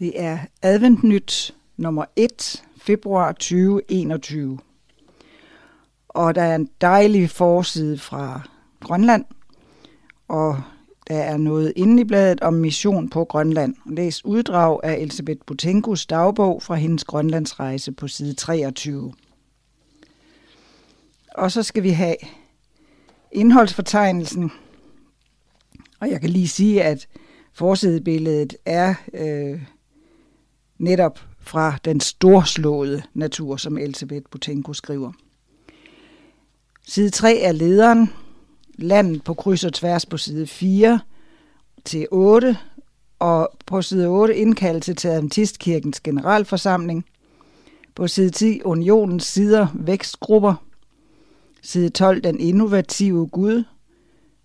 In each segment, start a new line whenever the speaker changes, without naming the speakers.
Det er adventnyt nummer 1, februar 2021. Og der er en dejlig forside fra Grønland, og der er noget inde i bladet om mission på Grønland. Læs uddrag af Elisabeth Butenkos dagbog fra hendes Grønlandsrejse på side 23. Og så skal vi have indholdsfortegnelsen. Og jeg kan lige sige, at forsidebilledet er øh, netop fra den storslåede natur, som Elisabeth Butenko skriver. Side 3 er lederen, landet på kryds og tværs på side 4 til 8, og på side 8 indkaldelse til Adventistkirkens generalforsamling. På side 10 unionens sider vækstgrupper. Side 12 den innovative Gud.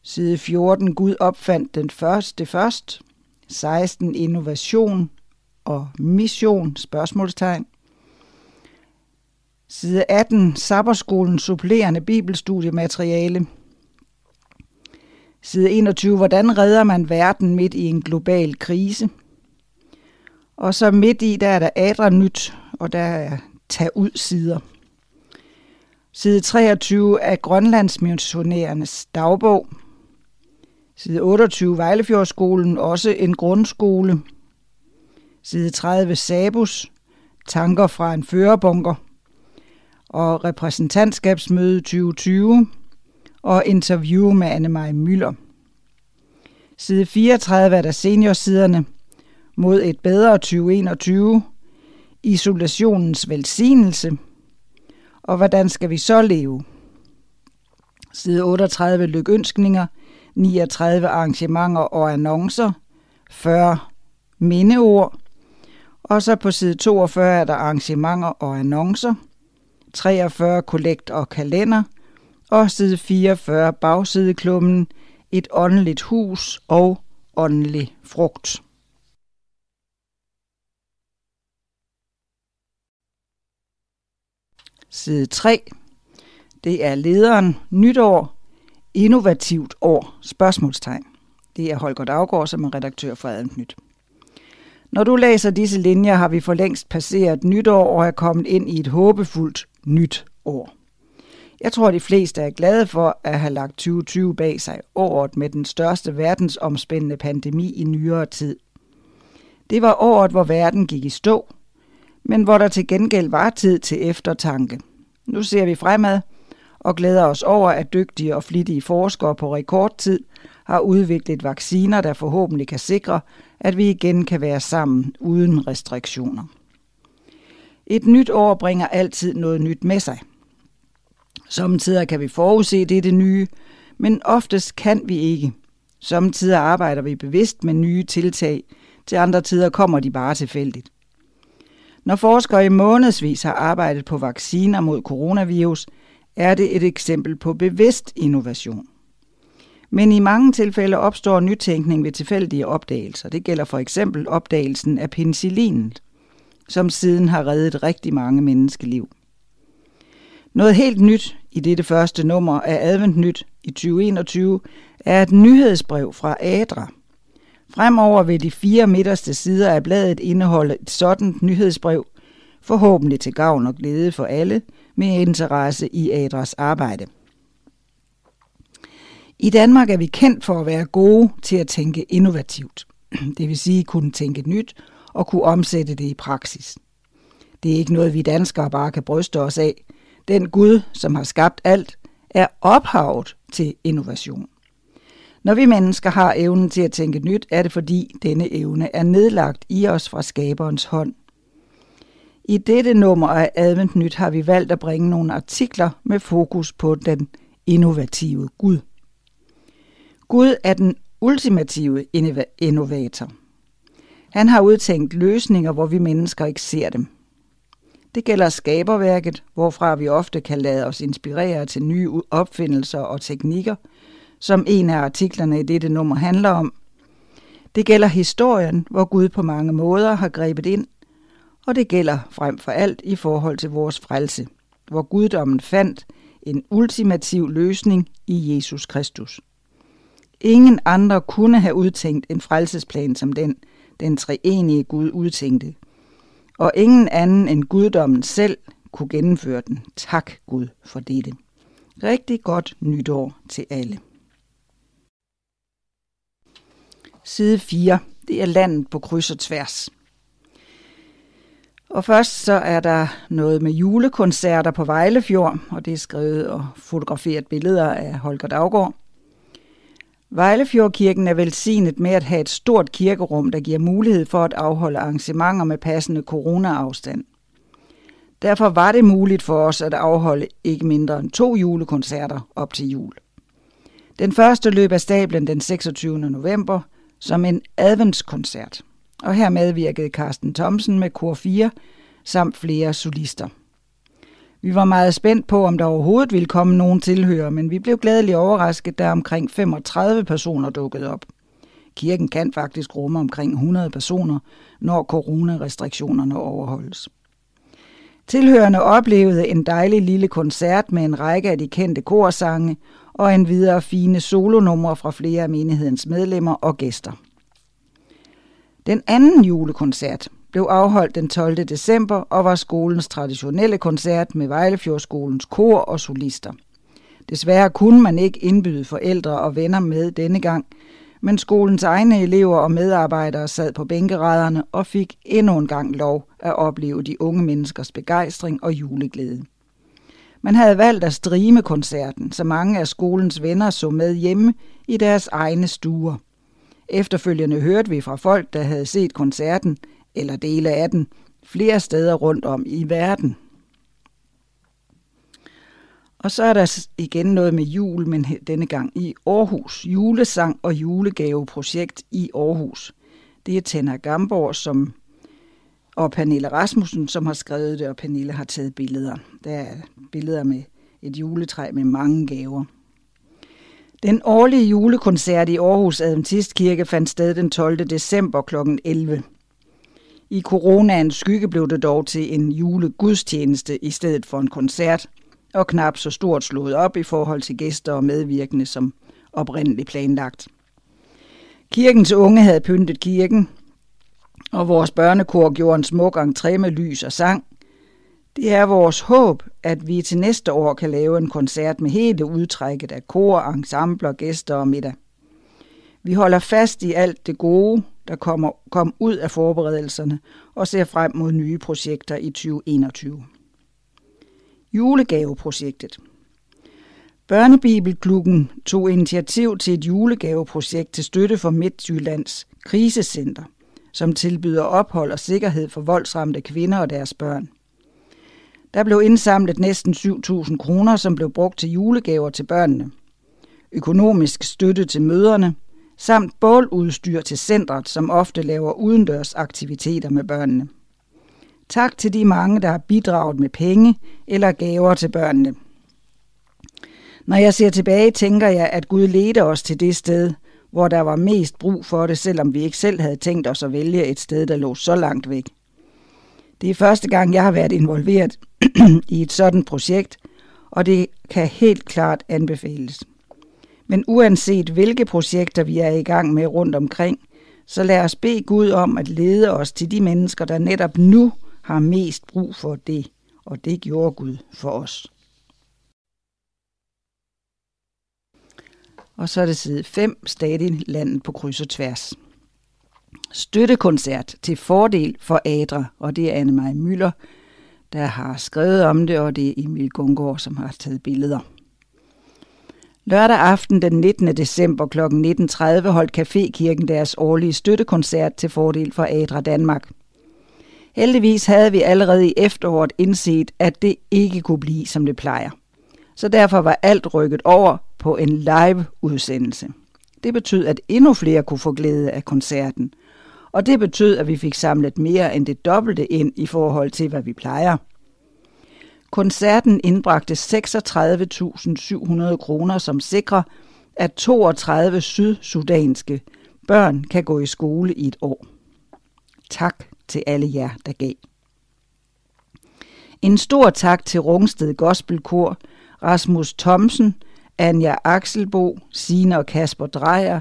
Side 14 Gud opfandt den første først. 16 innovation og mission, spørgsmålstegn. Side 18, Sabberskolen supplerende bibelstudiemateriale. Side 21, hvordan redder man verden midt i en global krise? Og så midt i, der er der Adra Nyt, og der er tag ud sider. Side 23 af Grønlandsmissionærernes dagbog. Side 28, Vejlefjordskolen, også en grundskole. Side 30, Sabus, tanker fra en førerbunker. Og repræsentantskabsmøde 2020 og interview med Anne-Marie Møller. Side 34 er der seniorsiderne. Mod et bedre 2021, isolationens velsignelse, og hvordan skal vi så leve? Side 38 lykønskninger, 39 arrangementer og annoncer, 40 mindeord, og så på side 42 er der arrangementer og annoncer, 43 kollekt og kalender, og side 44 bagsideklummen, et åndeligt hus og åndelig frugt. Side 3. Det er lederen nytår, innovativt år, spørgsmålstegn. Det er Holger Daggaard, som er redaktør for Advent når du læser disse linjer, har vi for længst passeret nytår og er kommet ind i et håbefuldt nyt år. Jeg tror, de fleste er glade for at have lagt 2020 bag sig året med den største verdensomspændende pandemi i nyere tid. Det var året, hvor verden gik i stå, men hvor der til gengæld var tid til eftertanke. Nu ser vi fremad og glæder os over, at dygtige og flittige forskere på rekordtid har udviklet vacciner, der forhåbentlig kan sikre, at vi igen kan være sammen uden restriktioner. Et nyt år bringer altid noget nyt med sig – Samtidig kan vi forudse det, nye, men oftest kan vi ikke. Samtidig arbejder vi bevidst med nye tiltag, til andre tider kommer de bare tilfældigt. Når forskere i månedsvis har arbejdet på vacciner mod coronavirus, er det et eksempel på bevidst innovation. Men i mange tilfælde opstår nytænkning ved tilfældige opdagelser. Det gælder for eksempel opdagelsen af penicillinet, som siden har reddet rigtig mange menneskeliv. Noget helt nyt i dette første nummer af Advent Nyt i 2021 er et nyhedsbrev fra Adra. Fremover vil de fire midterste sider af bladet indeholde et sådan nyhedsbrev, forhåbentlig til gavn og glæde for alle med interesse i Adras arbejde. I Danmark er vi kendt for at være gode til at tænke innovativt, det vil sige kunne tænke nyt og kunne omsætte det i praksis. Det er ikke noget, vi danskere bare kan bryste os af, den Gud, som har skabt alt, er ophavet til innovation. Når vi mennesker har evnen til at tænke nyt, er det fordi denne evne er nedlagt i os fra skaberens hånd. I dette nummer af Advent Nyt har vi valgt at bringe nogle artikler med fokus på den innovative Gud. Gud er den ultimative innovator. Han har udtænkt løsninger, hvor vi mennesker ikke ser dem. Det gælder skaberværket, hvorfra vi ofte kan lade os inspirere til nye opfindelser og teknikker, som en af artiklerne i dette nummer handler om. Det gælder historien, hvor Gud på mange måder har grebet ind, og det gælder frem for alt i forhold til vores frelse, hvor guddommen fandt en ultimativ løsning i Jesus Kristus. Ingen andre kunne have udtænkt en frelsesplan som den, den treenige Gud udtænkte. Og ingen anden end guddommen selv kunne gennemføre den. Tak Gud for dette. Rigtig godt nytår til alle. Side 4. Det er landet på kryds og tværs. Og først så er der noget med julekoncerter på Vejlefjord, og det er skrevet og fotograferet billeder af Holger Daggaard. Vejlefjordkirken er velsignet med at have et stort kirkerum, der giver mulighed for at afholde arrangementer med passende corona-afstand. Derfor var det muligt for os at afholde ikke mindre end to julekoncerter op til jul. Den første løb af stablen den 26. november som en adventskoncert, og her medvirkede Carsten Thomsen med kor 4 samt flere solister. Vi var meget spændt på, om der overhovedet ville komme nogen tilhører, men vi blev glædeligt overrasket, da omkring 35 personer dukkede op. Kirken kan faktisk rumme omkring 100 personer, når coronarestriktionerne overholdes. Tilhørende oplevede en dejlig lille koncert med en række af de kendte korsange og en videre fine solonumre fra flere af menighedens medlemmer og gæster. Den anden julekoncert blev afholdt den 12. december og var skolens traditionelle koncert med Vejlefjordskolens kor og solister. Desværre kunne man ikke indbyde forældre og venner med denne gang, men skolens egne elever og medarbejdere sad på bænkerædderne og fik endnu en gang lov at opleve de unge menneskers begejstring og juleglæde. Man havde valgt at streame koncerten, så mange af skolens venner så med hjemme i deres egne stuer. Efterfølgende hørte vi fra folk, der havde set koncerten, eller dele af den, flere steder rundt om i verden. Og så er der igen noget med jul, men denne gang i Aarhus. Julesang og julegaveprojekt i Aarhus. Det er Tenna Gamborg som, og Pernille Rasmussen, som har skrevet det, og Pernille har taget billeder. Der er billeder med et juletræ med mange gaver. Den årlige julekoncert i Aarhus Adventistkirke fandt sted den 12. december kl. 11. I coronaens skygge blev det dog til en julegudstjeneste i stedet for en koncert, og knap så stort slået op i forhold til gæster og medvirkende som oprindeligt planlagt. Kirkens unge havde pyntet kirken, og vores børnekor gjorde en smuk entré med lys og sang. Det er vores håb, at vi til næste år kan lave en koncert med hele udtrækket af kor, ensembler, gæster og middag. Vi holder fast i alt det gode, der kommer, kom ud af forberedelserne og ser frem mod nye projekter i 2021. Julegaveprojektet Børnebibelklubben tog initiativ til et julegaveprojekt til støtte for Midtjyllands krisecenter, som tilbyder ophold og sikkerhed for voldsramte kvinder og deres børn. Der blev indsamlet næsten 7.000 kroner, som blev brugt til julegaver til børnene. Økonomisk støtte til møderne, samt båludstyr til centret, som ofte laver udendørs aktiviteter med børnene. Tak til de mange, der har bidraget med penge eller gaver til børnene. Når jeg ser tilbage, tænker jeg, at Gud ledte os til det sted, hvor der var mest brug for det, selvom vi ikke selv havde tænkt os at vælge et sted, der lå så langt væk. Det er første gang, jeg har været involveret i et sådan projekt, og det kan helt klart anbefales. Men uanset hvilke projekter vi er i gang med rundt omkring, så lad os bede Gud om at lede os til de mennesker, der netop nu har mest brug for det, og det gjorde Gud for os. Og så er det side 5, stadig landet på kryds og tværs. Støttekoncert til fordel for Adra, og det er Anne-Marie Møller, der har skrevet om det, og det er Emil Gungård, som har taget billeder. Lørdag aften den 19. december kl. 19.30 holdt Cafékirken deres årlige støttekoncert til fordel for Adra Danmark. Heldigvis havde vi allerede i efteråret indset, at det ikke kunne blive, som det plejer. Så derfor var alt rykket over på en live-udsendelse. Det betød, at endnu flere kunne få glæde af koncerten. Og det betød, at vi fik samlet mere end det dobbelte ind i forhold til, hvad vi plejer. Koncerten indbragte 36.700 kroner, som sikrer, at 32 sydsudanske børn kan gå i skole i et år. Tak til alle jer, der gav. En stor tak til Rungsted Gospelkor, Rasmus Thomsen, Anja Axelbo, Sine og Kasper Drejer,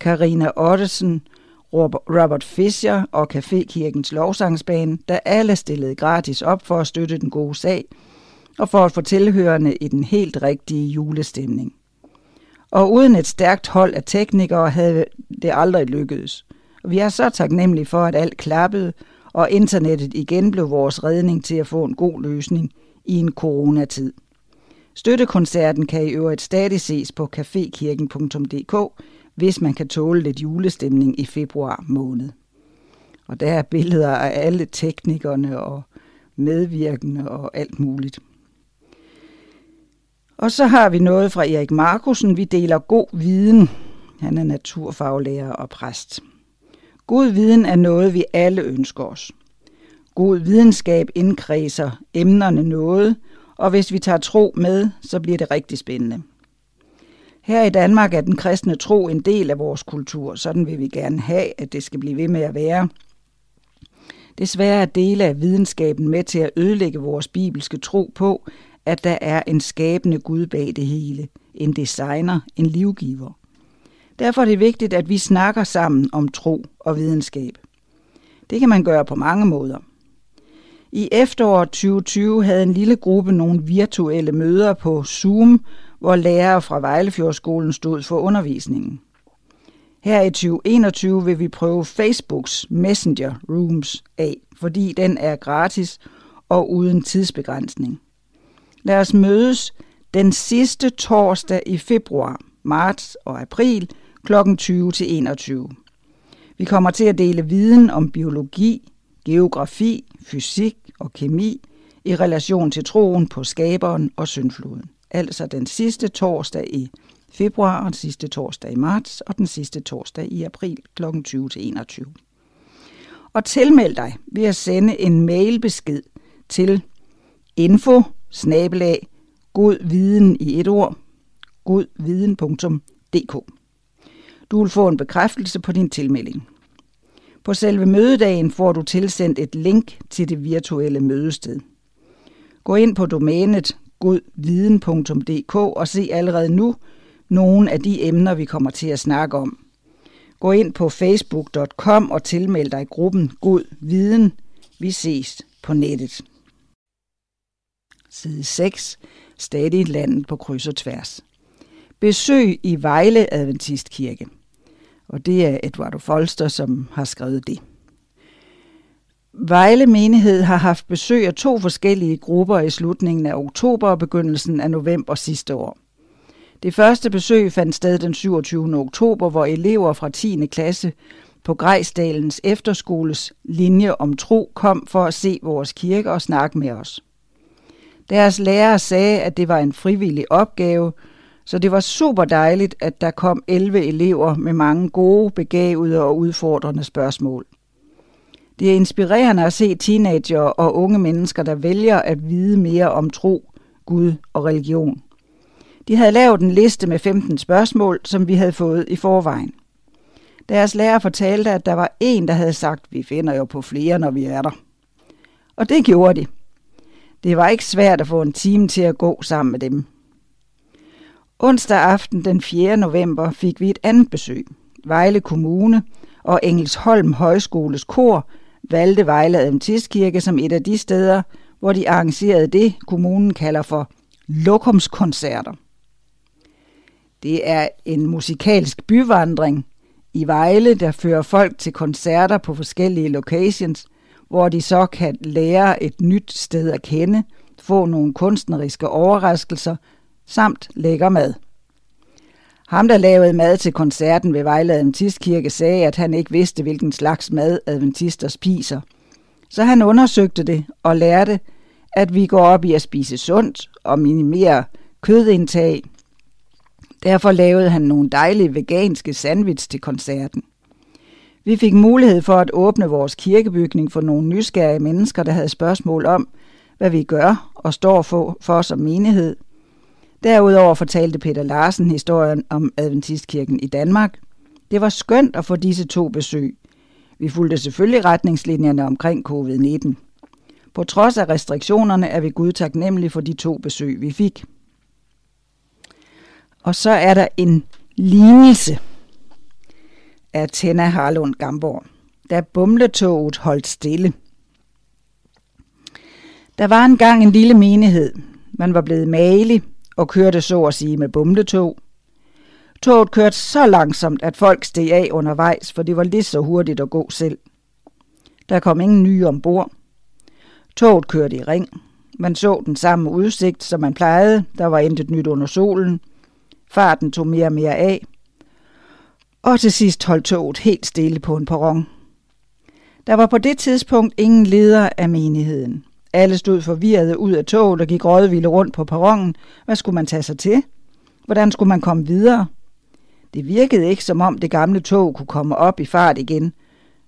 Karina Ottesen, Robert Fischer og Cafékirkens lovsangsbane, der alle stillede gratis op for at støtte den gode sag og for at få tilhørende i den helt rigtige julestemning. Og uden et stærkt hold af teknikere havde det aldrig lykkedes. Og vi er så taknemmelige for, at alt klappede, og internettet igen blev vores redning til at få en god løsning i en coronatid. Støttekoncerten kan i øvrigt stadig ses på cafekirken.dk, hvis man kan tåle lidt julestemning i februar måned. Og der er billeder af alle teknikerne og medvirkende og alt muligt. Og så har vi noget fra Erik Markusen. Vi deler god viden. Han er naturfaglærer og præst. God viden er noget, vi alle ønsker os. God videnskab indkredser emnerne noget, og hvis vi tager tro med, så bliver det rigtig spændende. Her i Danmark er den kristne tro en del af vores kultur. Sådan vil vi gerne have, at det skal blive ved med at være. Desværre er dele af videnskaben med til at ødelægge vores bibelske tro på, at der er en skabende Gud bag det hele, en designer, en livgiver. Derfor er det vigtigt, at vi snakker sammen om tro og videnskab. Det kan man gøre på mange måder. I efteråret 2020 havde en lille gruppe nogle virtuelle møder på Zoom, hvor lærere fra Vejlefjordskolen stod for undervisningen. Her i 2021 vil vi prøve Facebooks Messenger Rooms af, fordi den er gratis og uden tidsbegrænsning. Lad os mødes den sidste torsdag i februar, marts og april kl. 20 til 21. Vi kommer til at dele viden om biologi, geografi, fysik og kemi i relation til troen på skaberen og syndfloden. Altså den sidste torsdag i februar, og den sidste torsdag i marts og den sidste torsdag i april kl. 20 til 21. Og tilmeld dig ved at sende en mailbesked til info snabelag godviden i et ord, godviden.dk. Du vil få en bekræftelse på din tilmelding. På selve mødedagen får du tilsendt et link til det virtuelle mødested. Gå ind på domænet godviden.dk og se allerede nu nogle af de emner, vi kommer til at snakke om. Gå ind på facebook.com og tilmeld dig gruppen God Viden. Vi ses på nettet. Side 6. Stadig landet på kryds og tværs. Besøg i Vejle Adventistkirke. Og det er Eduardo Folster, som har skrevet det. Vejle menighed har haft besøg af to forskellige grupper i slutningen af oktober og begyndelsen af november sidste år. Det første besøg fandt sted den 27. oktober, hvor elever fra 10. klasse på Grejsdalens efterskoles linje om tro kom for at se vores kirke og snakke med os. Deres lærer sagde, at det var en frivillig opgave, så det var super dejligt, at der kom 11 elever med mange gode, begavede og udfordrende spørgsmål. Det er inspirerende at se teenager og unge mennesker, der vælger at vide mere om tro, Gud og religion. De havde lavet en liste med 15 spørgsmål, som vi havde fået i forvejen. Deres lærer fortalte, at der var en, der havde sagt, vi finder jo på flere, når vi er der. Og det gjorde de. Det var ikke svært at få en time til at gå sammen med dem. Onsdag aften den 4. november fik vi et andet besøg. Vejle Kommune og Engelsholm Højskoles kor valgte Vejle Adventistkirke som et af de steder, hvor de arrangerede det, kommunen kalder for lokumskoncerter. Det er en musikalsk byvandring i Vejle, der fører folk til koncerter på forskellige locations, hvor de så kan lære et nyt sted at kende, få nogle kunstneriske overraskelser samt lækker mad. Ham, der lavede mad til koncerten ved Vejle Adventistkirke, sagde, at han ikke vidste, hvilken slags mad adventister spiser. Så han undersøgte det og lærte, at vi går op i at spise sundt og minimere kødindtag. Derfor lavede han nogle dejlige veganske sandwich til koncerten. Vi fik mulighed for at åbne vores kirkebygning for nogle nysgerrige mennesker, der havde spørgsmål om, hvad vi gør og står for, for som menighed. Derudover fortalte Peter Larsen historien om Adventistkirken i Danmark. Det var skønt at få disse to besøg. Vi fulgte selvfølgelig retningslinjerne omkring covid-19. På trods af restriktionerne er vi Gud taknemmelige for de to besøg, vi fik. Og så er der en lignelse af Tenna Harlund Gamborg. Da bumletoget holdt stille. Der var engang en lille menighed. Man var blevet malig og kørte så at sige med bumletog. Toget kørte så langsomt, at folk steg af undervejs, for det var lige så hurtigt at gå selv. Der kom ingen nye ombord. Toget kørte i ring. Man så den samme udsigt, som man plejede. Der var intet nyt under solen. Farten tog mere og mere af. Og til sidst holdt toget helt stille på en perron. Der var på det tidspunkt ingen leder af menigheden. Alle stod forvirrede ud af toget og gik rådvilde rundt på perronen. Hvad skulle man tage sig til? Hvordan skulle man komme videre? Det virkede ikke, som om det gamle tog kunne komme op i fart igen,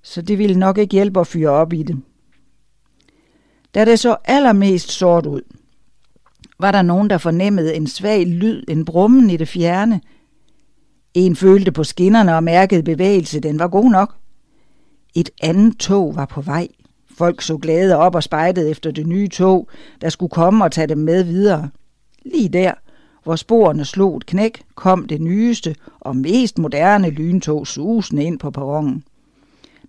så det ville nok ikke hjælpe at fyre op i det. Da det så allermest sort ud, var der nogen, der fornemmede en svag lyd, en brummen i det fjerne. En følte på skinnerne og mærkede bevægelse, den var god nok. Et andet tog var på vej. Folk så glade op og spejtede efter det nye tog, der skulle komme og tage dem med videre. Lige der, hvor sporene slog et knæk, kom det nyeste og mest moderne lyntog susende ind på perronen.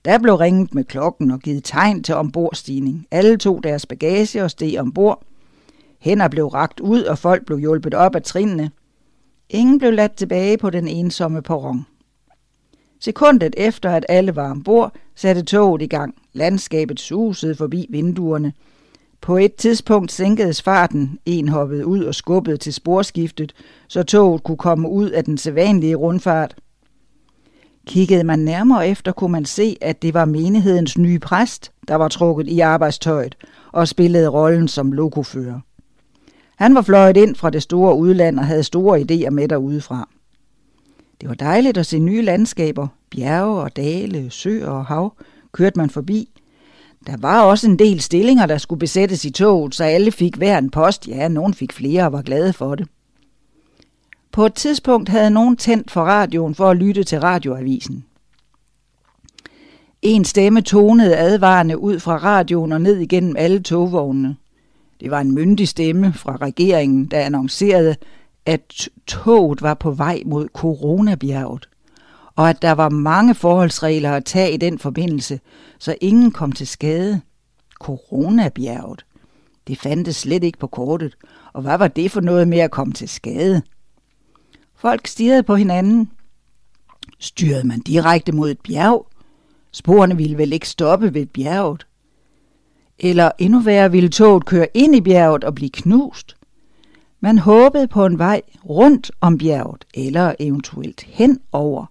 Der blev ringet med klokken og givet tegn til ombordstigning. Alle tog deres bagage og steg ombord. Hænder blev ragt ud, og folk blev hjulpet op af trinene. Ingen blev ladt tilbage på den ensomme perron. Sekundet efter, at alle var ombord, satte toget i gang. Landskabet susede forbi vinduerne. På et tidspunkt sænkedes farten. En hoppede ud og skubbede til sporskiftet, så toget kunne komme ud af den sædvanlige rundfart. Kiggede man nærmere efter, kunne man se, at det var menighedens nye præst, der var trukket i arbejdstøjet og spillede rollen som lokofører. Han var fløjet ind fra det store udland og havde store idéer med derudefra. Det var dejligt at se nye landskaber, bjerge og dale, søer og hav, kørte man forbi. Der var også en del stillinger, der skulle besættes i toget, så alle fik hver en post. Ja, nogen fik flere og var glade for det. På et tidspunkt havde nogen tændt for radioen for at lytte til radioavisen. En stemme tonede advarende ud fra radioen og ned igennem alle togvognene. Det var en myndig stemme fra regeringen, der annoncerede, at toget var på vej mod Coronabjerget, og at der var mange forholdsregler at tage i den forbindelse, så ingen kom til skade. Coronabjerget. Det fandtes slet ikke på kortet, og hvad var det for noget med at komme til skade? Folk stirrede på hinanden. Styrede man direkte mod et bjerg? Sporene ville vel ikke stoppe ved bjerget? Eller endnu værre ville toget køre ind i bjerget og blive knust? Man håbede på en vej rundt om bjerget, eller eventuelt hen over,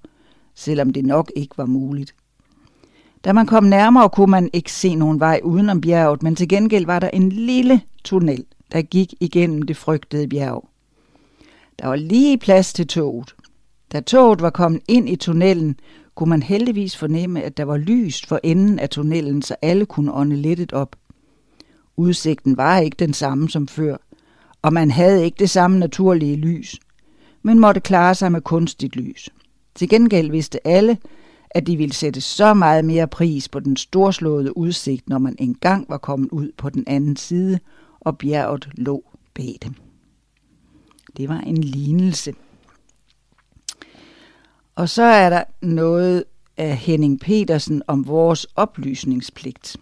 selvom det nok ikke var muligt. Da man kom nærmere, kunne man ikke se nogen vej udenom bjerget, men til gengæld var der en lille tunnel, der gik igennem det frygtede bjerg. Der var lige plads til toget. Da toget var kommet ind i tunnelen, kunne man heldigvis fornemme, at der var lyst for enden af tunnelen, så alle kunne ånde lettet op. Udsigten var ikke den samme som før, og man havde ikke det samme naturlige lys, men måtte klare sig med kunstigt lys. Til gengæld vidste alle, at de ville sætte så meget mere pris på den storslåede udsigt, når man engang var kommet ud på den anden side, og bjerget lå bag dem. Det var en lignelse. Og så er der noget af Henning Petersen om vores oplysningspligt.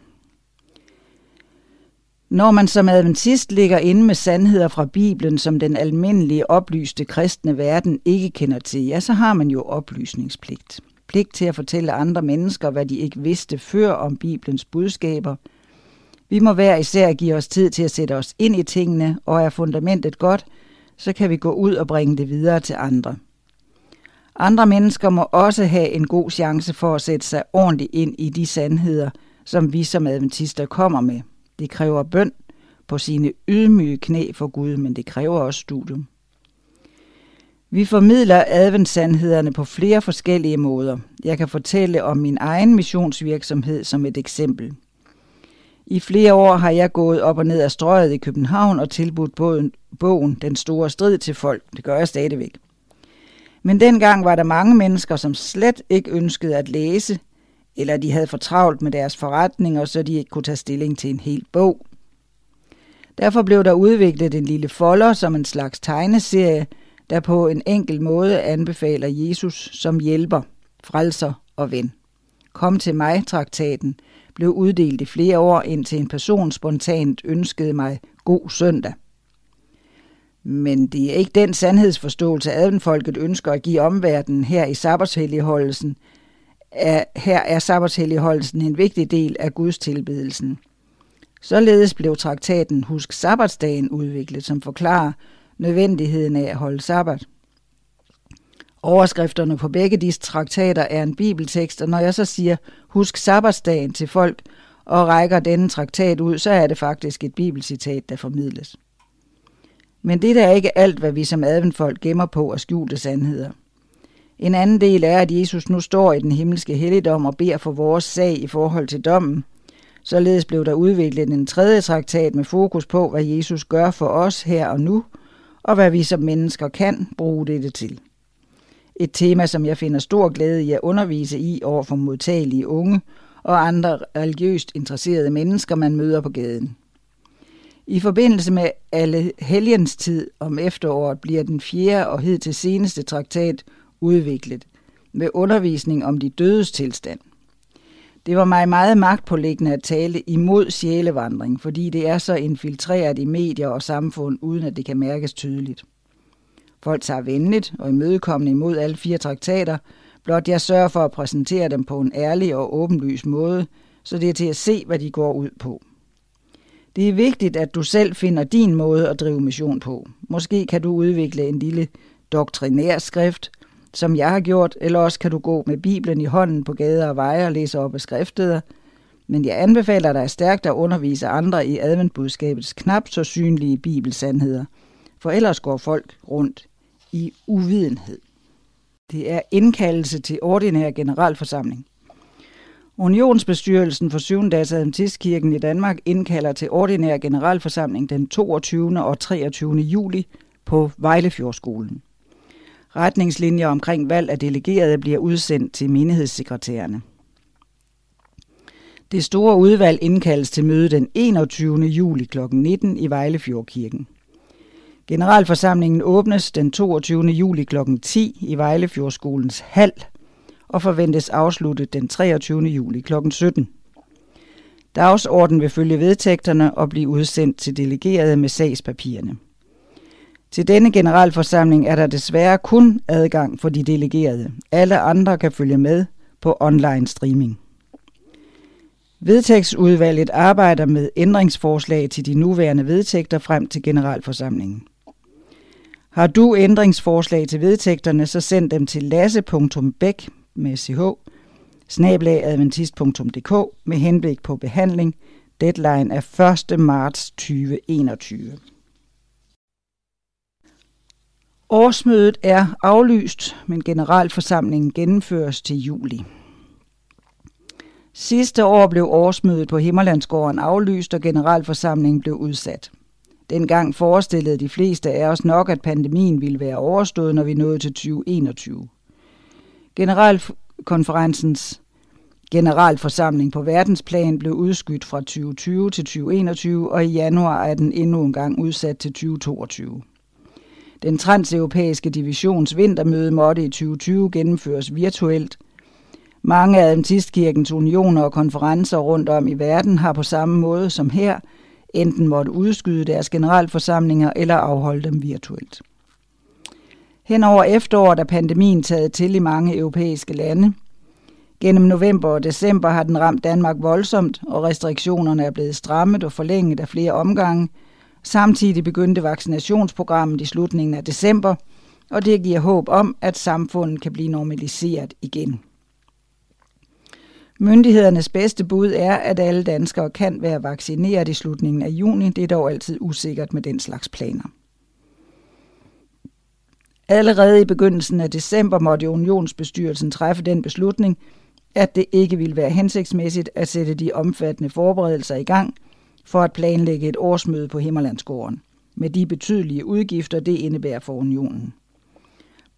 Når man som adventist ligger inde med sandheder fra Bibelen, som den almindelige oplyste kristne verden ikke kender til, ja, så har man jo oplysningspligt. Pligt til at fortælle andre mennesker, hvad de ikke vidste før om Bibelens budskaber. Vi må hver især give os tid til at sætte os ind i tingene, og er fundamentet godt, så kan vi gå ud og bringe det videre til andre. Andre mennesker må også have en god chance for at sætte sig ordentligt ind i de sandheder, som vi som adventister kommer med. Det kræver bøn på sine ydmyge knæ for Gud, men det kræver også studium. Vi formidler adventssandhederne på flere forskellige måder. Jeg kan fortælle om min egen missionsvirksomhed som et eksempel. I flere år har jeg gået op og ned af strøget i København og tilbudt bogen, bogen Den Store Strid til folk. Det gør jeg stadigvæk. Men dengang var der mange mennesker, som slet ikke ønskede at læse, eller de havde for travlt med deres forretninger, så de ikke kunne tage stilling til en hel bog. Derfor blev der udviklet en lille folder som en slags tegneserie, der på en enkel måde anbefaler Jesus som hjælper, frelser og ven. Kom til mig, traktaten, blev uddelt i flere år, indtil en person spontant ønskede mig god søndag. Men det er ikke den sandhedsforståelse, adventfolket ønsker at give omverdenen her i sabbatshelligholdelsen. Her er sabbatshelligholdelsen en vigtig del af Guds tilbedelsen. Således blev traktaten Husk Sabbatsdagen udviklet, som forklarer nødvendigheden af at holde sabbat. Overskrifterne på begge disse traktater er en bibeltekst, og når jeg så siger, husk sabbatsdagen til folk og rækker denne traktat ud, så er det faktisk et bibelcitat, der formidles. Men det er ikke alt, hvad vi som adventfolk gemmer på og skjulte sandheder. En anden del er, at Jesus nu står i den himmelske helligdom og beder for vores sag i forhold til dommen. Således blev der udviklet en tredje traktat med fokus på, hvad Jesus gør for os her og nu, og hvad vi som mennesker kan bruge dette til. Et tema, som jeg finder stor glæde i at undervise i over for modtagelige unge og andre religiøst interesserede mennesker, man møder på gaden. I forbindelse med alle helgens tid om efteråret bliver den fjerde og hed til seneste traktat udviklet med undervisning om de dødes tilstand. Det var mig meget magtpålæggende at tale imod sjælevandring, fordi det er så infiltreret i medier og samfund, uden at det kan mærkes tydeligt. Folk tager venligt og imødekommende imod alle fire traktater, blot jeg sørger for at præsentere dem på en ærlig og åbenlys måde, så det er til at se, hvad de går ud på. Det er vigtigt, at du selv finder din måde at drive mission på. Måske kan du udvikle en lille doktrinær skrift, som jeg har gjort, eller også kan du gå med Bibelen i hånden på gader og veje og læse op af skriftsteder. Men jeg anbefaler dig stærkt at undervise andre i adventbudskabets knap så synlige bibelsandheder, for ellers går folk rundt i uvidenhed. Det er indkaldelse til ordinær generalforsamling. Unionsbestyrelsen for 7. dags Adventistkirken i Danmark indkalder til ordinær generalforsamling den 22. og 23. juli på Vejlefjordskolen. Retningslinjer omkring valg af delegerede bliver udsendt til menighedssekretærerne. Det store udvalg indkaldes til møde den 21. juli kl. 19 i Vejlefjordkirken. Generalforsamlingen åbnes den 22. juli kl. 10 i Vejlefjordskolens hal og forventes afsluttet den 23. juli kl. 17. Dagsordenen vil følge vedtægterne og blive udsendt til delegerede med sagspapirerne. Til denne generalforsamling er der desværre kun adgang for de delegerede. Alle andre kan følge med på online streaming. Vedtægtsudvalget arbejder med ændringsforslag til de nuværende vedtægter frem til generalforsamlingen. Har du ændringsforslag til vedtægterne, så send dem til lasse.bæk med ch snablagadventist.dk med henblik på behandling. Deadline er 1. marts 2021. Årsmødet er aflyst, men generalforsamlingen gennemføres til juli. Sidste år blev årsmødet på Himmerlandsgården aflyst, og generalforsamlingen blev udsat. Dengang forestillede de fleste af os nok, at pandemien ville være overstået, når vi nåede til 2021. Generalkonferencens generalforsamling på verdensplan blev udskudt fra 2020 til 2021, og i januar er den endnu en gang udsat til 2022. Den transeuropæiske divisions vintermøde måtte i 2020 gennemføres virtuelt. Mange af Adventistkirkens unioner og konferencer rundt om i verden har på samme måde som her enten måtte udskyde deres generalforsamlinger eller afholde dem virtuelt. Hen over efteråret er pandemien taget til i mange europæiske lande. Gennem november og december har den ramt Danmark voldsomt, og restriktionerne er blevet strammet og forlænget af flere omgange – Samtidig begyndte vaccinationsprogrammet i slutningen af december, og det giver håb om, at samfundet kan blive normaliseret igen. Myndighedernes bedste bud er, at alle danskere kan være vaccineret i slutningen af juni. Det er dog altid usikkert med den slags planer. Allerede i begyndelsen af december måtte unionsbestyrelsen træffe den beslutning, at det ikke ville være hensigtsmæssigt at sætte de omfattende forberedelser i gang, for at planlægge et årsmøde på Himmerlandsgården, med de betydelige udgifter, det indebærer for unionen.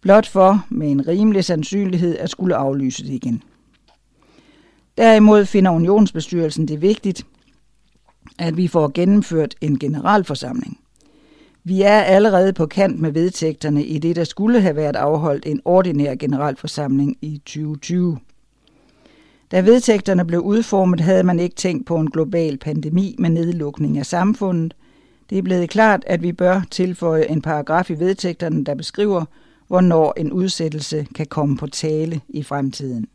Blot for med en rimelig sandsynlighed at skulle aflyse det igen. Derimod finder unionsbestyrelsen det vigtigt, at vi får gennemført en generalforsamling. Vi er allerede på kant med vedtægterne i det, der skulle have været afholdt en ordinær generalforsamling i 2020. Da vedtægterne blev udformet, havde man ikke tænkt på en global pandemi med nedlukning af samfundet. Det er blevet klart, at vi bør tilføje en paragraf i vedtægterne, der beskriver, hvornår en udsættelse kan komme på tale i fremtiden.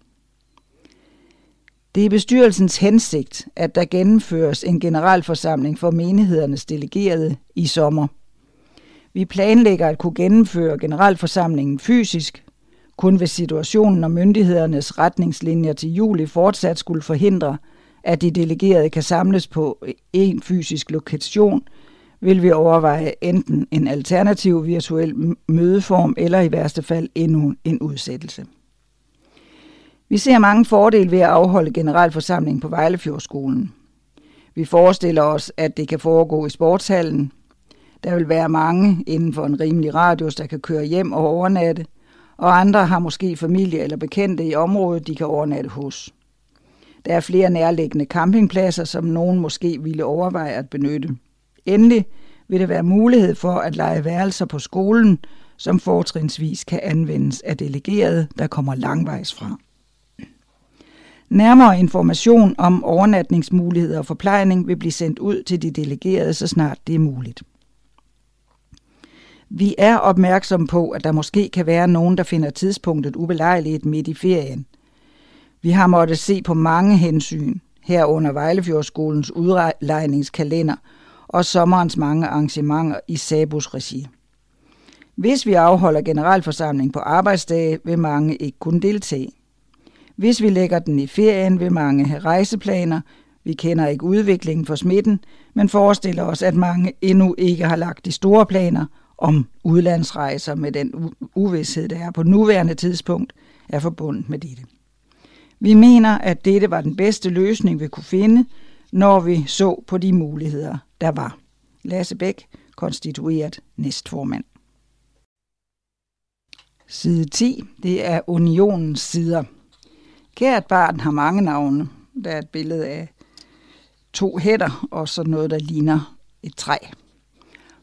Det er bestyrelsens hensigt, at der gennemføres en generalforsamling for menighedernes delegerede i sommer. Vi planlægger at kunne gennemføre generalforsamlingen fysisk, kun hvis situationen og myndighedernes retningslinjer til juli fortsat skulle forhindre, at de delegerede kan samles på en fysisk lokation, vil vi overveje enten en alternativ virtuel mødeform eller i værste fald endnu en udsættelse. Vi ser mange fordele ved at afholde generalforsamling på Vejlefjordskolen. Vi forestiller os, at det kan foregå i sportshallen. Der vil være mange inden for en rimelig radius, der kan køre hjem og overnatte, og andre har måske familie eller bekendte i området, de kan overnatte hos. Der er flere nærliggende campingpladser, som nogen måske ville overveje at benytte. Endelig vil der være mulighed for at lege værelser på skolen, som fortrinsvis kan anvendes af delegerede, der kommer langvejs fra. Nærmere information om overnatningsmuligheder og forplejning vil blive sendt ud til de delegerede, så snart det er muligt. Vi er opmærksomme på, at der måske kan være nogen, der finder tidspunktet ubelejligt midt i ferien. Vi har måttet se på mange hensyn, herunder Vejlefjordskolens udlejningskalender og sommerens mange arrangementer i Sabus regi. Hvis vi afholder generalforsamling på arbejdsdage, vil mange ikke kunne deltage. Hvis vi lægger den i ferien, vil mange have rejseplaner. Vi kender ikke udviklingen for smitten, men forestiller os, at mange endnu ikke har lagt de store planer om udlandsrejser med den uvidshed, der er på nuværende tidspunkt, er forbundet med dette. Vi mener, at dette var den bedste løsning, vi kunne finde, når vi så på de muligheder, der var. Lasse Bæk, konstitueret næstformand. Side 10, det er unionens sider. Kært barn har mange navne. Der er et billede af to hætter og så noget, der ligner et træ.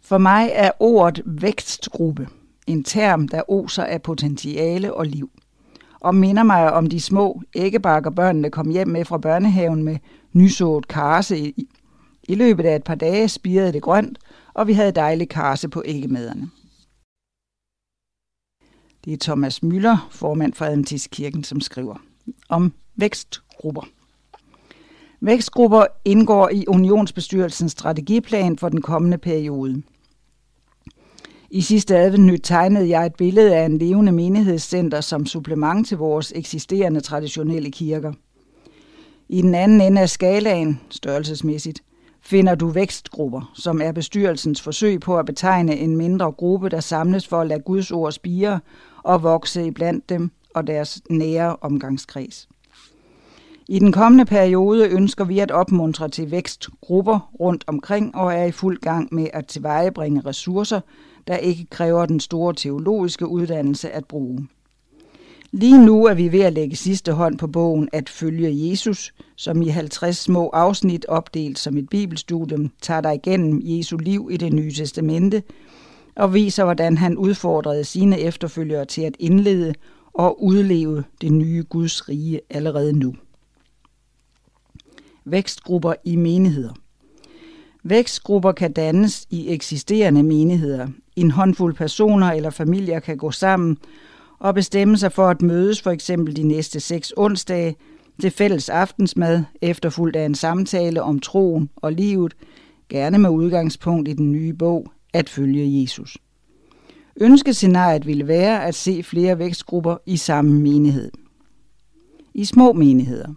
For mig er ordet vækstgruppe en term, der oser af potentiale og liv, og minder mig om de små æggebakker børnene kom hjem med fra børnehaven med nysået karse i. I løbet af et par dage spirede det grønt, og vi havde dejlig karse på æggemæderne. Det er Thomas Møller, formand for Adventistkirken, som skriver om vækstgrupper. Vækstgrupper indgår i Unionsbestyrelsens strategiplan for den kommende periode. I sidste advent tegnede jeg et billede af en levende menighedscenter som supplement til vores eksisterende traditionelle kirker. I den anden ende af skalaen, størrelsesmæssigt, finder du vækstgrupper, som er bestyrelsens forsøg på at betegne en mindre gruppe, der samles for at lade Guds ord spire og vokse iblandt dem og deres nære omgangskreds. I den kommende periode ønsker vi at opmuntre til vækstgrupper rundt omkring og er i fuld gang med at tilvejebringe ressourcer, der ikke kræver den store teologiske uddannelse at bruge. Lige nu er vi ved at lægge sidste hånd på bogen At følge Jesus, som i 50 små afsnit opdelt som et bibelstudium tager dig igennem Jesu liv i det nye testamente og viser, hvordan han udfordrede sine efterfølgere til at indlede og udleve det nye Guds rige allerede nu. Vækstgrupper i menigheder Vækstgrupper kan dannes i eksisterende menigheder. En håndfuld personer eller familier kan gå sammen og bestemme sig for at mødes for eksempel de næste seks onsdage til fælles aftensmad, efterfulgt af en samtale om troen og livet, gerne med udgangspunkt i den nye bog At følge Jesus. Ønskescenariet ville være at se flere vækstgrupper i samme menighed. I små menigheder.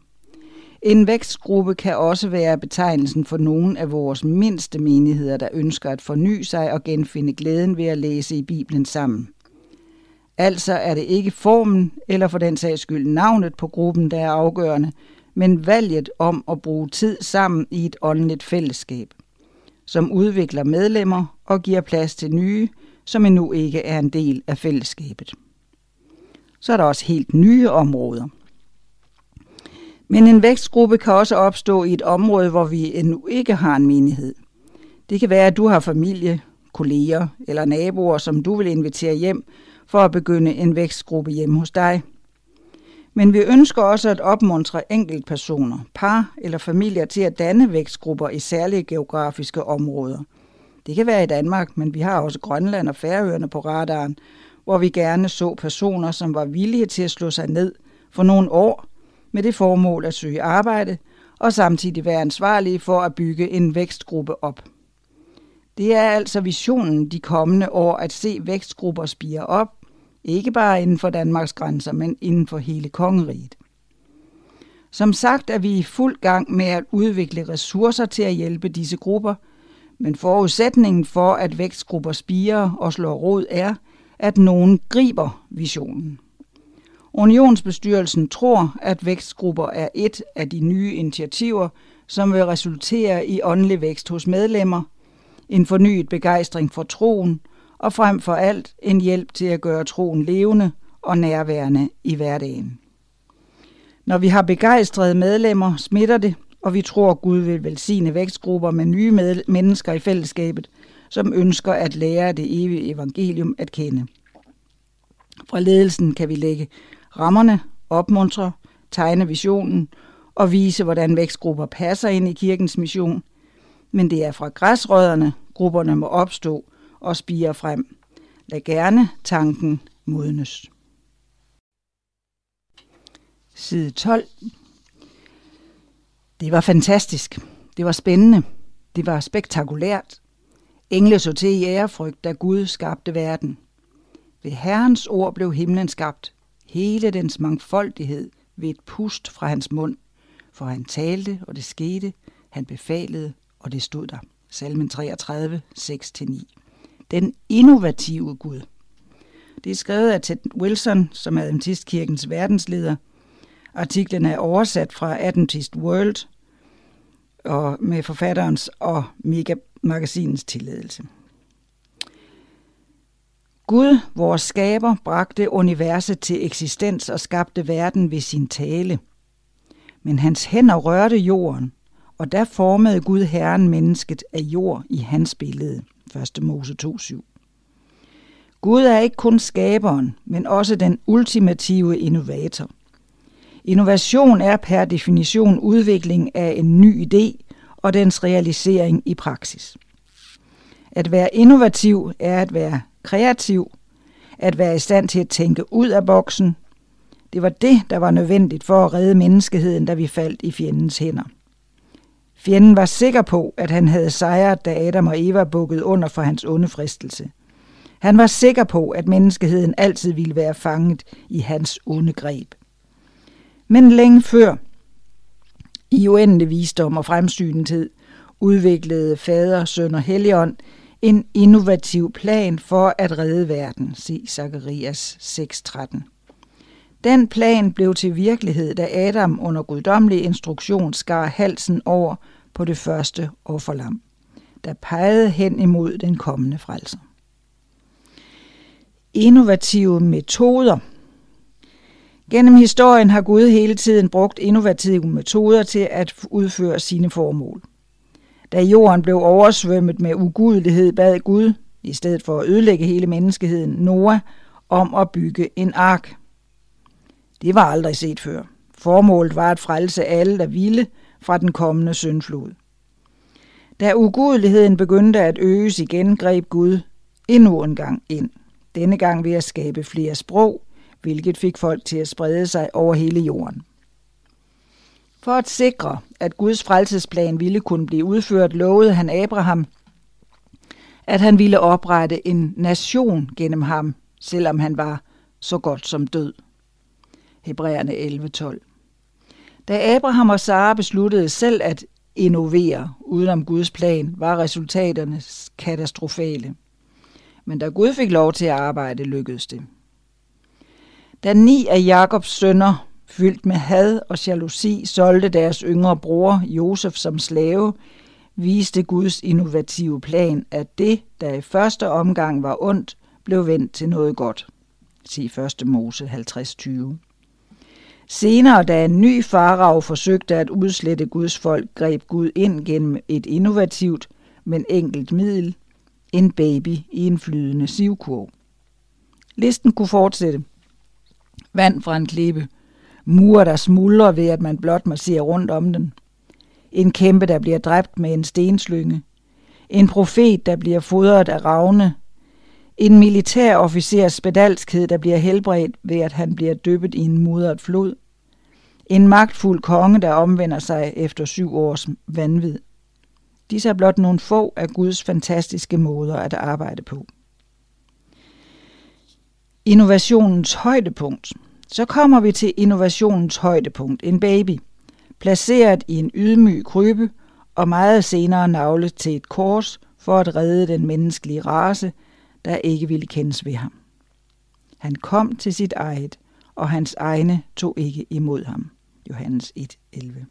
En vækstgruppe kan også være betegnelsen for nogle af vores mindste menigheder, der ønsker at forny sig og genfinde glæden ved at læse i Bibelen sammen. Altså er det ikke formen eller for den sags skyld navnet på gruppen, der er afgørende, men valget om at bruge tid sammen i et åndeligt fællesskab, som udvikler medlemmer og giver plads til nye, som endnu ikke er en del af fællesskabet. Så er der også helt nye områder. Men en vækstgruppe kan også opstå i et område, hvor vi endnu ikke har en menighed. Det kan være, at du har familie, kolleger eller naboer, som du vil invitere hjem for at begynde en vækstgruppe hjemme hos dig. Men vi ønsker også at opmuntre enkeltpersoner, par eller familier til at danne vækstgrupper i særlige geografiske områder. Det kan være i Danmark, men vi har også Grønland og Færøerne på radaren, hvor vi gerne så personer, som var villige til at slå sig ned for nogle år med det formål at søge arbejde og samtidig være ansvarlige for at bygge en vækstgruppe op. Det er altså visionen de kommende år at se vækstgrupper spire op, ikke bare inden for Danmarks grænser, men inden for hele kongeriget. Som sagt er vi i fuld gang med at udvikle ressourcer til at hjælpe disse grupper, men forudsætningen for, at vækstgrupper spiger og slår rod er, at nogen griber visionen. Unionsbestyrelsen tror, at vækstgrupper er et af de nye initiativer, som vil resultere i åndelig vækst hos medlemmer, en fornyet begejstring for troen og frem for alt en hjælp til at gøre troen levende og nærværende i hverdagen. Når vi har begejstrede medlemmer, smitter det, og vi tror, Gud vil velsigne vækstgrupper med nye med- mennesker i fællesskabet, som ønsker at lære det evige evangelium at kende. Fra ledelsen kan vi lægge rammerne, opmuntre, tegne visionen og vise, hvordan vækstgrupper passer ind i kirkens mission. Men det er fra græsrødderne, grupperne må opstå og spire frem. Lad gerne tanken modnes. Side 12. Det var fantastisk. Det var spændende. Det var spektakulært. Engle så til i ærefrygt, da Gud skabte verden. Ved Herrens ord blev himlen skabt, hele dens mangfoldighed ved et pust fra hans mund. For han talte, og det skete. Han befalede, og det stod der. Salmen 33, 6-9. Den innovative Gud. Det er skrevet af Ted Wilson, som er Adventistkirkens verdensleder. Artiklen er oversat fra Adventist World og med forfatterens og Mega magasinens tilladelse. Gud, vores skaber, bragte universet til eksistens og skabte verden ved sin tale. Men hans hænder rørte jorden, og der formede Gud Herren mennesket af jord i hans billede. 1. Mose 2.7. Gud er ikke kun skaberen, men også den ultimative innovator. Innovation er per definition udvikling af en ny idé og dens realisering i praksis. At være innovativ er at være kreativ, at være i stand til at tænke ud af boksen. Det var det, der var nødvendigt for at redde menneskeheden, da vi faldt i fjendens hænder. Fjenden var sikker på, at han havde sejret, da Adam og Eva bukkede under for hans onde fristelse. Han var sikker på, at menneskeheden altid ville være fanget i hans onde greb. Men længe før, i uendelig visdom og fremsynethed, udviklede fader, søn og helligånd en innovativ plan for at redde verden, se Zacharias 6.13. Den plan blev til virkelighed, da Adam under guddommelig instruktion skar halsen over på det første offerlam, der pegede hen imod den kommende frelser. Innovative metoder Gennem historien har Gud hele tiden brugt innovative metoder til at udføre sine formål. Da jorden blev oversvømmet med ugudelighed, bad Gud, i stedet for at ødelægge hele menneskeheden, Noah om at bygge en ark. Det var aldrig set før. Formålet var at frelse alle, der ville, fra den kommende syndflod. Da ugudeligheden begyndte at øges igen, greb Gud endnu en gang ind. Denne gang ved at skabe flere sprog, hvilket fik folk til at sprede sig over hele jorden. For at sikre, at Guds frelsesplan ville kunne blive udført, lovede han Abraham, at han ville oprette en nation gennem ham, selvom han var så godt som død. Hebræerne 11:12. Da Abraham og Sara besluttede selv at innovere udenom Guds plan, var resultaterne katastrofale. Men da Gud fik lov til at arbejde, lykkedes det. Da ni af Jakobs sønner, fyldt med had og jalousi, solgte deres yngre bror Josef som slave, viste Guds innovative plan, at det, der i første omgang var ondt, blev vendt til noget godt. Se 1. Mose 50.20. Senere, da en ny farao forsøgte at udslette Guds folk, greb Gud ind gennem et innovativt, men enkelt middel, en baby i en flydende sivkurv. Listen kunne fortsætte. Vand fra en klippe, murer, der smuldrer ved, at man blot må se rundt om den. En kæmpe, der bliver dræbt med en stenslynge. En profet, der bliver fodret af ravne. En militær officers spedalskhed, der bliver helbredt ved, at han bliver dyppet i en mudret flod. En magtfuld konge, der omvender sig efter syv års vanvid. Disse er blot nogle få af Guds fantastiske måder at arbejde på. Innovationens højdepunkt. Så kommer vi til innovationens højdepunkt, en baby, placeret i en ydmyg krybe og meget senere navlet til et kors for at redde den menneskelige race, der ikke ville kendes ved ham. Han kom til sit eget, og hans egne tog ikke imod ham. Johannes 1:11.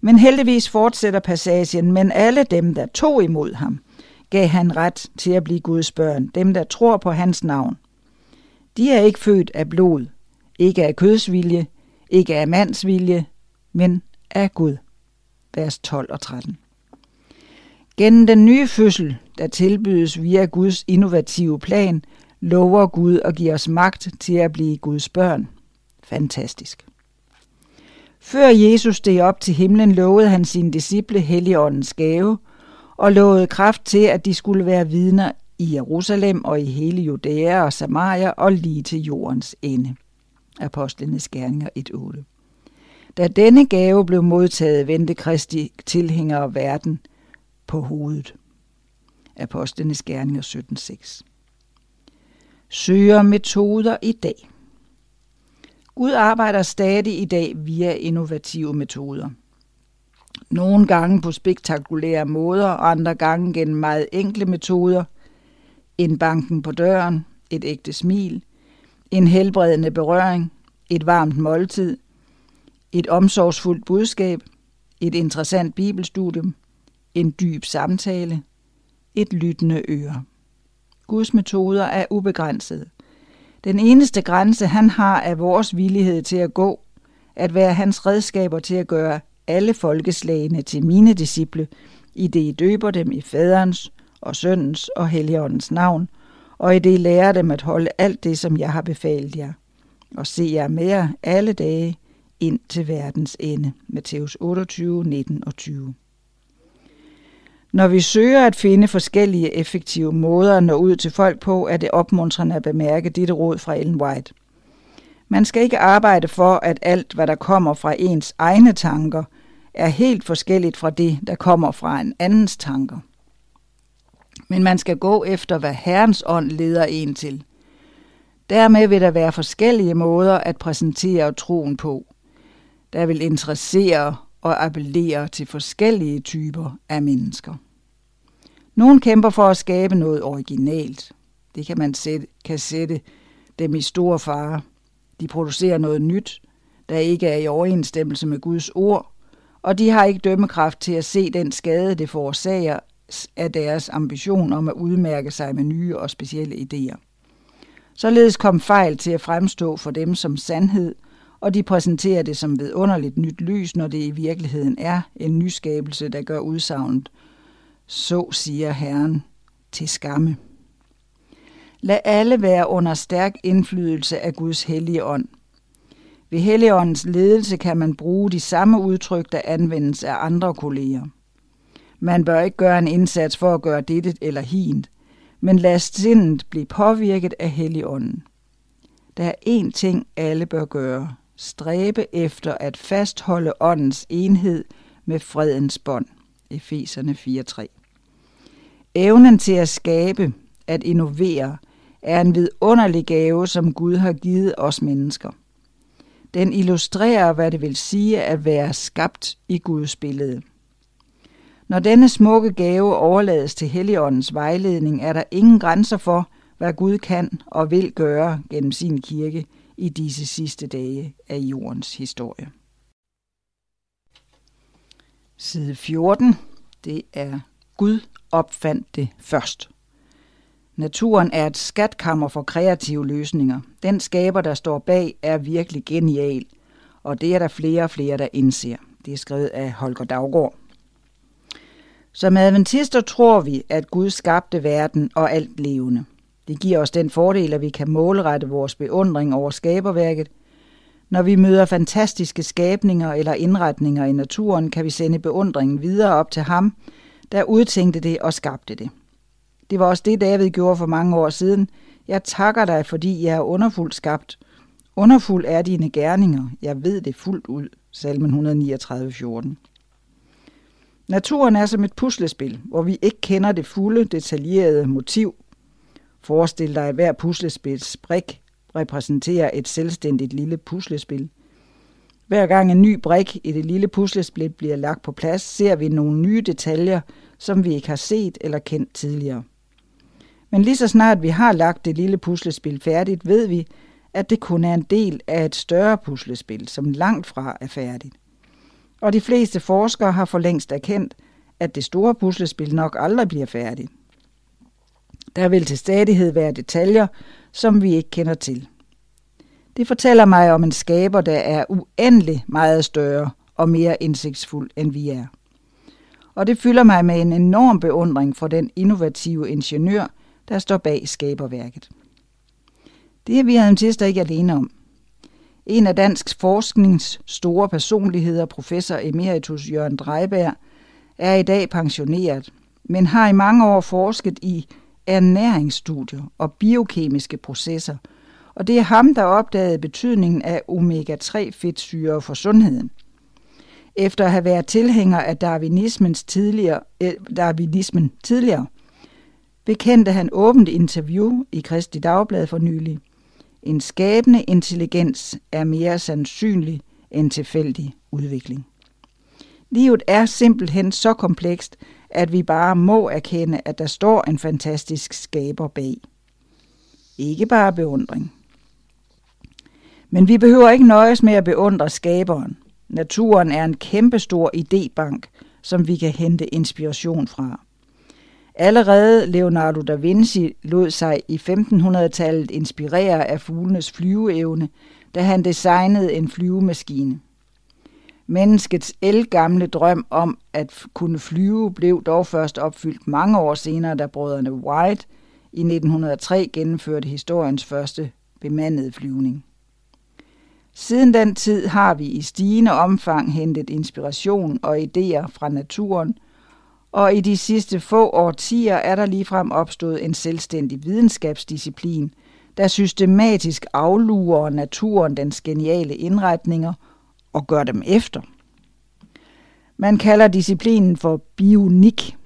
Men heldigvis fortsætter passagen, men alle dem, der tog imod ham, gav han ret til at blive Guds børn, dem der tror på hans navn. De er ikke født af blod, ikke af kødsvilje, ikke af mandsvilje, men af Gud. Vers 12 og 13. Gennem den nye fødsel, der tilbydes via Guds innovative plan, lover Gud at give os magt til at blive Guds børn. Fantastisk. Før Jesus steg op til himlen, lovede han sine disciple Helligåndens gave og lovede kraft til, at de skulle være vidner i Jerusalem og i hele Judæa og Samaria og lige til jordens ende. Apostlenes Gerninger 1.8. Da denne gave blev modtaget, vendte Kristi tilhængere verden på hovedet. Apostlenes Gerninger 17.6. Søger metoder i dag. Gud arbejder stadig i dag via innovative metoder. Nogle gange på spektakulære måder, andre gange gennem meget enkle metoder. En banken på døren, et ægte smil, en helbredende berøring, et varmt måltid, et omsorgsfuldt budskab, et interessant bibelstudium, en dyb samtale, et lyttende øre. Guds metoder er ubegrænsede. Den eneste grænse, han har, er vores villighed til at gå, at være hans redskaber til at gøre alle folkeslagene til mine disciple, i det I døber dem i faderens og søndens og helligåndens navn, og i det lærer dem at holde alt det, som jeg har befalet jer. Og se jer med jer alle dage ind til verdens ende. Matthæus 28, 19 og 20. Når vi søger at finde forskellige effektive måder at nå ud til folk på, er det opmuntrende at bemærke dette råd fra Ellen White. Man skal ikke arbejde for, at alt, hvad der kommer fra ens egne tanker, er helt forskelligt fra det, der kommer fra en andens tanker. Men man skal gå efter, hvad Herrens ånd leder en til. Dermed vil der være forskellige måder at præsentere troen på, der vil interessere og appellere til forskellige typer af mennesker. Nogle kæmper for at skabe noget originalt. Det kan man sætte, kan sætte dem i store fare. De producerer noget nyt, der ikke er i overensstemmelse med Guds ord, og de har ikke dømmekraft til at se den skade, det forårsager af deres ambition om at udmærke sig med nye og specielle idéer. Således kom fejl til at fremstå for dem som sandhed, og de præsenterer det som vidunderligt nyt lys, når det i virkeligheden er en nyskabelse, der gør udsagnet så siger Herren til skamme. Lad alle være under stærk indflydelse af Guds hellige ånd. Ved Helligåndens ledelse kan man bruge de samme udtryk, der anvendes af andre kolleger. Man bør ikke gøre en indsats for at gøre dette eller hint, men lad sindet blive påvirket af Helligånden. Der er én ting, alle bør gøre. Stræbe efter at fastholde åndens enhed med fredens bånd. Efeserne 4.3. Evnen til at skabe, at innovere, er en vidunderlig gave, som Gud har givet os mennesker. Den illustrerer, hvad det vil sige at være skabt i Guds billede. Når denne smukke gave overlades til Helligåndens vejledning, er der ingen grænser for, hvad Gud kan og vil gøre gennem sin kirke i disse sidste dage af jordens historie. Side 14. Det er Gud opfandt det først. Naturen er et skatkammer for kreative løsninger. Den skaber, der står bag, er virkelig genial, og det er der flere og flere, der indser. Det er skrevet af Holger Daggaard. Som adventister tror vi, at Gud skabte verden og alt levende. Det giver os den fordel, at vi kan målrette vores beundring over skaberværket, Når vi møder fantastiske skabninger eller indretninger i naturen, kan vi sende beundringen videre op til ham, der udtænkte det og skabte det. Det var også det, David gjorde for mange år siden. Jeg takker dig, fordi jeg er underfuldt skabt. Underfuld er dine gerninger. Jeg ved det fuldt ud. Salmen 139, 14. Naturen er som et puslespil, hvor vi ikke kender det fulde, detaljerede motiv. Forestil dig, at hver puslespils brik repræsenterer et selvstændigt lille puslespil. Hver gang en ny brik i det lille puslespil bliver lagt på plads, ser vi nogle nye detaljer, som vi ikke har set eller kendt tidligere. Men lige så snart vi har lagt det lille puslespil færdigt, ved vi, at det kun er en del af et større puslespil, som langt fra er færdigt. Og de fleste forskere har for længst erkendt, at det store puslespil nok aldrig bliver færdigt. Der vil til stadighed være detaljer, som vi ikke kender til. Det fortæller mig om en skaber, der er uendelig meget større og mere indsigtsfuld, end vi er. Og det fylder mig med en enorm beundring for den innovative ingeniør, der står bag skaberværket. Det er vi adventister ikke alene om. En af dansk forsknings store personligheder, professor emeritus Jørgen Dreiberg, er i dag pensioneret, men har i mange år forsket i ernæringsstudier og biokemiske processer, og det er ham, der opdagede betydningen af omega-3 fedtsyre for sundheden. Efter at have været tilhænger af darwinismens tidligere, eh, darwinismen tidligere, bekendte han åbent interview i Kristi Dagblad for nylig. En skabende intelligens er mere sandsynlig end tilfældig udvikling. Livet er simpelthen så komplekst, at vi bare må erkende, at der står en fantastisk skaber bag. Ikke bare beundring. Men vi behøver ikke nøjes med at beundre skaberen. Naturen er en kæmpestor idébank, som vi kan hente inspiration fra. Allerede Leonardo da Vinci lod sig i 1500-tallet inspirere af fuglenes flyveevne, da han designede en flyvemaskine. Menneskets elgamle drøm om at kunne flyve blev dog først opfyldt mange år senere, da brødrene White i 1903 gennemførte historiens første bemandede flyvning. Siden den tid har vi i stigende omfang hentet inspiration og idéer fra naturen, og i de sidste få årtier er der ligefrem opstået en selvstændig videnskabsdisciplin, der systematisk aflurer naturen dens geniale indretninger og gør dem efter. Man kalder disciplinen for bionik,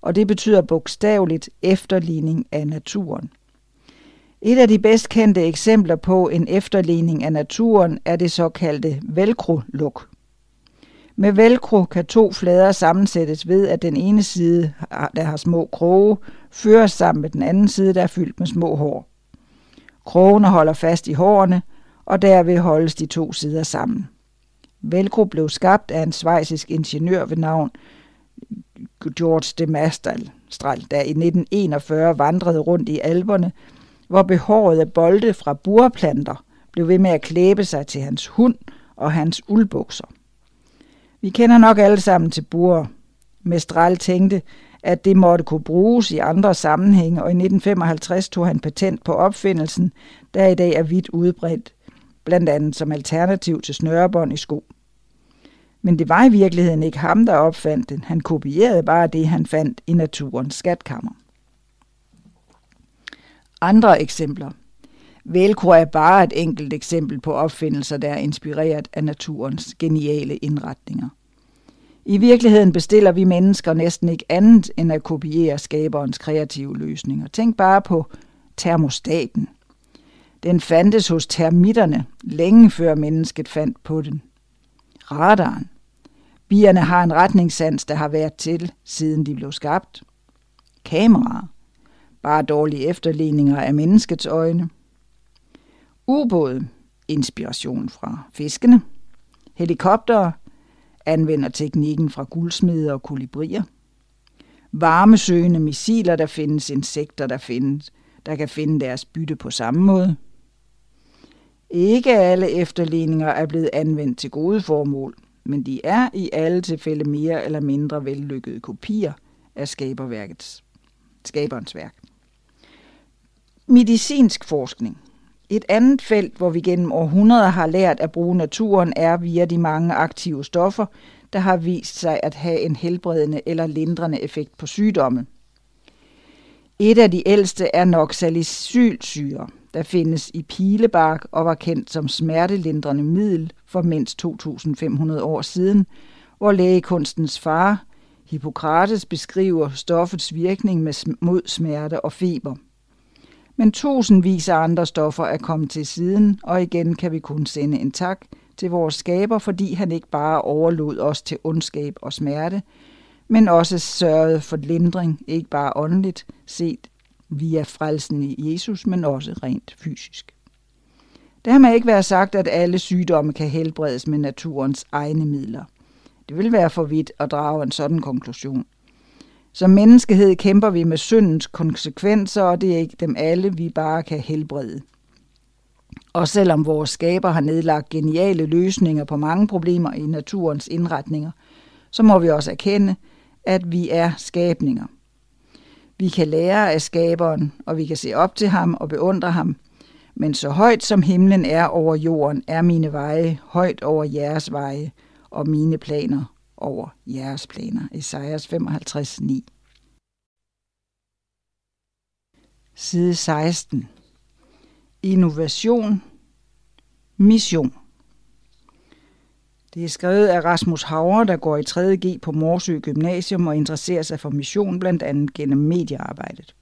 og det betyder bogstaveligt efterligning af naturen. Et af de bedst kendte eksempler på en efterligning af naturen er det såkaldte velcro-luk. Med velcro kan to flader sammensættes ved, at den ene side, der har små kroge, føres sammen med den anden side, der er fyldt med små hår. Krogene holder fast i hårene, og derved holdes de to sider sammen. Velcro blev skabt af en svejsisk ingeniør ved navn George de Mastral, der i 1941 vandrede rundt i alberne, hvor behårede bolde fra burplanter blev ved med at klæbe sig til hans hund og hans uldbukser. Vi kender nok alle sammen til bur. Mestral tænkte, at det måtte kunne bruges i andre sammenhænge, og i 1955 tog han patent på opfindelsen, der i dag er vidt udbredt, blandt andet som alternativ til snørebånd i sko. Men det var i virkeligheden ikke ham, der opfandt den. Han kopierede bare det, han fandt i naturens skatkammer. Andre eksempler. Velcro er bare et enkelt eksempel på opfindelser, der er inspireret af naturens geniale indretninger. I virkeligheden bestiller vi mennesker næsten ikke andet end at kopiere skaberens kreative løsninger. Tænk bare på termostaten. Den fandtes hos termitterne længe før mennesket fandt på den. Radaren. Bierne har en retningssans, der har været til, siden de blev skabt. Kameraer. Bare dårlige efterligninger af menneskets øjne. Ubåde. Inspiration fra fiskene. Helikoptere anvender teknikken fra guldsmede og kolibrier. Varmesøgende missiler, der findes insekter, der, findes, der kan finde deres bytte på samme måde. Ikke alle efterligninger er blevet anvendt til gode formål, men de er i alle tilfælde mere eller mindre vellykkede kopier af skaberværkets, skaberens værk. Medicinsk forskning. Et andet felt, hvor vi gennem århundreder har lært at bruge naturen, er via de mange aktive stoffer, der har vist sig at have en helbredende eller lindrende effekt på sygdomme. Et af de ældste er nok salicylsyre, der findes i pilebark og var kendt som smertelindrende middel for mindst 2.500 år siden, hvor lægekunstens far, Hippokrates, beskriver stoffets virkning med mod smerte og feber. Men tusindvis af andre stoffer er kommet til siden, og igen kan vi kun sende en tak til vores skaber, fordi han ikke bare overlod os til ondskab og smerte, men også sørgede for lindring, ikke bare åndeligt set via frelsen i Jesus, men også rent fysisk. Det har man ikke været sagt, at alle sygdomme kan helbredes med naturens egne midler. Det vil være for vidt at drage en sådan konklusion. Som menneskehed kæmper vi med syndens konsekvenser, og det er ikke dem alle, vi bare kan helbrede. Og selvom vores skaber har nedlagt geniale løsninger på mange problemer i naturens indretninger, så må vi også erkende, at vi er skabninger. Vi kan lære af skaberen, og vi kan se op til ham og beundre ham. Men så højt som himlen er over jorden, er mine veje højt over jeres veje, og mine planer over jeres planer. Esajas 55, 9. Side 16. Innovation. Mission. Det er skrevet af Rasmus Hauer, der går i 3.G på Morsø Gymnasium og interesserer sig for mission blandt andet gennem mediearbejdet.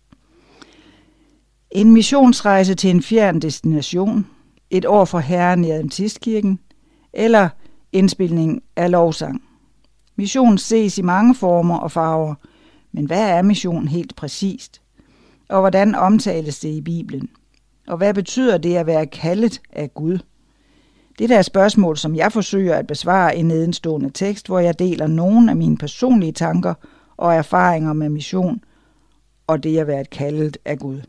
En missionsrejse til en fjern destination, et år for herren i Adventistkirken, eller indspilning af lovsang. Mission ses i mange former og farver, men hvad er mission helt præcist? Og hvordan omtales det i Bibelen? Og hvad betyder det at være kaldet af Gud? Det er spørgsmål, som jeg forsøger at besvare i nedenstående tekst, hvor jeg deler nogle af mine personlige tanker og erfaringer med mission og det at være kaldet af Gud.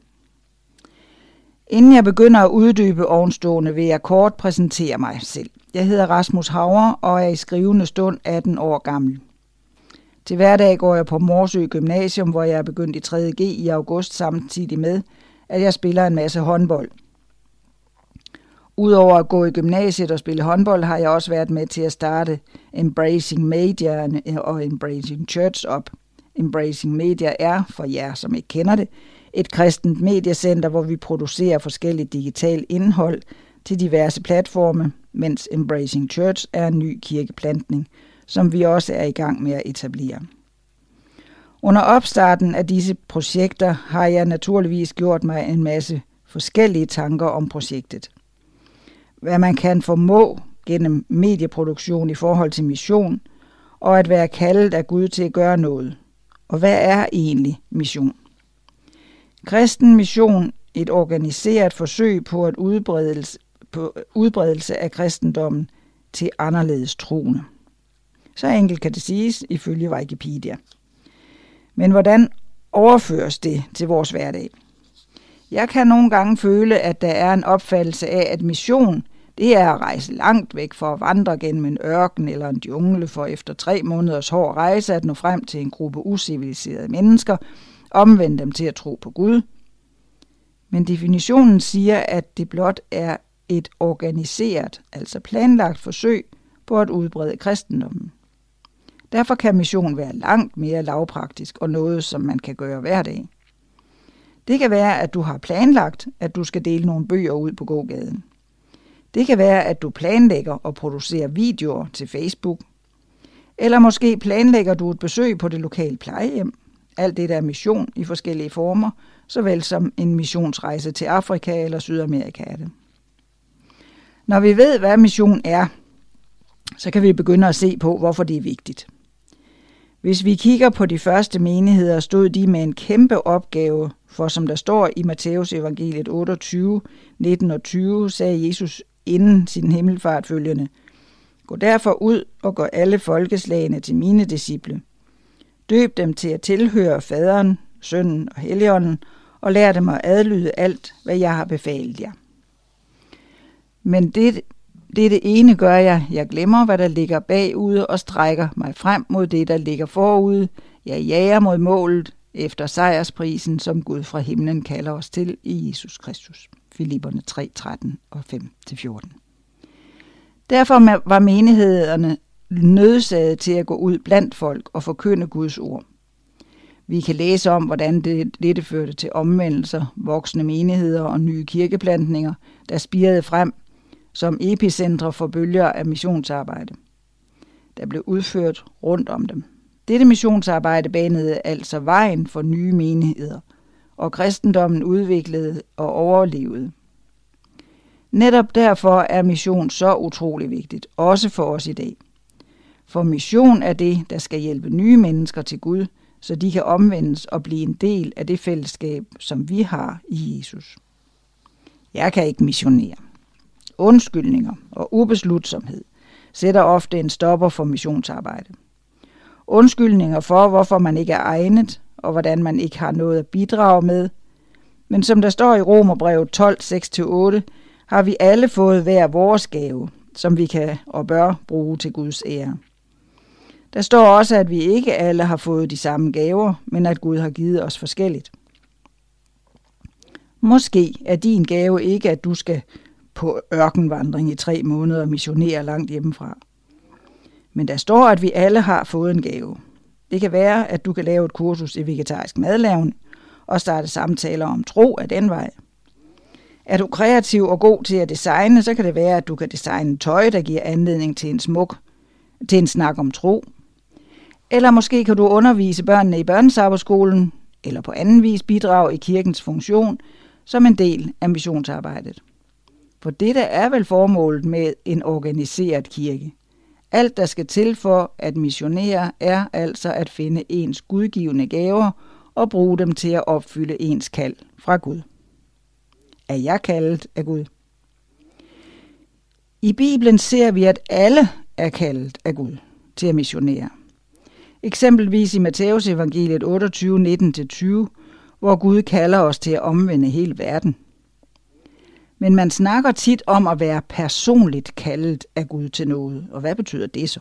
Inden jeg begynder at uddybe ovenstående, vil jeg kort præsentere mig selv. Jeg hedder Rasmus Hauer og er i skrivende stund 18 år gammel. Til hverdag går jeg på Morsø Gymnasium, hvor jeg er begyndt i 3.G i august samtidig med, at jeg spiller en masse håndbold. Udover at gå i gymnasiet og spille håndbold, har jeg også været med til at starte Embracing Media og Embracing Church op. Embracing Media er, for jer som ikke kender det, et kristent mediecenter, hvor vi producerer forskelligt digitalt indhold til diverse platforme, mens Embracing Church er en ny kirkeplantning, som vi også er i gang med at etablere. Under opstarten af disse projekter har jeg naturligvis gjort mig en masse forskellige tanker om projektet. Hvad man kan formå gennem medieproduktion i forhold til mission, og at være kaldet af Gud til at gøre noget. Og hvad er egentlig mission? Kristen mission et organiseret forsøg på at udbredelse, på udbredelse af kristendommen til anderledes troende. Så enkelt kan det siges ifølge Wikipedia. Men hvordan overføres det til vores hverdag? Jeg kan nogle gange føle, at der er en opfattelse af, at mission det er at rejse langt væk for at vandre gennem en ørken eller en jungle for efter tre måneders hård rejse at nå frem til en gruppe usiviliserede mennesker, omvende dem til at tro på Gud. Men definitionen siger, at det blot er et organiseret, altså planlagt forsøg på at udbrede kristendommen. Derfor kan mission være langt mere lavpraktisk og noget, som man kan gøre hver dag. Det kan være, at du har planlagt, at du skal dele nogle bøger ud på gågaden. Det kan være, at du planlægger og producerer videoer til Facebook. Eller måske planlægger du et besøg på det lokale plejehjem. Alt det der er mission i forskellige former, såvel som en missionsrejse til Afrika eller Sydamerika er det. Når vi ved, hvad mission er, så kan vi begynde at se på, hvorfor det er vigtigt. Hvis vi kigger på de første menigheder, stod de med en kæmpe opgave, for som der står i Matteus evangeliet 28, 19 og 20, sagde Jesus inden sin himmelfart følgende. Gå derfor ud og gør alle folkeslagene til mine disciple. Døb dem til at tilhøre faderen, sønnen og helligånden, og lær dem at adlyde alt, hvad jeg har befalet jer. Men det, det, det ene gør jeg, jeg glemmer, hvad der ligger bagude og strækker mig frem mod det, der ligger forude. Jeg jager mod målet efter sejrsprisen, som Gud fra himlen kalder os til i Jesus Kristus. Filipperne 3, 13 og 5-14. Derfor var menighederne nødsaget til at gå ud blandt folk og forkynde Guds ord. Vi kan læse om, hvordan det, dette førte til omvendelser, voksne menigheder og nye kirkeplantninger, der spirede frem som epicentre for bølger af missionsarbejde, der blev udført rundt om dem. Dette missionsarbejde banede altså vejen for nye menigheder, og kristendommen udviklede og overlevede. Netop derfor er mission så utrolig vigtigt, også for os i dag. For mission er det, der skal hjælpe nye mennesker til Gud, så de kan omvendes og blive en del af det fællesskab, som vi har i Jesus. Jeg kan ikke missionere. Undskyldninger og ubeslutsomhed sætter ofte en stopper for missionsarbejde. Undskyldninger for, hvorfor man ikke er egnet, og hvordan man ikke har noget at bidrage med. Men som der står i Romerbrevet 12, 6-8, har vi alle fået hver vores gave, som vi kan og bør bruge til Guds ære. Der står også, at vi ikke alle har fået de samme gaver, men at Gud har givet os forskelligt. Måske er din gave ikke, at du skal på ørkenvandring i tre måneder og missionere langt hjemmefra. Men der står, at vi alle har fået en gave. Det kan være, at du kan lave et kursus i vegetarisk madlavning og starte samtaler om tro af den vej. Er du kreativ og god til at designe, så kan det være, at du kan designe tøj, der giver anledning til en smuk til en snak om tro. Eller måske kan du undervise børnene i børnesarbejdsskolen, eller på anden vis bidrage i kirkens funktion som en del af missionsarbejdet. For dette er vel formålet med en organiseret kirke. Alt, der skal til for at missionere, er altså at finde ens gudgivende gaver og bruge dem til at opfylde ens kald fra Gud. Er jeg kaldet af Gud? I Bibelen ser vi, at alle er kaldet af Gud til at missionere. Eksempelvis i Matteus evangeliet 28, 19-20, hvor Gud kalder os til at omvende hele verden. Men man snakker tit om at være personligt kaldet af Gud til noget. Og hvad betyder det så?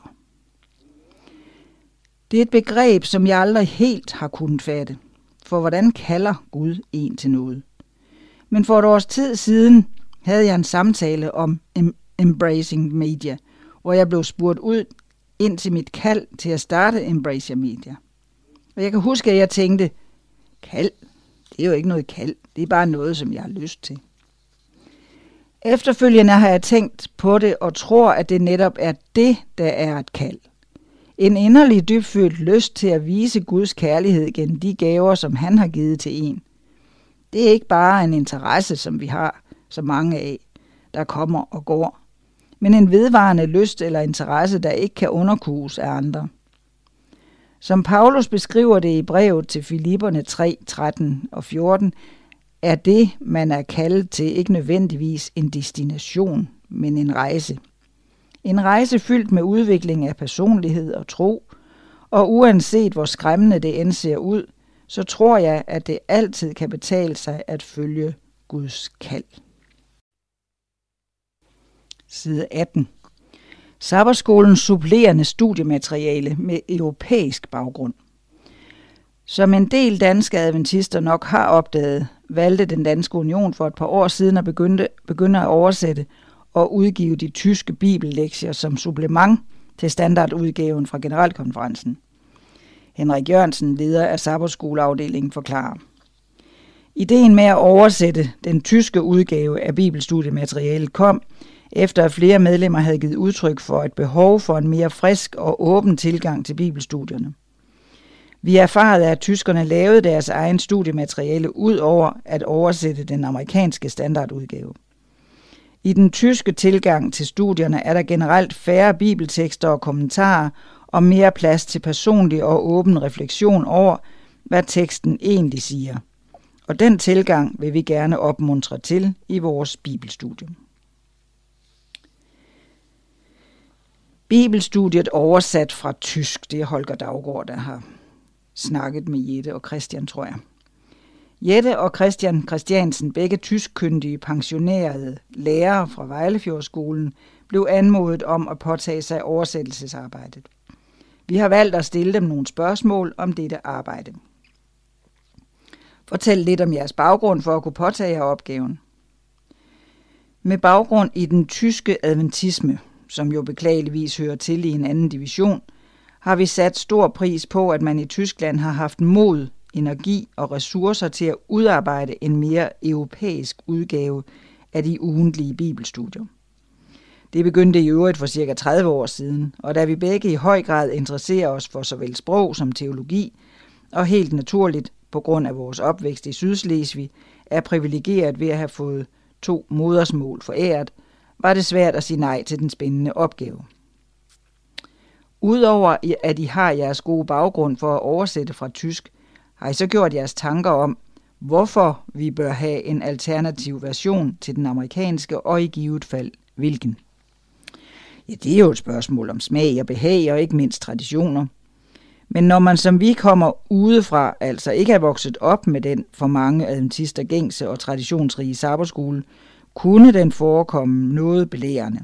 Det er et begreb, som jeg aldrig helt har kunnet fatte. For hvordan kalder Gud en til noget? Men for et års tid siden havde jeg en samtale om Embracing Media, hvor jeg blev spurgt ud ind til mit kald til at starte Embrace Media. Og jeg kan huske, at jeg tænkte, kald, det er jo ikke noget kald, det er bare noget, som jeg har lyst til. Efterfølgende har jeg tænkt på det og tror, at det netop er det, der er et kald. En inderlig dybfølt lyst til at vise Guds kærlighed gennem de gaver, som han har givet til en. Det er ikke bare en interesse, som vi har så mange af, der kommer og går, men en vedvarende lyst eller interesse, der ikke kan underkues af andre. Som Paulus beskriver det i brevet til Filipperne 3, 13 og 14, er det, man er kaldet til, ikke nødvendigvis en destination, men en rejse. En rejse fyldt med udvikling af personlighed og tro, og uanset hvor skræmmende det end ser ud, så tror jeg, at det altid kan betale sig at følge Guds kald. Side 18. Sabberskolens supplerende studiemateriale med europæisk baggrund. Som en del danske adventister nok har opdaget, valgte den danske union for et par år siden at begynde, begynde at oversætte og udgive de tyske bibellektier som supplement til standardudgaven fra generalkonferencen. Henrik Jørgensen, leder af Sabberskoleafdelingen, forklarer. Ideen med at oversætte den tyske udgave af bibelstudiematerialet kom, efter at flere medlemmer havde givet udtryk for et behov for en mere frisk og åben tilgang til bibelstudierne. Vi erfarede, at tyskerne lavede deres egen studiemateriale ud over at oversætte den amerikanske standardudgave. I den tyske tilgang til studierne er der generelt færre bibeltekster og kommentarer og mere plads til personlig og åben refleksion over, hvad teksten egentlig siger. Og den tilgang vil vi gerne opmuntre til i vores bibelstudium. Bibelstudiet oversat fra tysk, det er Holger Daggaard, der har snakket med Jette og Christian, tror jeg. Jette og Christian Christiansen, begge tyskkyndige pensionerede lærere fra Vejlefjordskolen, blev anmodet om at påtage sig oversættelsesarbejdet. Vi har valgt at stille dem nogle spørgsmål om dette arbejde. Fortæl lidt om jeres baggrund for at kunne påtage jer opgaven. Med baggrund i den tyske adventisme, som jo beklageligvis hører til i en anden division, har vi sat stor pris på, at man i Tyskland har haft mod, energi og ressourcer til at udarbejde en mere europæisk udgave af de ugentlige bibelstudier. Det begyndte i øvrigt for cirka 30 år siden, og da vi begge i høj grad interesserer os for såvel sprog som teologi, og helt naturligt på grund af vores opvækst i Sydslesvig, er privilegeret ved at have fået to modersmål foræret, var det svært at sige nej til den spændende opgave. Udover at I har jeres gode baggrund for at oversætte fra tysk, har I så gjort jeres tanker om, hvorfor vi bør have en alternativ version til den amerikanske, og i givet fald hvilken. Ja, det er jo et spørgsmål om smag og behag, og ikke mindst traditioner. Men når man som vi kommer udefra, altså ikke er vokset op med den for mange adventister gængse og traditionsrige sabberskole, kunne den forekomme noget belærende.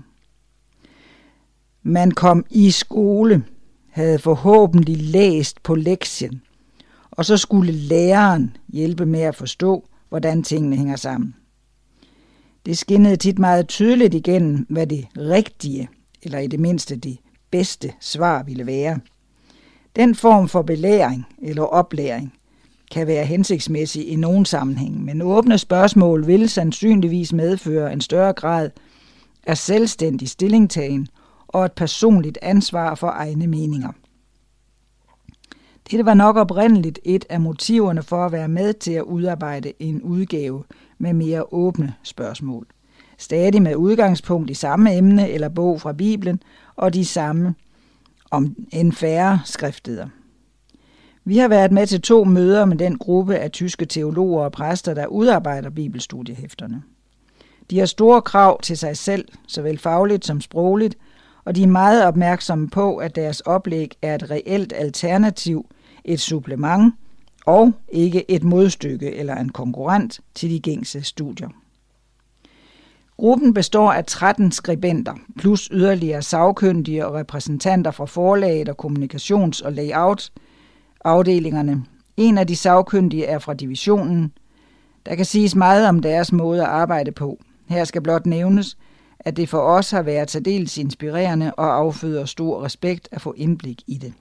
Man kom i skole, havde forhåbentlig læst på lektien, og så skulle læreren hjælpe med at forstå, hvordan tingene hænger sammen. Det skinnede tit meget tydeligt igennem, hvad det rigtige, eller i det mindste det bedste svar ville være. Den form for belæring eller oplæring kan være hensigtsmæssig i nogen sammenhæng, men åbne spørgsmål vil sandsynligvis medføre en større grad af selvstændig stillingtagen og et personligt ansvar for egne meninger. Dette var nok oprindeligt et af motiverne for at være med til at udarbejde en udgave med mere åbne spørgsmål. Stadig med udgangspunkt i samme emne eller bog fra Bibelen og de samme om en færre skriftleder. Vi har været med til to møder med den gruppe af tyske teologer og præster, der udarbejder bibelstudiehæfterne. De har store krav til sig selv, såvel fagligt som sprogligt, og de er meget opmærksomme på, at deres oplæg er et reelt alternativ, et supplement og ikke et modstykke eller en konkurrent til de gængse studier. Gruppen består af 13 skribenter, plus yderligere sagkyndige og repræsentanter fra forlaget og kommunikations- og layout afdelingerne. En af de sagkyndige er fra divisionen. Der kan siges meget om deres måde at arbejde på. Her skal blot nævnes, at det for os har været særdeles inspirerende og afføder stor respekt at få indblik i det.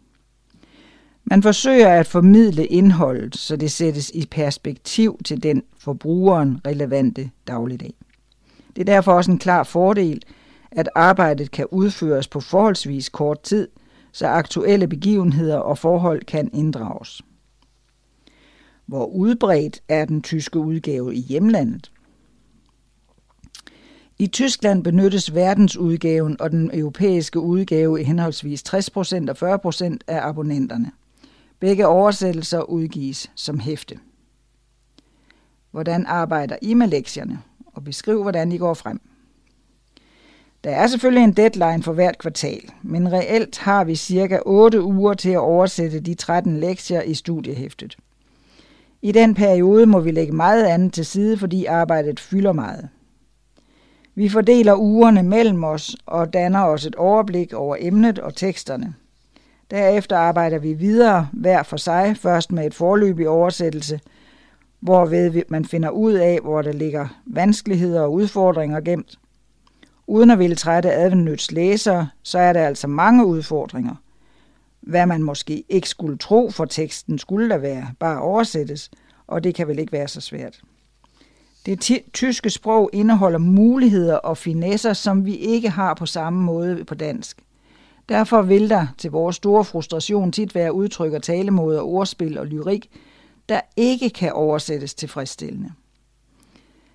Man forsøger at formidle indholdet, så det sættes i perspektiv til den for brugeren relevante dagligdag. Det er derfor også en klar fordel, at arbejdet kan udføres på forholdsvis kort tid, så aktuelle begivenheder og forhold kan inddrages. Hvor udbredt er den tyske udgave i hjemlandet? I Tyskland benyttes verdensudgaven og den europæiske udgave i henholdsvis 60% og 40% af abonnenterne. Begge oversættelser udgives som hæfte. Hvordan arbejder I med lektierne? Og beskriv, hvordan I går frem. Der er selvfølgelig en deadline for hvert kvartal, men reelt har vi cirka 8 uger til at oversætte de 13 lektier i studiehæftet. I den periode må vi lægge meget andet til side, fordi arbejdet fylder meget. Vi fordeler ugerne mellem os og danner os et overblik over emnet og teksterne. Derefter arbejder vi videre hver for sig, først med et forløbig oversættelse, hvorved man finder ud af, hvor der ligger vanskeligheder og udfordringer gemt. Uden at ville trætte adventnyts læsere, så er der altså mange udfordringer. Hvad man måske ikke skulle tro, for teksten skulle der være, bare oversættes, og det kan vel ikke være så svært. Det tyske sprog indeholder muligheder og finesser, som vi ikke har på samme måde på dansk. Derfor vil der til vores store frustration tit være udtryk og talemåder, ordspil og lyrik, der ikke kan oversættes tilfredsstillende.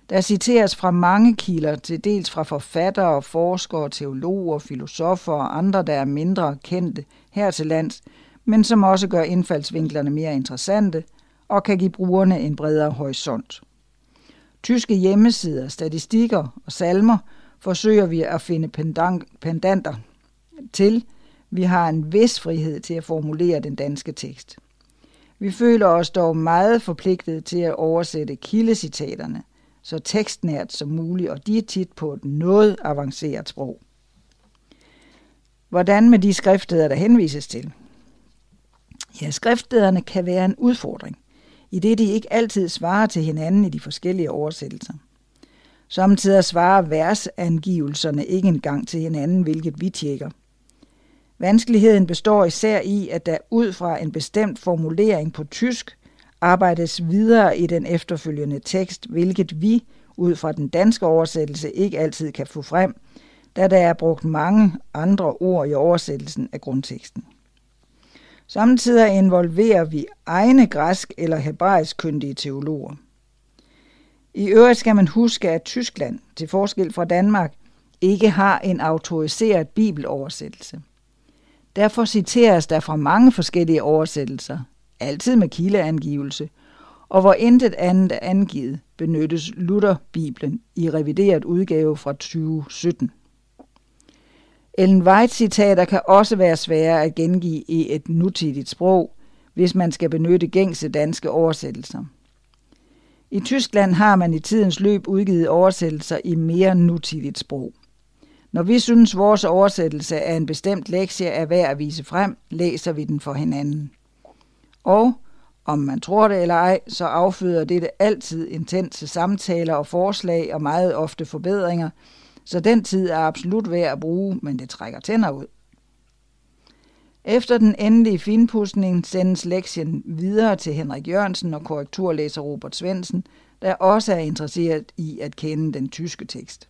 Der citeres fra mange kilder, til dels fra forfattere, forskere, teologer, filosofer og andre, der er mindre kendte her til lands, men som også gør indfaldsvinklerne mere interessante og kan give brugerne en bredere horisont. Tyske hjemmesider, statistikker og salmer forsøger vi at finde pendanter til. Vi har en vis frihed til at formulere den danske tekst. Vi føler os dog meget forpligtet til at oversætte kildecitaterne, så tekstnært som muligt, og de er tit på et noget avanceret sprog. Hvordan med de skriftsteder, der henvises til? Ja, skriftstederne kan være en udfordring, i det de ikke altid svarer til hinanden i de forskellige oversættelser. Samtidig svarer versangivelserne ikke engang til hinanden, hvilket vi tjekker. Vanskeligheden består især i, at der ud fra en bestemt formulering på tysk arbejdes videre i den efterfølgende tekst, hvilket vi ud fra den danske oversættelse ikke altid kan få frem, da der er brugt mange andre ord i oversættelsen af grundteksten. Samtidig involverer vi egne græsk eller hebraisk kyndige teologer. I øvrigt skal man huske, at Tyskland, til forskel fra Danmark, ikke har en autoriseret bibeloversættelse. Derfor citeres der fra mange forskellige oversættelser, altid med kildeangivelse, og hvor intet andet er angivet, benyttes Lutherbiblen i revideret udgave fra 2017. Ellen White-citater kan også være svære at gengive i et nutidigt sprog, hvis man skal benytte gængse danske oversættelser. I Tyskland har man i tidens løb udgivet oversættelser i mere nutidigt sprog. Når vi synes, vores oversættelse af en bestemt lektie er værd at vise frem, læser vi den for hinanden. Og, om man tror det eller ej, så afføder dette altid intense samtaler og forslag og meget ofte forbedringer, så den tid er absolut værd at bruge, men det trækker tænder ud. Efter den endelige finpudsning sendes lektien videre til Henrik Jørgensen og korrekturlæser Robert Svensen, der også er interesseret i at kende den tyske tekst.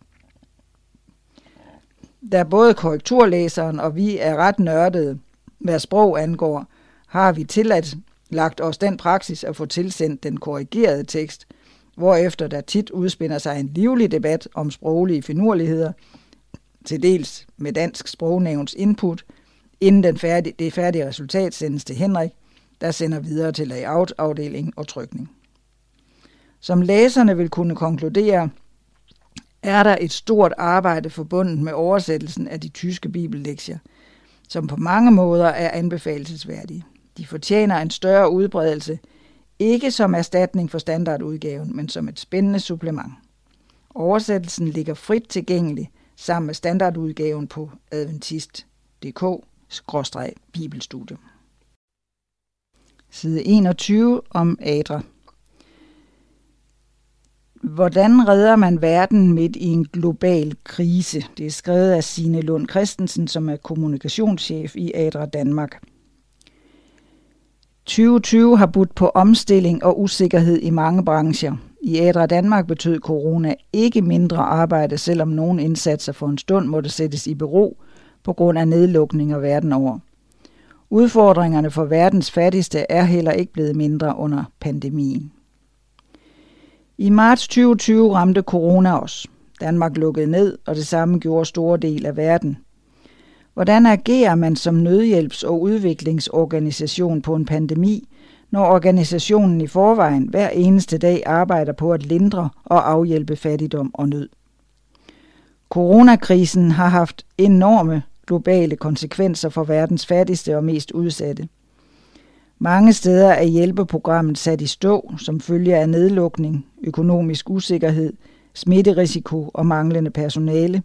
Da både korrekturlæseren og vi er ret nørdede, hvad sprog angår, har vi tilladt lagt os den praksis at få tilsendt den korrigerede tekst, hvorefter der tit udspinder sig en livlig debat om sproglige finurligheder, til dels med dansk sprognævns input, inden den færdige, det færdige resultat sendes til Henrik, der sender videre til layout-afdeling og trykning. Som læserne vil kunne konkludere, er der et stort arbejde forbundet med oversættelsen af de tyske bibellektier, som på mange måder er anbefalesværdige. De fortjener en større udbredelse, ikke som erstatning for standardudgaven, men som et spændende supplement. Oversættelsen ligger frit tilgængelig sammen med standardudgaven på adventist.dk-bibelstudie. Side 21 om Adra. Hvordan redder man verden midt i en global krise? Det er skrevet af Sine Lund Christensen, som er kommunikationschef i Adra Danmark. 2020 har budt på omstilling og usikkerhed i mange brancher. I Adra Danmark betød corona ikke mindre arbejde, selvom nogle indsatser for en stund måtte sættes i bero på grund af nedlukninger verden over. Udfordringerne for verdens fattigste er heller ikke blevet mindre under pandemien. I marts 2020 ramte corona os. Danmark lukkede ned, og det samme gjorde store del af verden. Hvordan agerer man som nødhjælps- og udviklingsorganisation på en pandemi, når organisationen i forvejen hver eneste dag arbejder på at lindre og afhjælpe fattigdom og nød? Coronakrisen har haft enorme globale konsekvenser for verdens fattigste og mest udsatte – mange steder er hjælpeprogrammet sat i stå som følge af nedlukning, økonomisk usikkerhed, smitterisiko og manglende personale.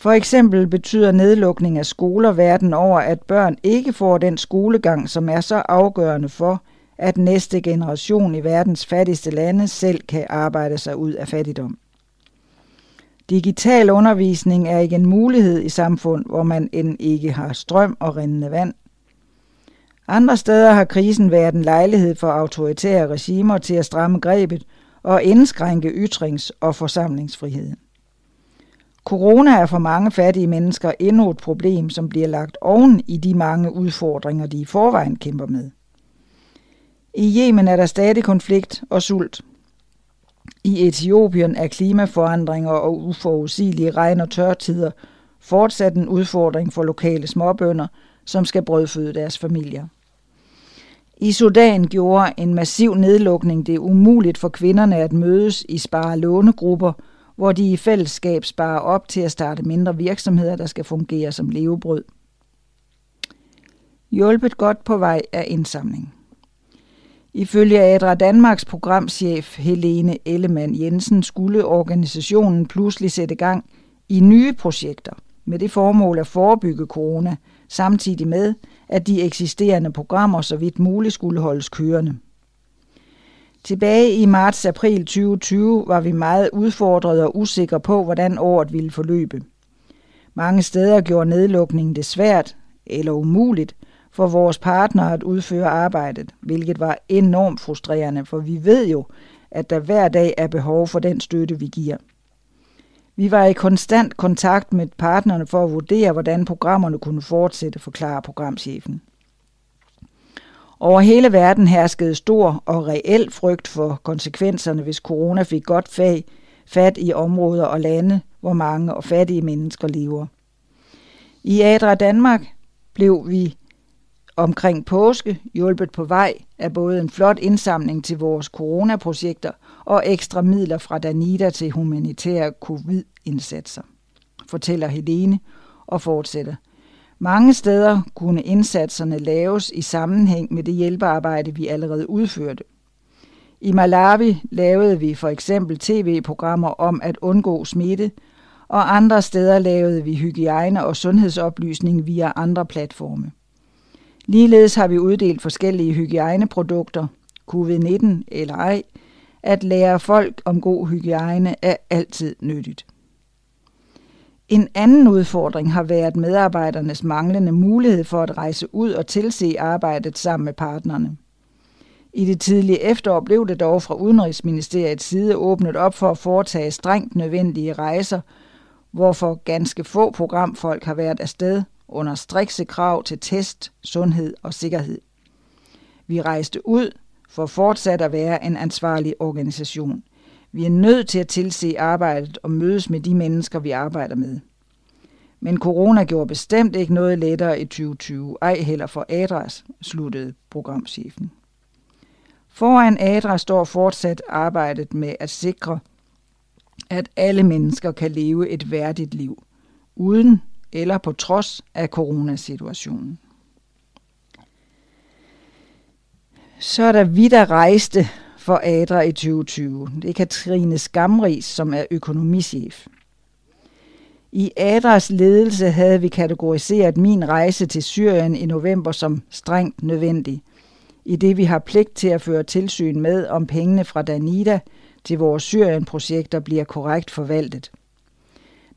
For eksempel betyder nedlukning af skoler verden over, at børn ikke får den skolegang, som er så afgørende for, at næste generation i verdens fattigste lande selv kan arbejde sig ud af fattigdom. Digital undervisning er ikke en mulighed i samfund, hvor man end ikke har strøm og rindende vand – andre steder har krisen været en lejlighed for autoritære regimer til at stramme grebet og indskrænke ytrings- og forsamlingsfriheden. Corona er for mange fattige mennesker endnu et problem, som bliver lagt oven i de mange udfordringer, de i forvejen kæmper med. I Yemen er der stadig konflikt og sult. I Etiopien er klimaforandringer og uforudsigelige regn- og tørtider fortsat en udfordring for lokale småbønder, som skal brødføde deres familier. I Sudan gjorde en massiv nedlukning det umuligt for kvinderne at mødes i spare-lånegrupper, hvor de i fællesskab sparer op til at starte mindre virksomheder, der skal fungere som levebrød. Hjulpet godt på vej af indsamling. Ifølge Adra Danmarks programchef Helene Ellemann Jensen skulle organisationen pludselig sætte gang i nye projekter med det formål at forebygge corona, samtidig med, at de eksisterende programmer så vidt muligt skulle holdes kørende. Tilbage i marts-april 2020 var vi meget udfordrede og usikre på, hvordan året ville forløbe. Mange steder gjorde nedlukningen det svært eller umuligt for vores partnere at udføre arbejdet, hvilket var enormt frustrerende, for vi ved jo, at der hver dag er behov for den støtte, vi giver. Vi var i konstant kontakt med partnerne for at vurdere, hvordan programmerne kunne fortsætte, forklarer programchefen. Over hele verden herskede stor og reel frygt for konsekvenserne, hvis corona fik godt fag, fat i områder og lande, hvor mange og fattige mennesker lever. I Adra Danmark blev vi omkring påske hjulpet på vej af både en flot indsamling til vores coronaprojekter og ekstra midler fra Danida til humanitære covid-indsatser, fortæller Helene og fortsætter. Mange steder kunne indsatserne laves i sammenhæng med det hjælpearbejde, vi allerede udførte. I Malawi lavede vi for eksempel tv-programmer om at undgå smitte, og andre steder lavede vi hygiejne og sundhedsoplysning via andre platforme. Ligeledes har vi uddelt forskellige hygiejneprodukter, covid-19 eller ej. At lære folk om god hygiejne er altid nyttigt. En anden udfordring har været medarbejdernes manglende mulighed for at rejse ud og tilse arbejdet sammen med partnerne. I det tidlige efterår blev det dog fra Udenrigsministeriets side åbnet op for at foretage strengt nødvendige rejser, hvorfor ganske få programfolk har været afsted under strikse krav til test, sundhed og sikkerhed. Vi rejste ud for fortsat at være en ansvarlig organisation. Vi er nødt til at tilse arbejdet og mødes med de mennesker, vi arbejder med. Men corona gjorde bestemt ikke noget lettere i 2020, ej heller for Adras, sluttede programchefen. Foran Adra står fortsat arbejdet med at sikre, at alle mennesker kan leve et værdigt liv, uden eller på trods af coronasituationen. Så er der vi, der rejste for Adra i 2020. Det er Katrine Skamris, som er økonomichef. I Adras ledelse havde vi kategoriseret min rejse til Syrien i november som strengt nødvendig, i det vi har pligt til at føre tilsyn med, om pengene fra Danida til vores Syrien-projekter bliver korrekt forvaltet.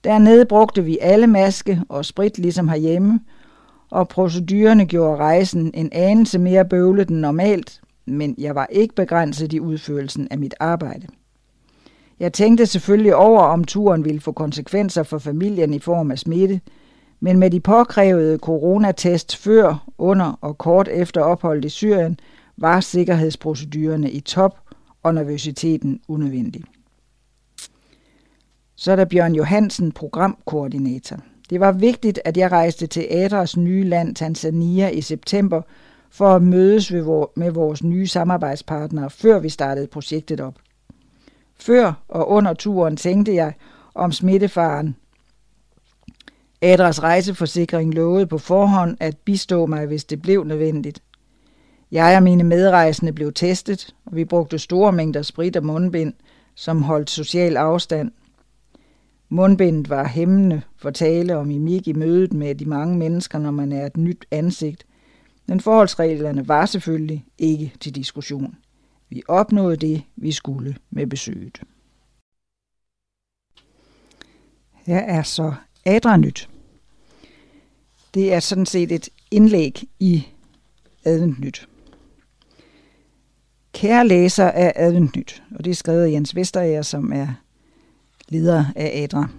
Dernede brugte vi alle maske og sprit ligesom herhjemme, og procedurerne gjorde rejsen en anelse mere bøvlet end normalt, men jeg var ikke begrænset i udførelsen af mit arbejde. Jeg tænkte selvfølgelig over, om turen ville få konsekvenser for familien i form af smitte, men med de påkrævede coronatest før, under og kort efter opholdet i Syrien, var sikkerhedsprocedurerne i top og nervøsiteten unødvendig. Så er der Bjørn Johansen, programkoordinator. Det var vigtigt, at jeg rejste til Adras nye land, Tanzania, i september, for at mødes med vores nye samarbejdspartnere, før vi startede projektet op. Før og under turen tænkte jeg om smittefaren. Adras rejseforsikring lovede på forhånd at bistå mig, hvis det blev nødvendigt. Jeg og mine medrejsende blev testet, og vi brugte store mængder sprit og mundbind, som holdt social afstand. Mundbindet var hæmmende for tale og mimik i mødet med de mange mennesker, når man er et nyt ansigt. Men forholdsreglerne var selvfølgelig ikke til diskussion. Vi opnåede det, vi skulle med besøget. Her er så Adra Nyt. Det er sådan set et indlæg i Adventnyt. Kære læser af Adventnyt, og det er skrevet af Jens Vesterager, som er leder af Adra.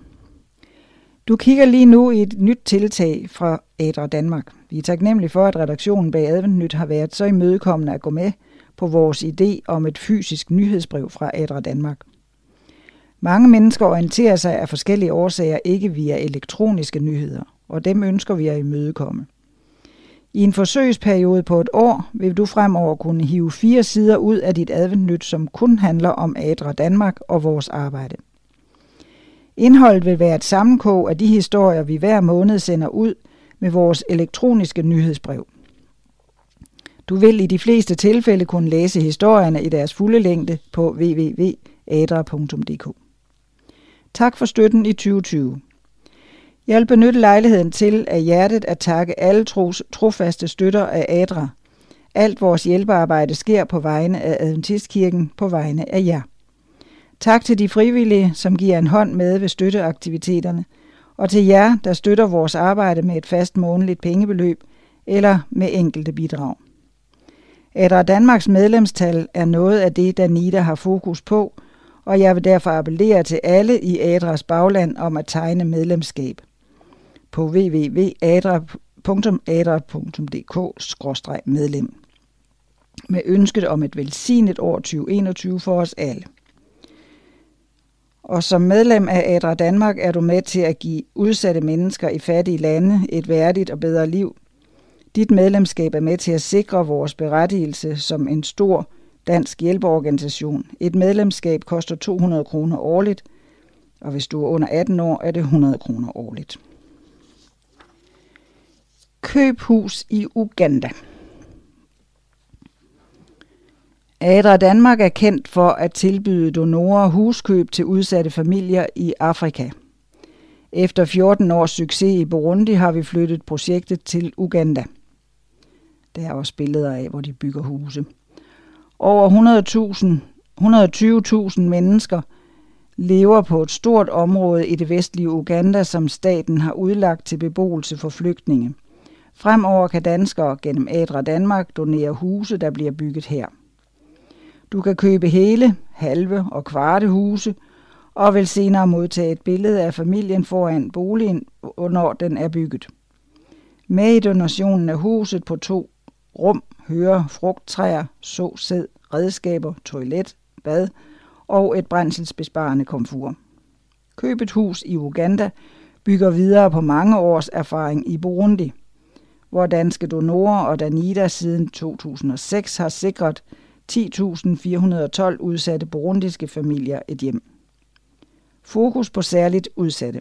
Du kigger lige nu i et nyt tiltag fra Adra Danmark. Vi er taknemmelige for, at redaktionen bag Adventnyt har været så imødekommende at gå med på vores idé om et fysisk nyhedsbrev fra Adra Danmark. Mange mennesker orienterer sig af forskellige årsager ikke via elektroniske nyheder, og dem ønsker vi at imødekomme. I en forsøgsperiode på et år vil du fremover kunne hive fire sider ud af dit adventnyt, som kun handler om Adra Danmark og vores arbejde. Indholdet vil være et sammenkog af de historier, vi hver måned sender ud med vores elektroniske nyhedsbrev. Du vil i de fleste tilfælde kunne læse historierne i deres fulde længde på www.adra.dk. Tak for støtten i 2020. Jeg vil benytte lejligheden til af hjertet at takke alle tros, trofaste støtter af Adra. Alt vores hjælpearbejde sker på vegne af Adventistkirken, på vegne af jer. Tak til de frivillige, som giver en hånd med ved støtteaktiviteterne, og til jer, der støtter vores arbejde med et fast månedligt pengebeløb eller med enkelte bidrag. Adra Danmarks medlemstal er noget af det, Danita har fokus på, og jeg vil derfor appellere til alle i Adras bagland om at tegne medlemskab på www.adra.adra.dk-medlem med ønsket om et velsignet år 2021 for os alle. Og som medlem af Adra Danmark er du med til at give udsatte mennesker i fattige lande et værdigt og bedre liv. Dit medlemskab er med til at sikre vores berettigelse som en stor dansk hjælpeorganisation. Et medlemskab koster 200 kroner årligt, og hvis du er under 18 år, er det 100 kroner årligt. Køb hus i Uganda. Adra Danmark er kendt for at tilbyde donorer huskøb til udsatte familier i Afrika. Efter 14 års succes i Burundi har vi flyttet projektet til Uganda. Der er også billeder af, hvor de bygger huse. Over 120.000 mennesker lever på et stort område i det vestlige Uganda, som staten har udlagt til beboelse for flygtninge. Fremover kan danskere gennem Adra Danmark donere huse, der bliver bygget her. Du kan købe hele, halve og kvarte huse, og vil senere modtage et billede af familien foran boligen, når den er bygget. Med i donationen af huset på to rum hører frugttræer, såsæd, redskaber, toilet, bad og et brændselsbesparende komfur. Køb et hus i Uganda bygger videre på mange års erfaring i Burundi, hvor danske donorer og Danida siden 2006 har sikret 10.412 udsatte burundiske familier et hjem. Fokus på særligt udsatte.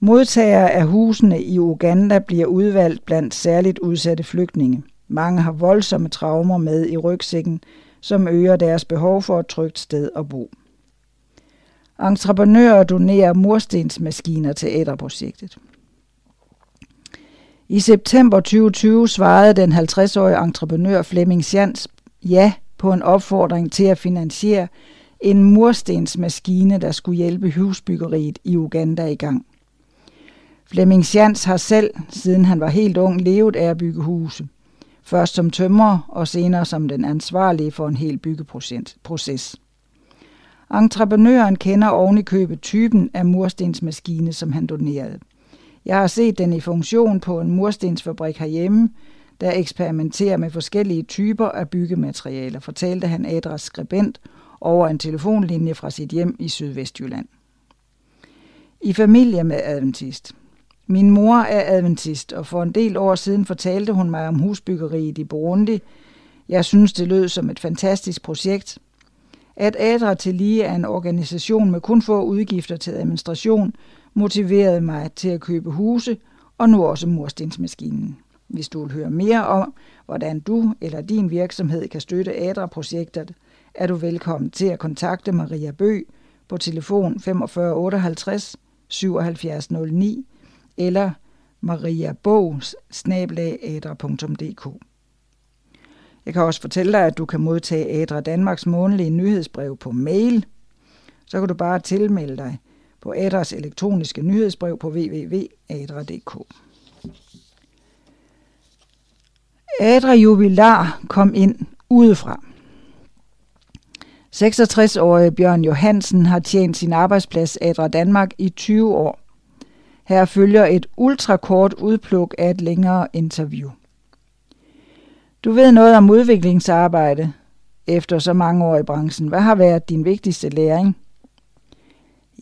Modtagere af husene i Uganda bliver udvalgt blandt særligt udsatte flygtninge. Mange har voldsomme traumer med i rygsækken, som øger deres behov for et trygt sted at bo. Entreprenører donerer murstensmaskiner til æderprojektet. I september 2020 svarede den 50-årige entreprenør Flemming Sjans ja på en opfordring til at finansiere en murstensmaskine, der skulle hjælpe husbyggeriet i Uganda i gang. Flemming Sjans har selv, siden han var helt ung, levet af at bygge huse. Først som tømrer og senere som den ansvarlige for en hel byggeproces. Entreprenøren kender oven i købet typen af murstensmaskine, som han donerede. Jeg har set den i funktion på en murstensfabrik herhjemme, der eksperimenterer med forskellige typer af byggematerialer, fortalte han Adras skribent over en telefonlinje fra sit hjem i Sydvestjylland. I familie med adventist. Min mor er adventist, og for en del år siden fortalte hun mig om husbyggeriet i Burundi. Jeg synes, det lød som et fantastisk projekt. At Adra til lige er en organisation med kun få udgifter til administration, motiverede mig til at købe huse og nu også murstensmaskinen. Hvis du vil høre mere om, hvordan du eller din virksomhed kan støtte ADRA-projektet, er du velkommen til at kontakte Maria Bø på telefon 45 58 77 09 eller mariabogs-adra.dk. Jeg kan også fortælle dig, at du kan modtage Adra Danmarks månedlige nyhedsbrev på mail. Så kan du bare tilmelde dig på Adras elektroniske nyhedsbrev på www.adra.dk. Adra Jubilar kom ind udefra. 66-årige Bjørn Johansen har tjent sin arbejdsplads Adra Danmark i 20 år. Her følger et ultrakort udpluk af et længere interview. Du ved noget om udviklingsarbejde efter så mange år i branchen. Hvad har været din vigtigste læring?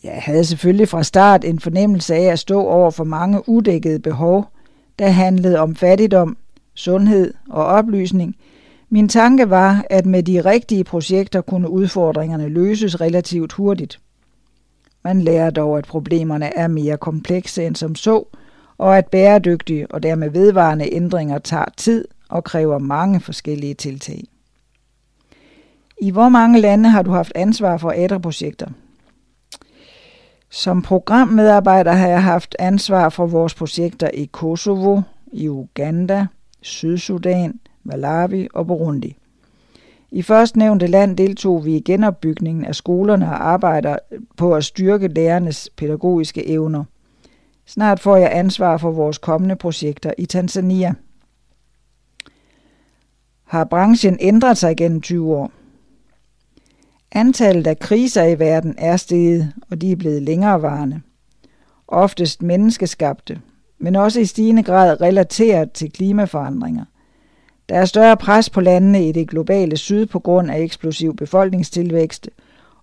Jeg havde selvfølgelig fra start en fornemmelse af at stå over for mange udækkede behov, der handlede om fattigdom, sundhed og oplysning. Min tanke var, at med de rigtige projekter kunne udfordringerne løses relativt hurtigt. Man lærer dog, at problemerne er mere komplekse end som så, og at bæredygtige og dermed vedvarende ændringer tager tid og kræver mange forskellige tiltag. I hvor mange lande har du haft ansvar for ældreprojekter? Som programmedarbejder har jeg haft ansvar for vores projekter i Kosovo, i Uganda, Sydsudan, Malawi og Burundi. I førstnævnte land deltog vi i genopbygningen af skolerne og arbejder på at styrke lærernes pædagogiske evner. Snart får jeg ansvar for vores kommende projekter i Tanzania. Har branchen ændret sig gennem 20 år? Antallet af kriser i verden er steget, og de er blevet længerevarende. Oftest menneskeskabte, men også i stigende grad relateret til klimaforandringer. Der er større pres på landene i det globale syd på grund af eksplosiv befolkningstilvækst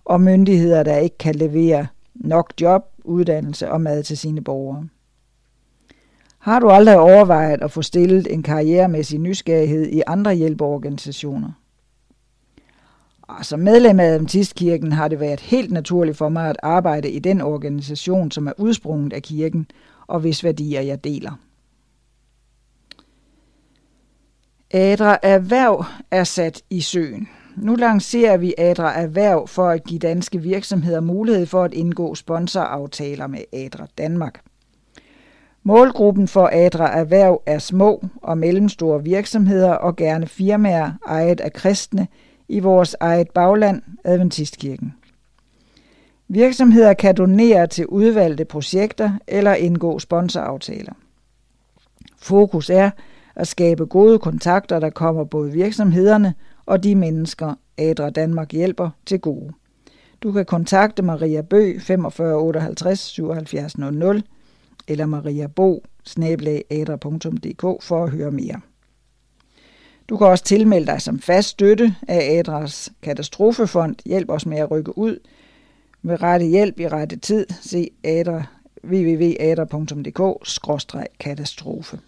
og myndigheder, der ikke kan levere nok job, uddannelse og mad til sine borgere. Har du aldrig overvejet at få stillet en karrieremæssig nysgerrighed i andre hjælpeorganisationer? Som medlem af Adventistkirken har det været helt naturligt for mig at arbejde i den organisation, som er udsprunget af kirken, og hvis værdier jeg deler. Adra Erhverv er sat i søen. Nu lancerer vi Adra Erhverv for at give danske virksomheder mulighed for at indgå sponsoraftaler med Adra Danmark. Målgruppen for Adra Erhverv er små og mellemstore virksomheder og gerne firmaer ejet af kristne i vores eget bagland, Adventistkirken. Virksomheder kan donere til udvalgte projekter eller indgå sponsoraftaler. Fokus er at skabe gode kontakter, der kommer både virksomhederne og de mennesker, Adra Danmark hjælper til gode. Du kan kontakte Maria Bø 45 58 77 00 eller Maria Bo for at høre mere. Du kan også tilmelde dig som fast støtte af Adras Katastrofefond. Hjælp os med at rykke ud med rette hjælp i rette tid. Se adra, www.adra.dk-katastrofe.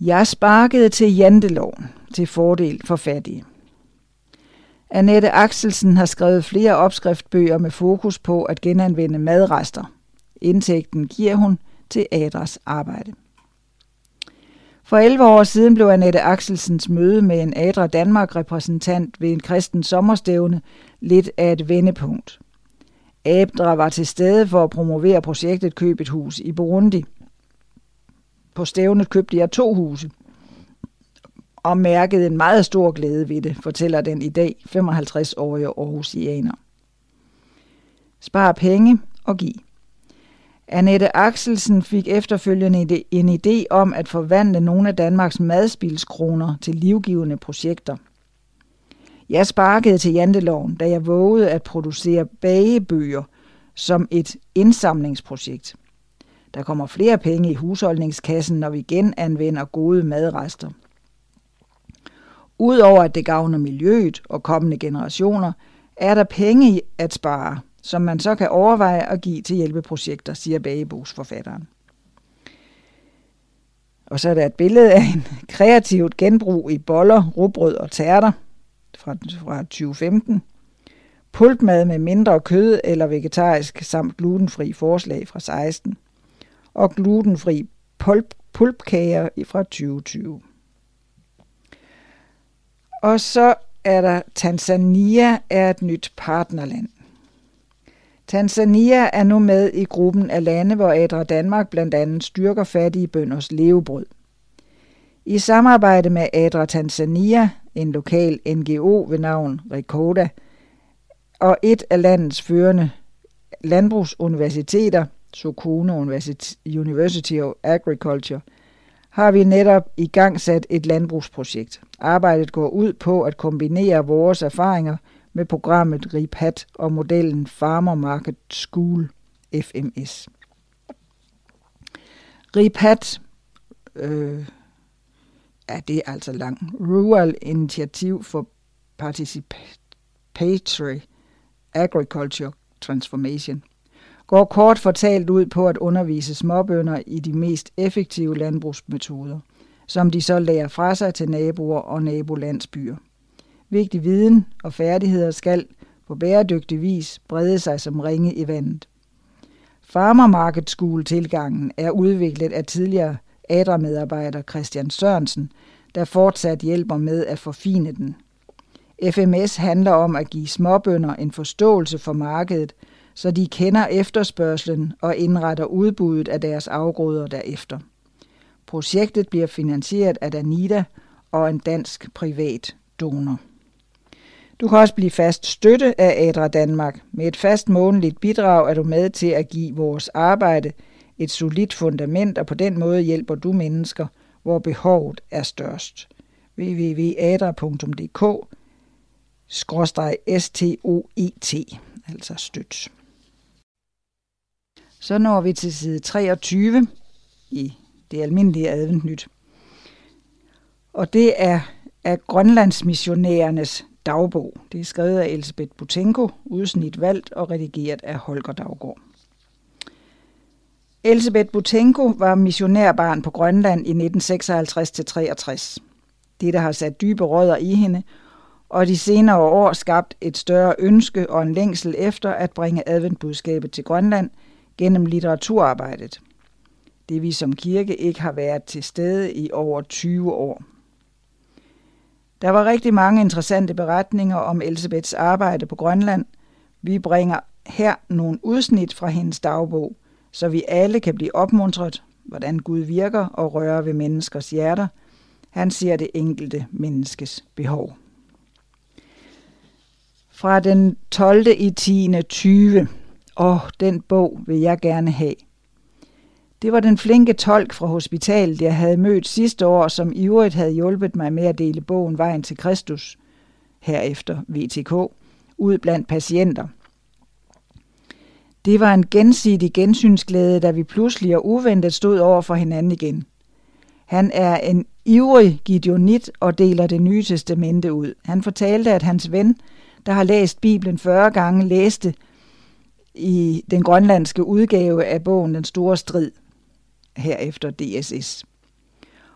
Jeg sparkede til janteloven til fordel for fattige. Annette Axelsen har skrevet flere opskriftbøger med fokus på at genanvende madrester. Indtægten giver hun til Adras arbejde. For 11 år siden blev Annette Axelsens møde med en Adra Danmark-repræsentant ved en kristen sommerstævne lidt af et vendepunkt. Adra var til stede for at promovere projektet Køb et hus i Burundi. På stævnet købte jeg to huse og mærkede en meget stor glæde ved det, fortæller den i dag 55-årige Aarhusianer. Spar penge og giv. Annette Axelsen fik efterfølgende en idé om at forvandle nogle af Danmarks madspilskroner til livgivende projekter. Jeg sparkede til janteloven, da jeg vågede at producere bagebøger som et indsamlingsprojekt. Der kommer flere penge i husholdningskassen, når vi genanvender gode madrester. Udover at det gavner miljøet og kommende generationer, er der penge at spare – som man så kan overveje at give til hjælpeprojekter, siger bagebogsforfatteren. Og så er der et billede af en kreativt genbrug i boller, rugbrød og tærter fra, fra 2015. Pultmad med mindre kød eller vegetarisk samt glutenfri forslag fra 16. Og glutenfri pulp, pulpkager fra 2020. Og så er der Tanzania er et nyt partnerland. Tanzania er nu med i gruppen af lande, hvor Adra Danmark blandt andet styrker fattige bønders levebrød. I samarbejde med Adra Tanzania, en lokal NGO ved navn Rekoda, og et af landets førende landbrugsuniversiteter, Sokono University of Agriculture, har vi netop i gang sat et landbrugsprojekt. Arbejdet går ud på at kombinere vores erfaringer – med programmet RIPAT og modellen Farmer Market School FMS. RIPAT øh, ja, det er altså lang. Rural Initiative for Participatory Agriculture Transformation går kort fortalt ud på at undervise småbønder i de mest effektive landbrugsmetoder, som de så lærer fra sig til naboer og nabolandsbyer. Vigtig viden og færdigheder skal på bæredygtig vis brede sig som ringe i vandet. Farmer Market School tilgangen er udviklet af tidligere ADRA-medarbejder Christian Sørensen, der fortsat hjælper med at forfine den. FMS handler om at give småbønder en forståelse for markedet, så de kender efterspørgselen og indretter udbuddet af deres afgrøder derefter. Projektet bliver finansieret af Danida og en dansk privat donor. Du kan også blive fast støtte af Adra Danmark. Med et fast månedligt bidrag er du med til at give vores arbejde et solidt fundament, og på den måde hjælper du mennesker, hvor behovet er størst. www.adra.dk STOET, altså støt. Så når vi til side 23 i det almindelige adventnyt. Og det er af Grønlandsmissionærernes dagbog. Det er skrevet af Elisabeth Butenko, udsnit valgt og redigeret af Holger Daggaard. Elisabeth Butenko var missionærbarn på Grønland i 1956-63. Dette har sat dybe rødder i hende, og de senere år skabt et større ønske og en længsel efter at bringe adventbudskabet til Grønland gennem litteraturarbejdet. Det vi som kirke ikke har været til stede i over 20 år. Der var rigtig mange interessante beretninger om Elisabeths arbejde på Grønland. Vi bringer her nogle udsnit fra hendes dagbog, så vi alle kan blive opmuntret, hvordan Gud virker og rører ved menneskers hjerter. Han ser det enkelte menneskes behov. Fra den 12. i 10. 20. Åh, den bog vil jeg gerne have. Det var den flinke tolk fra hospitalet, jeg havde mødt sidste år, som ivrigt havde hjulpet mig med at dele bogen Vejen til Kristus, herefter VTK, ud blandt patienter. Det var en gensidig gensynsglæde, da vi pludselig og uventet stod over for hinanden igen. Han er en ivrig gideonit og deler det nye testamente ud. Han fortalte, at hans ven, der har læst Bibelen 40 gange, læste i den grønlandske udgave af bogen Den Store Strid, herefter DSS,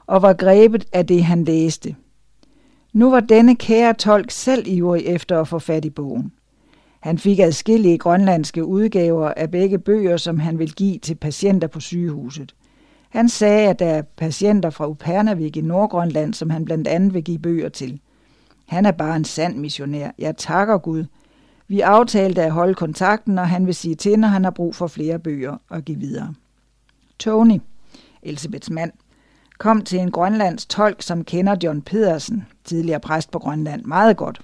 og var grebet af det, han læste. Nu var denne kære tolk selv ivrig efter at få fat i bogen. Han fik adskillige grønlandske udgaver af begge bøger, som han vil give til patienter på sygehuset. Han sagde, at der er patienter fra Upernavik i Nordgrønland, som han blandt andet vil give bøger til. Han er bare en sand missionær. Jeg takker Gud. Vi aftalte at holde kontakten, og han vil sige til, når han har brug for flere bøger og give videre. Tony, Elisabeths mand, kom til en grønlands tolk, som kender John Pedersen, tidligere præst på Grønland, meget godt.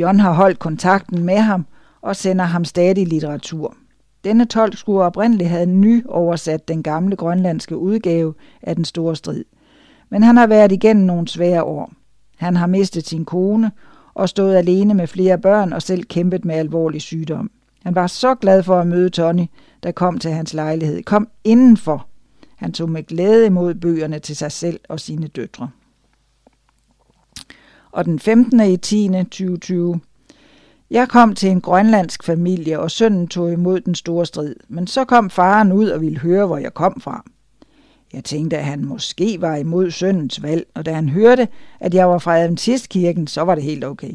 John har holdt kontakten med ham og sender ham stadig litteratur. Denne tolk skulle oprindeligt have ny oversat den gamle grønlandske udgave af Den Store Strid. Men han har været igennem nogle svære år. Han har mistet sin kone og stået alene med flere børn og selv kæmpet med alvorlig sygdom. Han var så glad for at møde Tony, der kom til hans lejlighed. Kom indenfor. Han tog med glæde imod bøgerne til sig selv og sine døtre. Og den 15. i 10. 2020. Jeg kom til en grønlandsk familie, og sønnen tog imod den store strid. Men så kom faren ud og ville høre, hvor jeg kom fra. Jeg tænkte, at han måske var imod sønnens valg, og da han hørte, at jeg var fra Adventistkirken, så var det helt okay.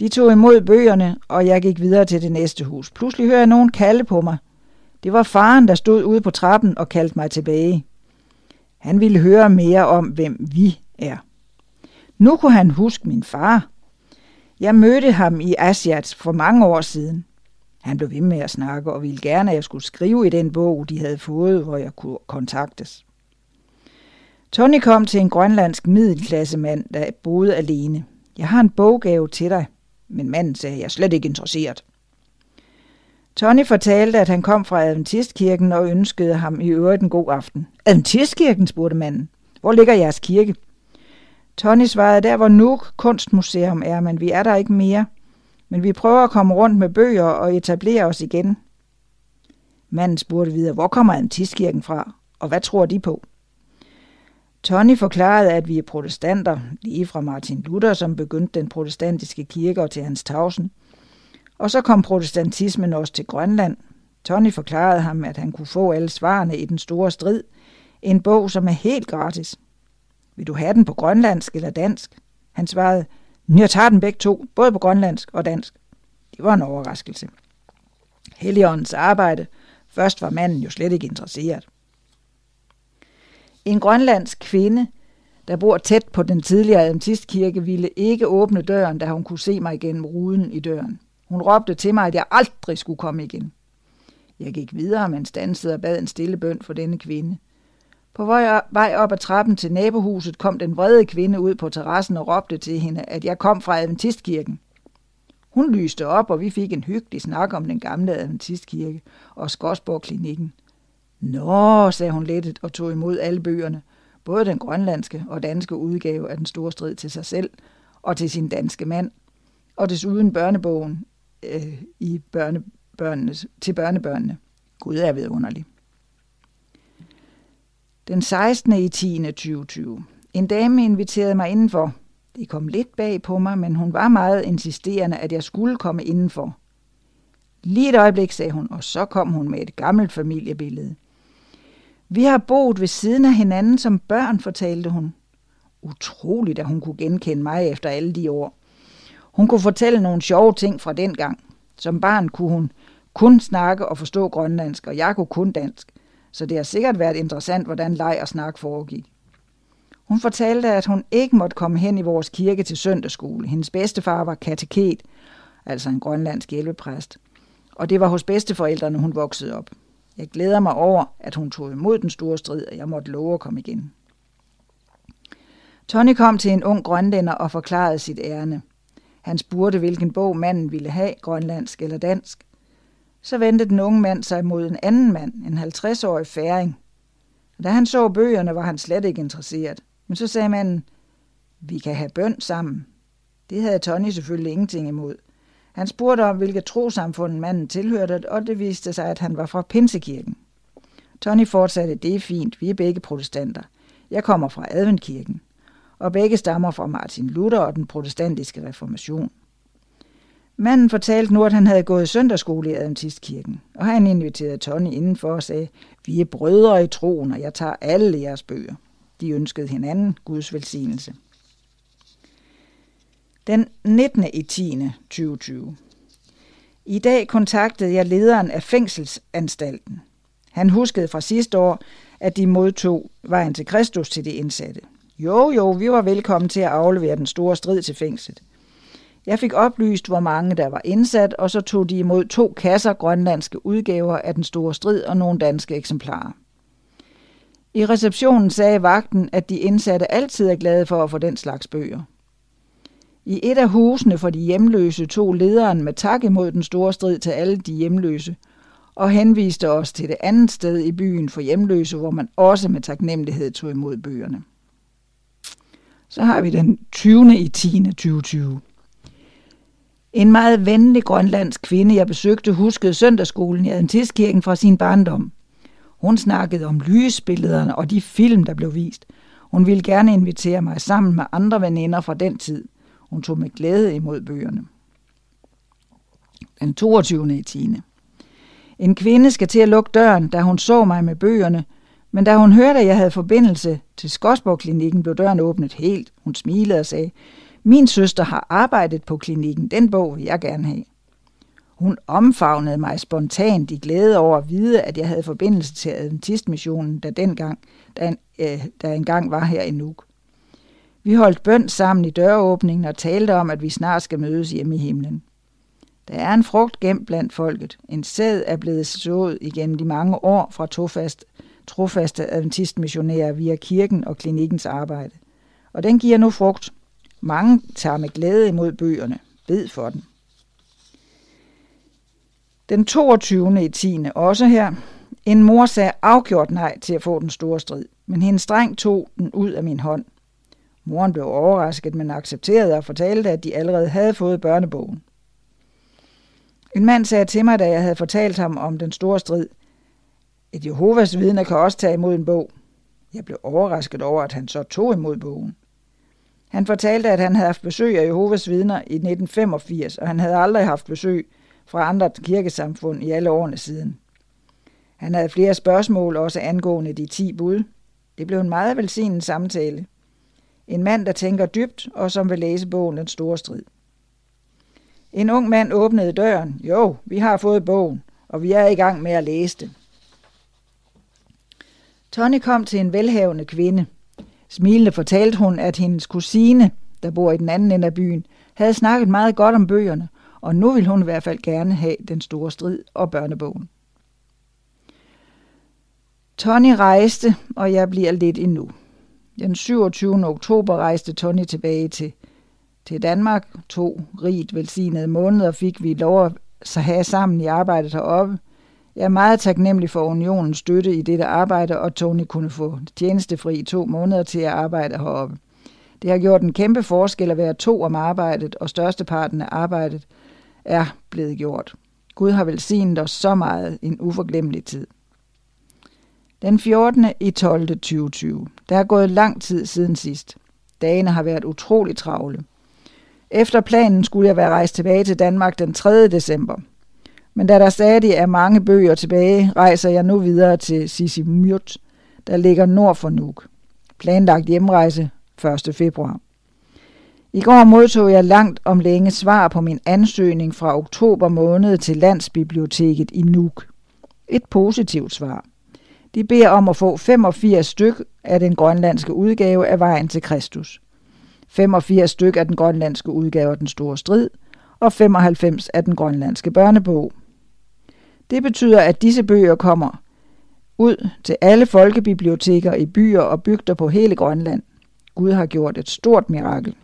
De tog imod bøgerne, og jeg gik videre til det næste hus. Pludselig hører jeg nogen kalde på mig. Det var faren, der stod ude på trappen og kaldte mig tilbage. Han ville høre mere om, hvem vi er. Nu kunne han huske min far. Jeg mødte ham i Asiat for mange år siden. Han blev ved med at snakke og ville gerne, at jeg skulle skrive i den bog, de havde fået, hvor jeg kunne kontaktes. Tony kom til en grønlandsk middelklassemand, der boede alene. Jeg har en boggave til dig, men manden sagde, jeg er slet ikke interesseret. Tony fortalte, at han kom fra Adventistkirken og ønskede ham i øvrigt en god aften. Adventistkirken, spurgte manden. Hvor ligger jeres kirke? Tony svarede, der hvor Nuuk Kunstmuseum er, men vi er der ikke mere. Men vi prøver at komme rundt med bøger og etablere os igen. Manden spurgte videre, hvor kommer Adventistkirken fra, og hvad tror de på? Tony forklarede, at vi er protestanter, lige fra Martin Luther, som begyndte den protestantiske kirke og til hans tavsen og så kom protestantismen også til Grønland. Tony forklarede ham, at han kunne få alle svarene i den store strid. En bog, som er helt gratis. Vil du have den på grønlandsk eller dansk? Han svarede, jeg tager den begge to, både på grønlandsk og dansk. Det var en overraskelse. Helligåndens arbejde. Først var manden jo slet ikke interesseret. En grønlandsk kvinde, der bor tæt på den tidligere adventistkirke, ville ikke åbne døren, da hun kunne se mig igennem ruden i døren. Hun råbte til mig, at jeg aldrig skulle komme igen. Jeg gik videre, men stansede og bad en stille bøn for denne kvinde. På vej op ad trappen til nabohuset kom den vrede kvinde ud på terrassen og råbte til hende, at jeg kom fra Adventistkirken. Hun lyste op, og vi fik en hyggelig snak om den gamle Adventistkirke og Skodsborg-klinikken. Nå, sagde hun lettet og tog imod alle bøgerne, både den grønlandske og danske udgave af den store strid til sig selv og til sin danske mand, og desuden børnebogen øh, i børnebørnenes, til børnebørnene. Gud er vidunderlig. Den 16. i 10. 2020. En dame inviterede mig indenfor. Det kom lidt bag på mig, men hun var meget insisterende, at jeg skulle komme indenfor. Lige et øjeblik, sagde hun, og så kom hun med et gammelt familiebillede. Vi har boet ved siden af hinanden som børn, fortalte hun. Utroligt, at hun kunne genkende mig efter alle de år. Hun kunne fortælle nogle sjove ting fra den gang. Som barn kunne hun kun snakke og forstå grønlandsk, og jeg kunne kun dansk. Så det har sikkert været interessant, hvordan leg og snak foregik. Hun fortalte, at hun ikke måtte komme hen i vores kirke til søndagsskole. Hendes bedstefar var kateket, altså en grønlandsk hjælpepræst. Og det var hos bedsteforældrene, hun voksede op. Jeg glæder mig over, at hun tog imod den store strid, og jeg måtte love at komme igen. Tony kom til en ung grønlænder og forklarede sit ærne. Han spurgte, hvilken bog manden ville have, grønlandsk eller dansk. Så vendte den unge mand sig mod en anden mand, en 50-årig færing. Da han så bøgerne, var han slet ikke interesseret. Men så sagde manden, vi kan have bøn sammen. Det havde Tony selvfølgelig ingenting imod. Han spurgte om, hvilket trosamfund manden tilhørte, og det viste sig, at han var fra Pinsekirken. Tony fortsatte, det er fint, vi er begge protestanter. Jeg kommer fra Adventkirken, og begge stammer fra Martin Luther og den protestantiske reformation. Manden fortalte nu, at han havde gået i søndagsskole i Adventistkirken, og han inviterede Tony indenfor og sagde, vi er brødre i troen, og jeg tager alle jeres bøger. De ønskede hinanden Guds velsignelse. Den 19. i 10. 2020. I dag kontaktede jeg lederen af fængselsanstalten. Han huskede fra sidste år, at de modtog vejen til Kristus til de indsatte. Jo, jo, vi var velkommen til at aflevere den store strid til fængslet. Jeg fik oplyst, hvor mange der var indsat, og så tog de imod to kasser grønlandske udgaver af den store strid og nogle danske eksemplarer. I receptionen sagde vagten, at de indsatte altid er glade for at få den slags bøger. I et af husene for de hjemløse tog lederen med tak imod den store strid til alle de hjemløse, og henviste os til det andet sted i byen for hjemløse, hvor man også med taknemmelighed tog imod bøgerne. Så har vi den 20. i 10. 2020. En meget venlig grønlandsk kvinde, jeg besøgte, huskede søndagsskolen i Adventistkirken fra sin barndom. Hun snakkede om lysbillederne og de film, der blev vist. Hun ville gerne invitere mig sammen med andre veninder fra den tid. Hun tog med glæde imod bøgerne. Den 22. i 10. En kvinde skal til at lukke døren, da hun så mig med bøgerne, men da hun hørte, at jeg havde forbindelse til Skodsborg-klinikken, blev døren åbnet helt. Hun smilede og sagde, min søster har arbejdet på klinikken, den bog vil jeg gerne have. Hun omfavnede mig spontant i glæde over at vide, at jeg havde forbindelse til Adventistmissionen, der dengang, der, øh, der engang var her i Nuuk. Vi holdt bøn sammen i døråbningen og talte om, at vi snart skal mødes hjemme i himlen. Der er en frugt gemt blandt folket. En sæd er blevet sået igennem de mange år fra trofast, trofaste adventistmissionærer via kirken og klinikkens arbejde. Og den giver nu frugt. Mange tager med glæde imod bøgerne. Bed for den. Den 22. i 10. også her. En mor sagde afgjort nej til at få den store strid, men hendes dreng tog den ud af min hånd. Moren blev overrasket, men accepterede og fortalte, at de allerede havde fået børnebogen. En mand sagde til mig, da jeg havde fortalt ham om den store strid, et Jehovas vidne kan også tage imod en bog. Jeg blev overrasket over, at han så tog imod bogen. Han fortalte, at han havde haft besøg af Jehovas vidner i 1985, og han havde aldrig haft besøg fra andre kirkesamfund i alle årene siden. Han havde flere spørgsmål, også angående de ti bud. Det blev en meget velsignet samtale. En mand, der tænker dybt, og som vil læse bogen Den Store Strid. En ung mand åbnede døren. Jo, vi har fået bogen, og vi er i gang med at læse den. Tony kom til en velhavende kvinde. Smilende fortalte hun, at hendes kusine, der bor i den anden ende af byen, havde snakket meget godt om bøgerne, og nu vil hun i hvert fald gerne have den store strid og børnebogen. Tony rejste, og jeg bliver lidt endnu. Den 27. oktober rejste Tony tilbage til, til Danmark. To rigt velsignede måneder fik vi lov at have sammen i arbejdet heroppe. Jeg er meget taknemmelig for unionens støtte i dette arbejde, og Tony kunne få tjenestefri to måneder til at arbejde heroppe. Det har gjort en kæmpe forskel at være to om arbejdet, og størsteparten af arbejdet er blevet gjort. Gud har velsignet os så meget en uforglemmelig tid. Den 14. i 12. 2020. Der er gået lang tid siden sidst. Dagene har været utrolig travle. Efter planen skulle jeg være rejst tilbage til Danmark den 3. december. Men da der stadig er mange bøger tilbage, rejser jeg nu videre til Sisimiut, der ligger nord for Nuuk. Planlagt hjemrejse 1. februar. I går modtog jeg langt om længe svar på min ansøgning fra oktober måned til Landsbiblioteket i Nuuk. Et positivt svar. De beder om at få 85 styk af den grønlandske udgave af Vejen til Kristus. 85 styk af den grønlandske udgave af Den Store Strid, og 95 af den grønlandske børnebog. Det betyder, at disse bøger kommer ud til alle folkebiblioteker i byer og bygder på hele Grønland. Gud har gjort et stort mirakel.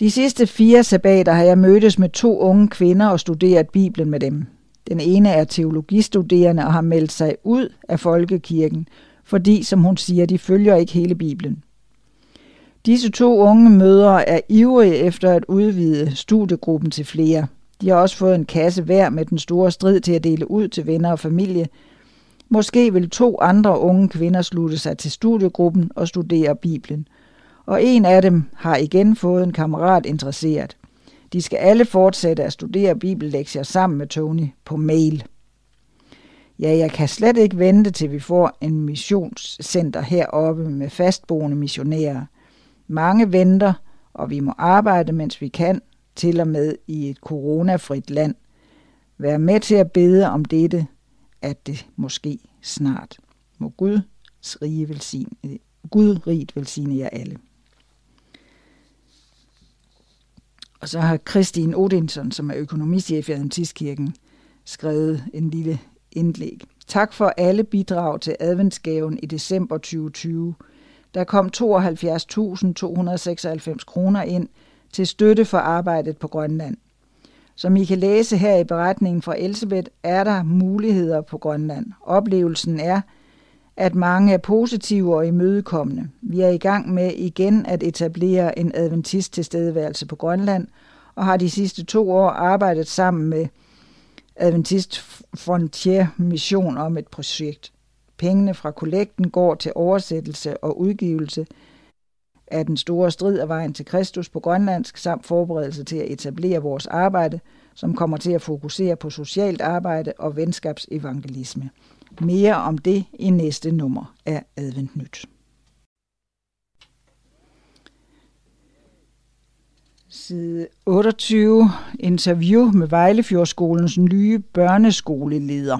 De sidste fire sabbater har jeg mødtes med to unge kvinder og studeret Bibelen med dem. Den ene er teologistuderende og har meldt sig ud af folkekirken, fordi, som hun siger, de følger ikke hele Bibelen. Disse to unge mødre er ivrige efter at udvide studiegruppen til flere. De har også fået en kasse hver med den store strid til at dele ud til venner og familie. Måske vil to andre unge kvinder slutte sig til studiegruppen og studere Bibelen. Og en af dem har igen fået en kammerat interesseret. De skal alle fortsætte at studere bibellektier sammen med Tony på mail. Ja, jeg kan slet ikke vente til vi får en missionscenter heroppe med fastboende missionærer. Mange venter, og vi må arbejde, mens vi kan, til og med i et coronafrit land. Vær med til at bede om dette, at det måske snart. Må Gud rige velsigne, Gud rigt velsigne jer alle. Og så har Christine Odinson, som er økonomichef i Adventistkirken, skrevet en lille indlæg. Tak for alle bidrag til adventsgaven i december 2020. Der kom 72.296 kroner ind til støtte for arbejdet på Grønland. Som I kan læse her i beretningen fra Elisabeth, er der muligheder på Grønland. Oplevelsen er, at mange er positive og imødekommende. Vi er i gang med igen at etablere en adventist tilstedeværelse på Grønland, og har de sidste to år arbejdet sammen med Adventist Frontier Mission om et projekt. Pengene fra kollekten går til oversættelse og udgivelse af den store strid af vejen til Kristus på grønlandsk, samt forberedelse til at etablere vores arbejde, som kommer til at fokusere på socialt arbejde og venskabsevangelisme. Mere om det i næste nummer af Advent Nyt. Side 28. Interview med Vejlefjordskolens nye børneskoleleder.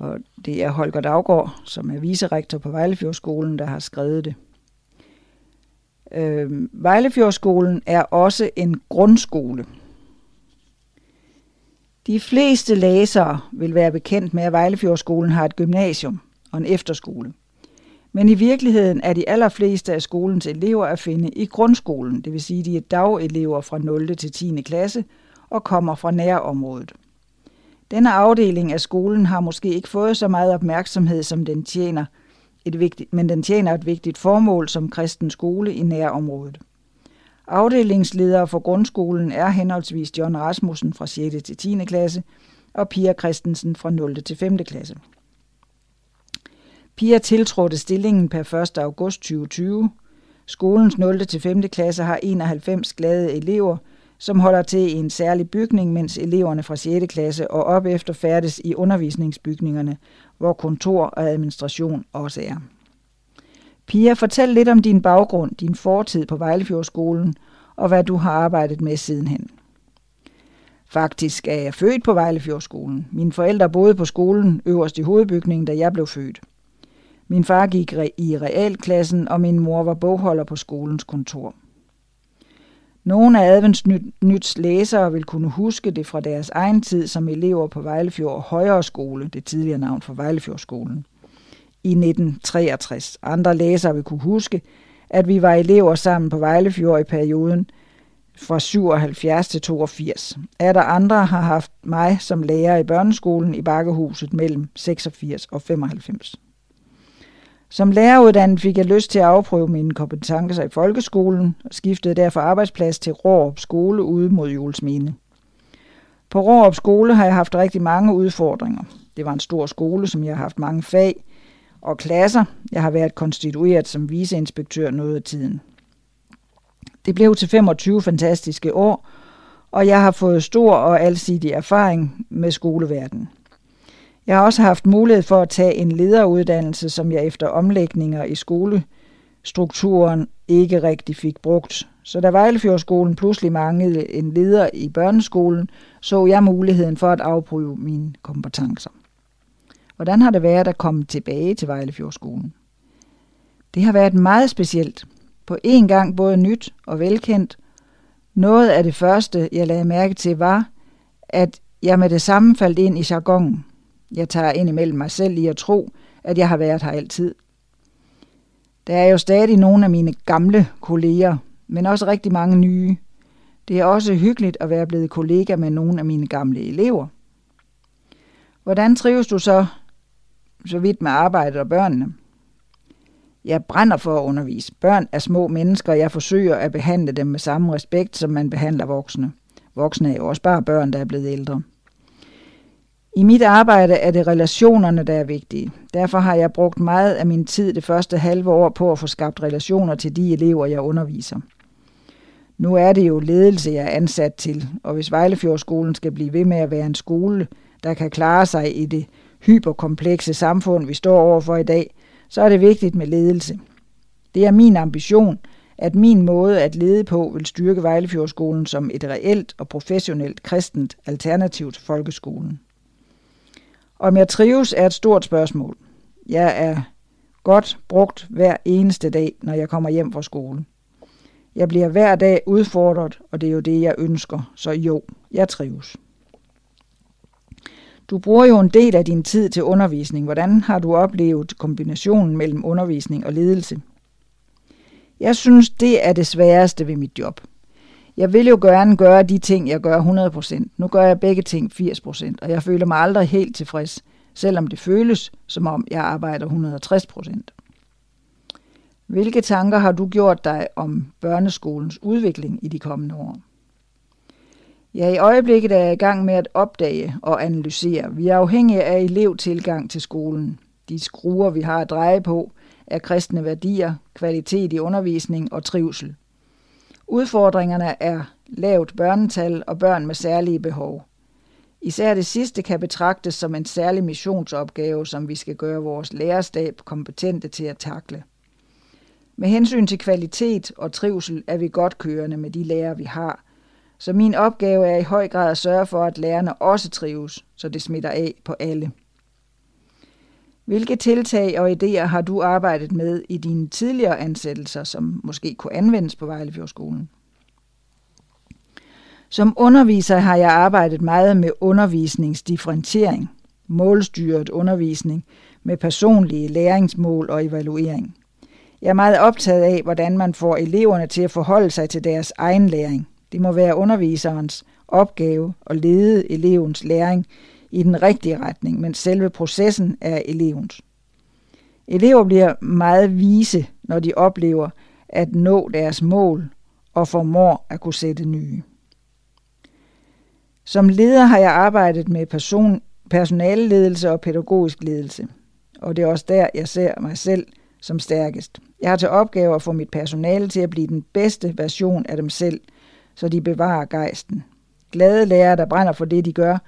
Og det er Holger Daggaard, som er viserektor på Vejlefjordskolen, der har skrevet det. Øh, Vejlefjordskolen er også en grundskole. De fleste læsere vil være bekendt med, at Vejlefjordskolen har et gymnasium og en efterskole. Men i virkeligheden er de allerfleste af skolens elever at finde i grundskolen, det vil sige, de er dagelever fra 0. til 10. klasse og kommer fra nærområdet. Denne afdeling af skolen har måske ikke fået så meget opmærksomhed, som den tjener, et vigtigt, men den tjener et vigtigt formål som kristen skole i nærområdet. Afdelingsledere for grundskolen er henholdsvis John Rasmussen fra 6. til 10. klasse og Pia Christensen fra 0. til 5. klasse. Pia tiltrådte stillingen per 1. august 2020. Skolens 0. til 5. klasse har 91 glade elever, som holder til i en særlig bygning, mens eleverne fra 6. klasse og op efter færdes i undervisningsbygningerne, hvor kontor og administration også er. Pia, fortæl lidt om din baggrund, din fortid på Vejlefjordskolen og hvad du har arbejdet med sidenhen. Faktisk er jeg født på Vejlefjordskolen. Mine forældre boede på skolen øverst i hovedbygningen, da jeg blev født. Min far gik i realklassen, og min mor var bogholder på skolens kontor. Nogle af Advents Nyts læsere vil kunne huske det fra deres egen tid som elever på Vejlefjord Højere Skole, det tidligere navn for Vejlefjordskolen, i 1963. Andre læsere vil kunne huske, at vi var elever sammen på Vejlefjord i perioden fra 77 til 82. Er der andre har haft mig som lærer i børneskolen i Bakkehuset mellem 86 og 95. Som læreruddannet fik jeg lyst til at afprøve mine kompetencer i folkeskolen og skiftede derfor arbejdsplads til Rårup skole ude mod Julesmine. På Rårup skole har jeg haft rigtig mange udfordringer. Det var en stor skole, som jeg har haft mange fag og klasser. Jeg har været konstitueret som viceinspektør noget af tiden. Det blev til 25 fantastiske år, og jeg har fået stor og alsidig erfaring med skoleverdenen. Jeg har også haft mulighed for at tage en lederuddannelse, som jeg efter omlægninger i skolestrukturen ikke rigtig fik brugt. Så da Vejlefjordskolen pludselig manglede en leder i børneskolen, så jeg muligheden for at afprøve mine kompetencer. Hvordan har det været at komme tilbage til Vejlefjordskolen? Det har været meget specielt. På en gang både nyt og velkendt. Noget af det første, jeg lagde mærke til, var, at jeg med det samme faldt ind i jargonen. Jeg tager ind imellem mig selv i at tro, at jeg har været her altid. Der er jo stadig nogle af mine gamle kolleger, men også rigtig mange nye. Det er også hyggeligt at være blevet kollega med nogle af mine gamle elever. Hvordan trives du så, så vidt med arbejdet og børnene? Jeg brænder for at undervise. Børn er små mennesker, og jeg forsøger at behandle dem med samme respekt, som man behandler voksne. Voksne er jo også bare børn, der er blevet ældre. I mit arbejde er det relationerne, der er vigtige. Derfor har jeg brugt meget af min tid det første halve år på at få skabt relationer til de elever, jeg underviser. Nu er det jo ledelse, jeg er ansat til, og hvis Vejlefjordskolen skal blive ved med at være en skole, der kan klare sig i det hyperkomplekse samfund, vi står overfor i dag, så er det vigtigt med ledelse. Det er min ambition, at min måde at lede på vil styrke Vejlefjordskolen som et reelt og professionelt kristent alternativ til folkeskolen. Om jeg trives er et stort spørgsmål. Jeg er godt brugt hver eneste dag, når jeg kommer hjem fra skole. Jeg bliver hver dag udfordret, og det er jo det, jeg ønsker. Så jo, jeg trives. Du bruger jo en del af din tid til undervisning. Hvordan har du oplevet kombinationen mellem undervisning og ledelse? Jeg synes, det er det sværeste ved mit job. Jeg vil jo gerne gøre de ting, jeg gør 100%. Nu gør jeg begge ting 80%, og jeg føler mig aldrig helt tilfreds, selvom det føles, som om jeg arbejder 160%. Hvilke tanker har du gjort dig om børneskolens udvikling i de kommende år? Ja, i øjeblikket er jeg i gang med at opdage og analysere. Vi er afhængige af elevtilgang til skolen. De skruer, vi har at dreje på, er kristne værdier, kvalitet i undervisning og trivsel. Udfordringerne er lavt børnetal og børn med særlige behov. Især det sidste kan betragtes som en særlig missionsopgave, som vi skal gøre vores lærerstab kompetente til at takle. Med hensyn til kvalitet og trivsel er vi godt kørende med de lærere, vi har, så min opgave er i høj grad at sørge for, at lærerne også trives, så det smitter af på alle. Hvilke tiltag og idéer har du arbejdet med i dine tidligere ansættelser, som måske kunne anvendes på Vejlefjordskolen? Som underviser har jeg arbejdet meget med undervisningsdifferentiering, målstyret undervisning med personlige læringsmål og evaluering. Jeg er meget optaget af, hvordan man får eleverne til at forholde sig til deres egen læring. Det må være underviserens opgave at lede elevens læring i den rigtige retning, men selve processen er elevens. Elever bliver meget vise, når de oplever at nå deres mål og formår at kunne sætte nye. Som leder har jeg arbejdet med person, personalledelse og pædagogisk ledelse, og det er også der, jeg ser mig selv som stærkest. Jeg har til opgave at få mit personale til at blive den bedste version af dem selv, så de bevarer gejsten. Glade lærere, der brænder for det, de gør,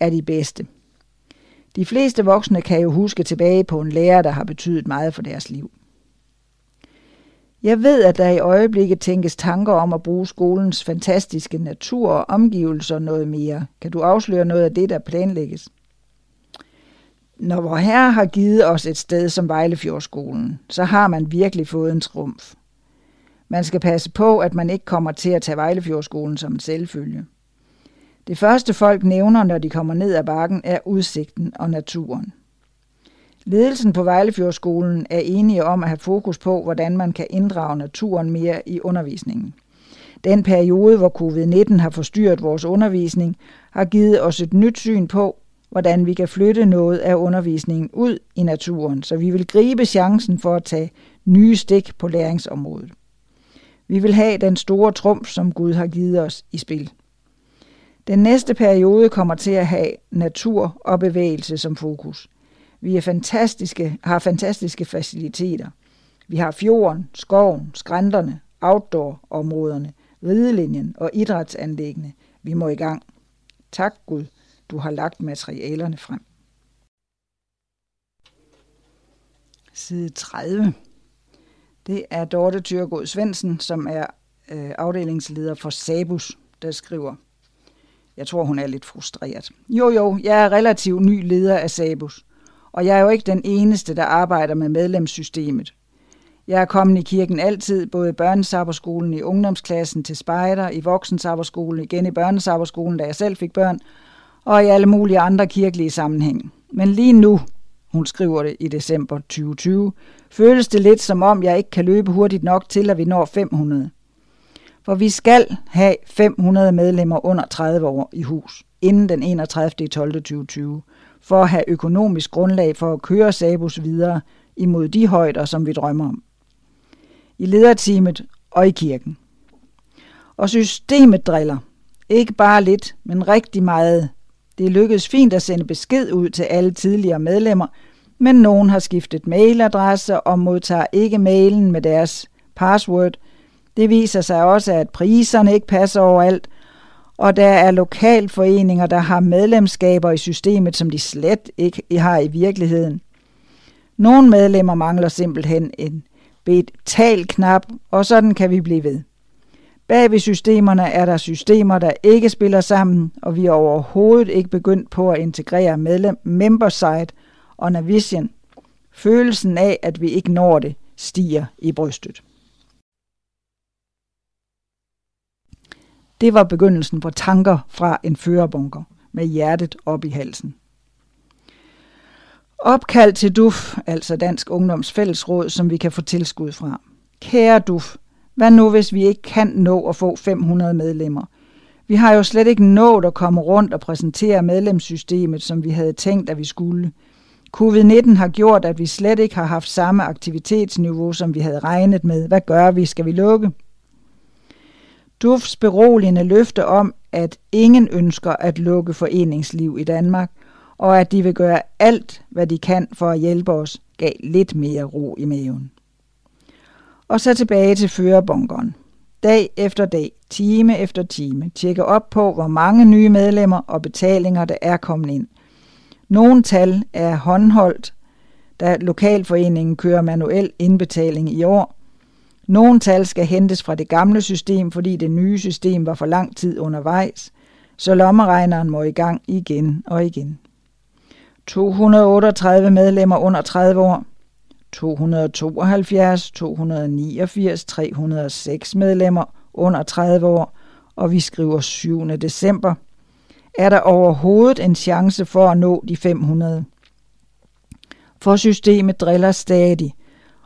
er de bedste. De fleste voksne kan jo huske tilbage på en lærer, der har betydet meget for deres liv. Jeg ved, at der i øjeblikket tænkes tanker om at bruge skolens fantastiske natur og omgivelser noget mere. Kan du afsløre noget af det, der planlægges? Når vor herre har givet os et sted som Vejlefjordskolen, så har man virkelig fået en trumf. Man skal passe på, at man ikke kommer til at tage Vejlefjordskolen som en selvfølge. Det første folk nævner, når de kommer ned ad bakken, er udsigten og naturen. Ledelsen på Vejlefjordskolen er enige om at have fokus på, hvordan man kan inddrage naturen mere i undervisningen. Den periode, hvor covid-19 har forstyrret vores undervisning, har givet os et nyt syn på, hvordan vi kan flytte noget af undervisningen ud i naturen, så vi vil gribe chancen for at tage nye stik på læringsområdet. Vi vil have den store trumf, som Gud har givet os i spil. Den næste periode kommer til at have natur og bevægelse som fokus. Vi er fantastiske, har fantastiske faciliteter. Vi har fjorden, skoven, skrænterne, outdoor-områderne, ridelinjen og idrætsanlæggene. Vi må i gang. Tak Gud, du har lagt materialerne frem. Side 30. Det er Dorte Tyrgård Svendsen, som er øh, afdelingsleder for Sabus, der skriver. Jeg tror, hun er lidt frustreret. Jo, jo, jeg er relativt ny leder af Sabus, og jeg er jo ikke den eneste, der arbejder med medlemssystemet. Jeg er kommet i kirken altid, både i børnesabberskolen, i ungdomsklassen, til spejder, i voksensabberskolen, igen i børnesabberskolen, da jeg selv fik børn, og i alle mulige andre kirkelige sammenhæng. Men lige nu, hun skriver det i december 2020, føles det lidt som om, jeg ikke kan løbe hurtigt nok til, at vi når 500. For vi skal have 500 medlemmer under 30 år i hus, inden den 31. 12. 2020, for at have økonomisk grundlag for at køre Sabus videre imod de højder, som vi drømmer om. I lederteamet og i kirken. Og systemet driller. Ikke bare lidt, men rigtig meget. Det lykkedes fint at sende besked ud til alle tidligere medlemmer, men nogen har skiftet mailadresse og modtager ikke mailen med deres password. Det viser sig også, at priserne ikke passer overalt, og der er lokalforeninger, der har medlemskaber i systemet, som de slet ikke har i virkeligheden. Nogle medlemmer mangler simpelthen en betal-knap, og sådan kan vi blive ved. Bag ved systemerne er der systemer, der ikke spiller sammen, og vi er overhovedet ikke begyndt på at integrere medlem, membersite og Navision. Følelsen af, at vi ikke når det, stiger i brystet. Det var begyndelsen på tanker fra en førerbunker med hjertet op i halsen. Opkald til DUF, altså Dansk Ungdoms Fællesråd, som vi kan få tilskud fra. Kære DUF, hvad nu hvis vi ikke kan nå at få 500 medlemmer? Vi har jo slet ikke nået at komme rundt og præsentere medlemssystemet, som vi havde tænkt, at vi skulle. Covid-19 har gjort, at vi slet ikke har haft samme aktivitetsniveau, som vi havde regnet med. Hvad gør vi? Skal vi lukke? DUFs beroligende løfte om, at ingen ønsker at lukke foreningsliv i Danmark, og at de vil gøre alt, hvad de kan for at hjælpe os, gav lidt mere ro i maven. Og så tilbage til førerbunkeren. Dag efter dag, time efter time, tjekke op på, hvor mange nye medlemmer og betalinger der er kommet ind. Nogle tal er håndholdt, da lokalforeningen kører manuel indbetaling i år. Nogle tal skal hentes fra det gamle system, fordi det nye system var for lang tid undervejs, så lommeregneren må i gang igen og igen. 238 medlemmer under 30 år, 272, 289, 306 medlemmer under 30 år, og vi skriver 7. december. Er der overhovedet en chance for at nå de 500? For systemet driller stadig,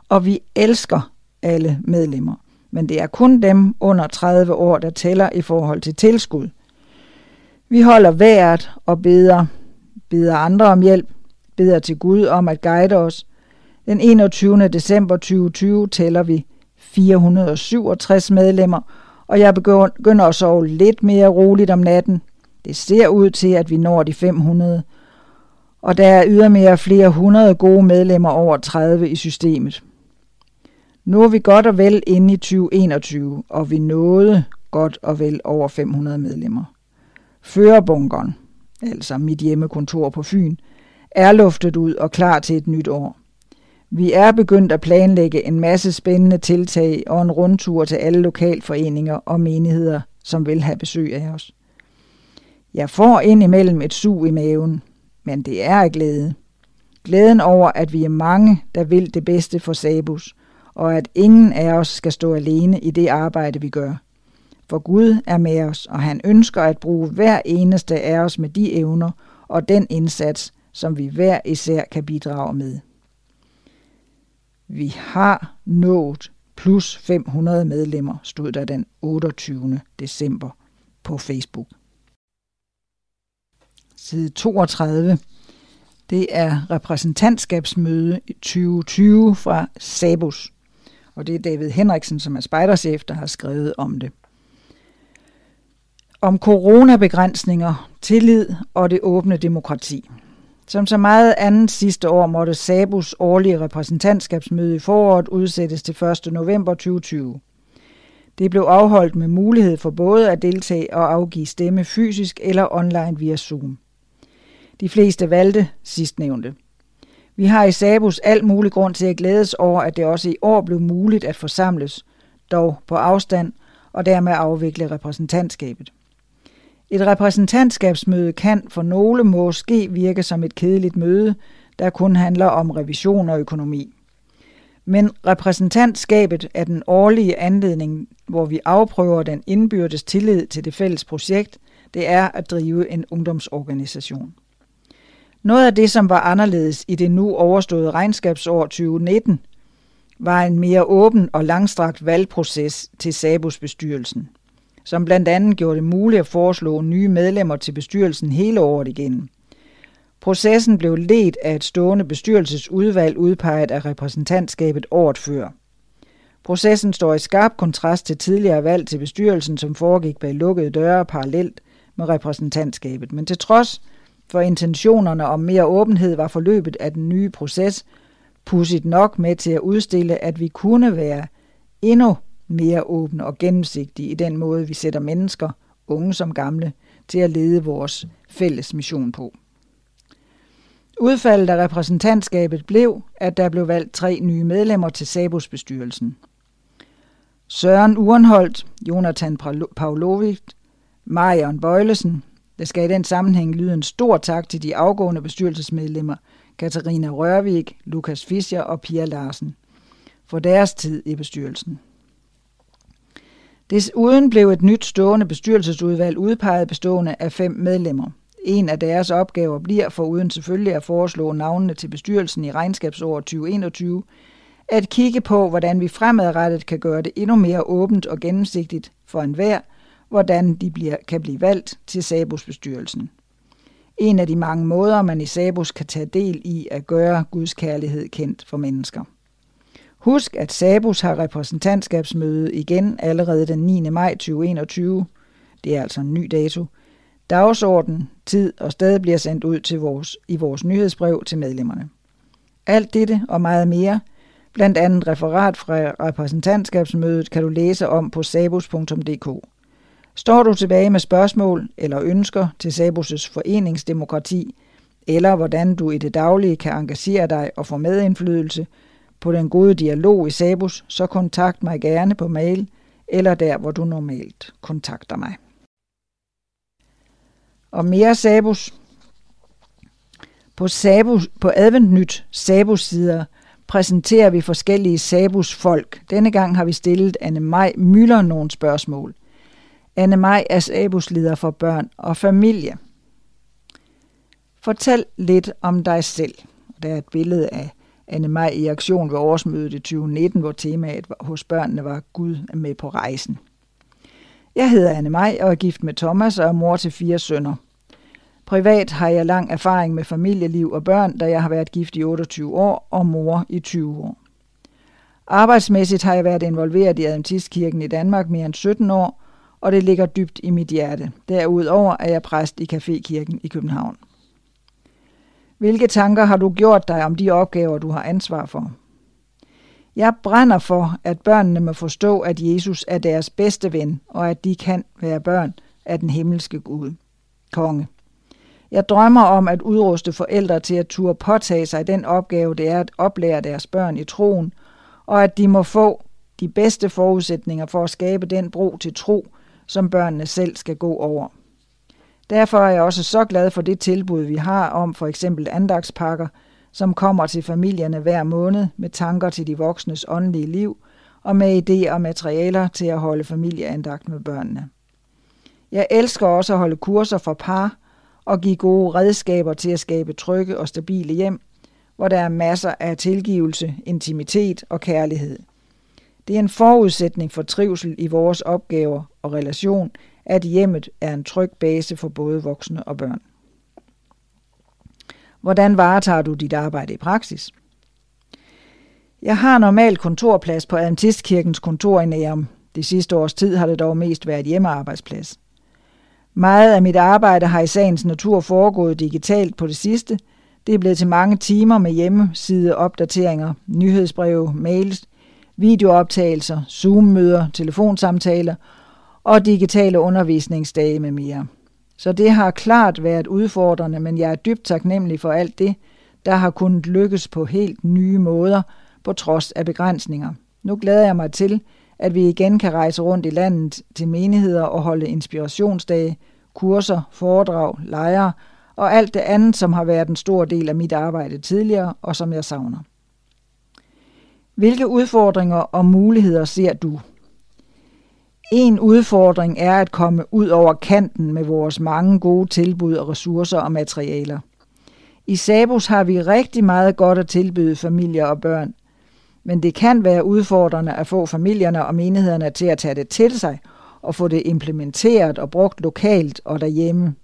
og vi elsker alle medlemmer. Men det er kun dem under 30 år, der tæller i forhold til tilskud. Vi holder vejret og beder, beder andre om hjælp, beder til Gud om at guide os. Den 21. december 2020 tæller vi 467 medlemmer, og jeg begynder at sove lidt mere roligt om natten. Det ser ud til, at vi når de 500, og der er ydermere flere hundrede gode medlemmer over 30 i systemet. Nu er vi godt og vel inde i 2021, og vi nåede godt og vel over 500 medlemmer. Førerbunkeren, altså mit hjemmekontor på Fyn, er luftet ud og klar til et nyt år. Vi er begyndt at planlægge en masse spændende tiltag og en rundtur til alle lokalforeninger og menigheder, som vil have besøg af os. Jeg får indimellem et sug i maven, men det er glæde. Glæden over, at vi er mange, der vil det bedste for Sabus, og at ingen af os skal stå alene i det arbejde, vi gør. For Gud er med os, og han ønsker at bruge hver eneste af os med de evner og den indsats, som vi hver især kan bidrage med. Vi har nået plus 500 medlemmer, stod der den 28. december på Facebook. Side 32. Det er repræsentantskabsmøde 2020 fra Sabus. Og det er David Henriksen, som er spejderchef, der har skrevet om det. Om coronabegrænsninger, tillid og det åbne demokrati. Som så meget andet sidste år måtte Sabus årlige repræsentantskabsmøde i foråret udsættes til 1. november 2020. Det blev afholdt med mulighed for både at deltage og afgive stemme fysisk eller online via Zoom. De fleste valgte sidstnævnte. Vi har i Sabus alt mulig grund til at glædes over, at det også i år blev muligt at forsamles, dog på afstand, og dermed afvikle repræsentantskabet. Et repræsentantskabsmøde kan for nogle måske virke som et kedeligt møde, der kun handler om revision og økonomi. Men repræsentantskabet er den årlige anledning, hvor vi afprøver den indbyrdes tillid til det fælles projekt, det er at drive en ungdomsorganisation. Noget af det, som var anderledes i det nu overståede regnskabsår 2019, var en mere åben og langstrakt valgproces til Sabus bestyrelsen som blandt andet gjorde det muligt at foreslå nye medlemmer til bestyrelsen hele året igen. Processen blev ledt af et stående bestyrelsesudvalg udpeget af repræsentantskabet året før. Processen står i skarp kontrast til tidligere valg til bestyrelsen, som foregik bag lukkede døre parallelt med repræsentantskabet. Men til trods for intentionerne om mere åbenhed var forløbet af den nye proces pudsigt nok med til at udstille, at vi kunne være endnu mere åbne og gennemsigtige i den måde, vi sætter mennesker, unge som gamle, til at lede vores fælles mission på. Udfaldet af repræsentantskabet blev, at der blev valgt tre nye medlemmer til Sabos bestyrelsen. Søren Urenholdt, Jonathan Pavlovic, Marion Bøjlesen. Der skal i den sammenhæng lyde en stor tak til de afgående bestyrelsesmedlemmer, Katarina Rørvik, Lukas Fischer og Pia Larsen, for deres tid i bestyrelsen. Desuden blev et nyt stående bestyrelsesudvalg udpeget bestående af fem medlemmer. En af deres opgaver bliver, for uden selvfølgelig at foreslå navnene til bestyrelsen i regnskabsåret 2021, at kigge på, hvordan vi fremadrettet kan gøre det endnu mere åbent og gennemsigtigt for enhver, hvordan de bliver, kan blive valgt til Sabus bestyrelsen. En af de mange måder, man i Sabus kan tage del i at gøre Guds kærlighed kendt for mennesker. Husk, at Sabus har repræsentantskabsmøde igen allerede den 9. maj 2021. Det er altså en ny dato. Dagsorden, tid og sted bliver sendt ud til vores, i vores nyhedsbrev til medlemmerne. Alt dette og meget mere, blandt andet referat fra repræsentantskabsmødet, kan du læse om på sabus.dk. Står du tilbage med spørgsmål eller ønsker til Sabus' foreningsdemokrati, eller hvordan du i det daglige kan engagere dig og få medindflydelse – på den gode dialog i Sabus, så kontakt mig gerne på mail eller der, hvor du normalt kontakter mig. Og mere Sabus. På, Sabus, på Adventnyt Sabus sider præsenterer vi forskellige Sabus folk. Denne gang har vi stillet Anne Maj Møller nogle spørgsmål. Anne Maj er Sabus leder for børn og familie. Fortæl lidt om dig selv. Der er et billede af Anne Maj i aktion ved årsmødet i 2019, hvor temaet hos børnene var Gud er med på rejsen. Jeg hedder Anne Maj og er gift med Thomas og er mor til fire sønner. Privat har jeg lang erfaring med familieliv og børn, da jeg har været gift i 28 år og mor i 20 år. Arbejdsmæssigt har jeg været involveret i Adventistkirken i Danmark mere end 17 år, og det ligger dybt i mit hjerte. Derudover er jeg præst i Cafékirken i København. Hvilke tanker har du gjort dig om de opgaver, du har ansvar for? Jeg brænder for, at børnene må forstå, at Jesus er deres bedste ven, og at de kan være børn af den himmelske Gud. Konge. Jeg drømmer om at udruste forældre til at turde påtage sig den opgave, det er at oplære deres børn i troen, og at de må få de bedste forudsætninger for at skabe den bro til tro, som børnene selv skal gå over. Derfor er jeg også så glad for det tilbud, vi har om for eksempel andagspakker, som kommer til familierne hver måned med tanker til de voksnes åndelige liv og med idéer og materialer til at holde familieandagt med børnene. Jeg elsker også at holde kurser for par og give gode redskaber til at skabe trygge og stabile hjem, hvor der er masser af tilgivelse, intimitet og kærlighed. Det er en forudsætning for trivsel i vores opgaver og relation, at hjemmet er en tryg base for både voksne og børn. Hvordan varetager du dit arbejde i praksis? Jeg har normalt kontorplads på Adventistkirkens kontor i Nærum. Det sidste års tid har det dog mest været hjemmearbejdsplads. Meget af mit arbejde har i sagens natur foregået digitalt på det sidste. Det er blevet til mange timer med hjemmeside opdateringer, nyhedsbreve, mails, videooptagelser, Zoom-møder, telefonsamtaler og digitale undervisningsdage med mere. Så det har klart været udfordrende, men jeg er dybt taknemmelig for alt det, der har kunnet lykkes på helt nye måder, på trods af begrænsninger. Nu glæder jeg mig til, at vi igen kan rejse rundt i landet til menigheder og holde inspirationsdage, kurser, foredrag, lejre og alt det andet, som har været en stor del af mit arbejde tidligere og som jeg savner. Hvilke udfordringer og muligheder ser du? En udfordring er at komme ud over kanten med vores mange gode tilbud og ressourcer og materialer. I Sabus har vi rigtig meget godt at tilbyde familier og børn, men det kan være udfordrende at få familierne og menighederne til at tage det til sig og få det implementeret og brugt lokalt og derhjemme.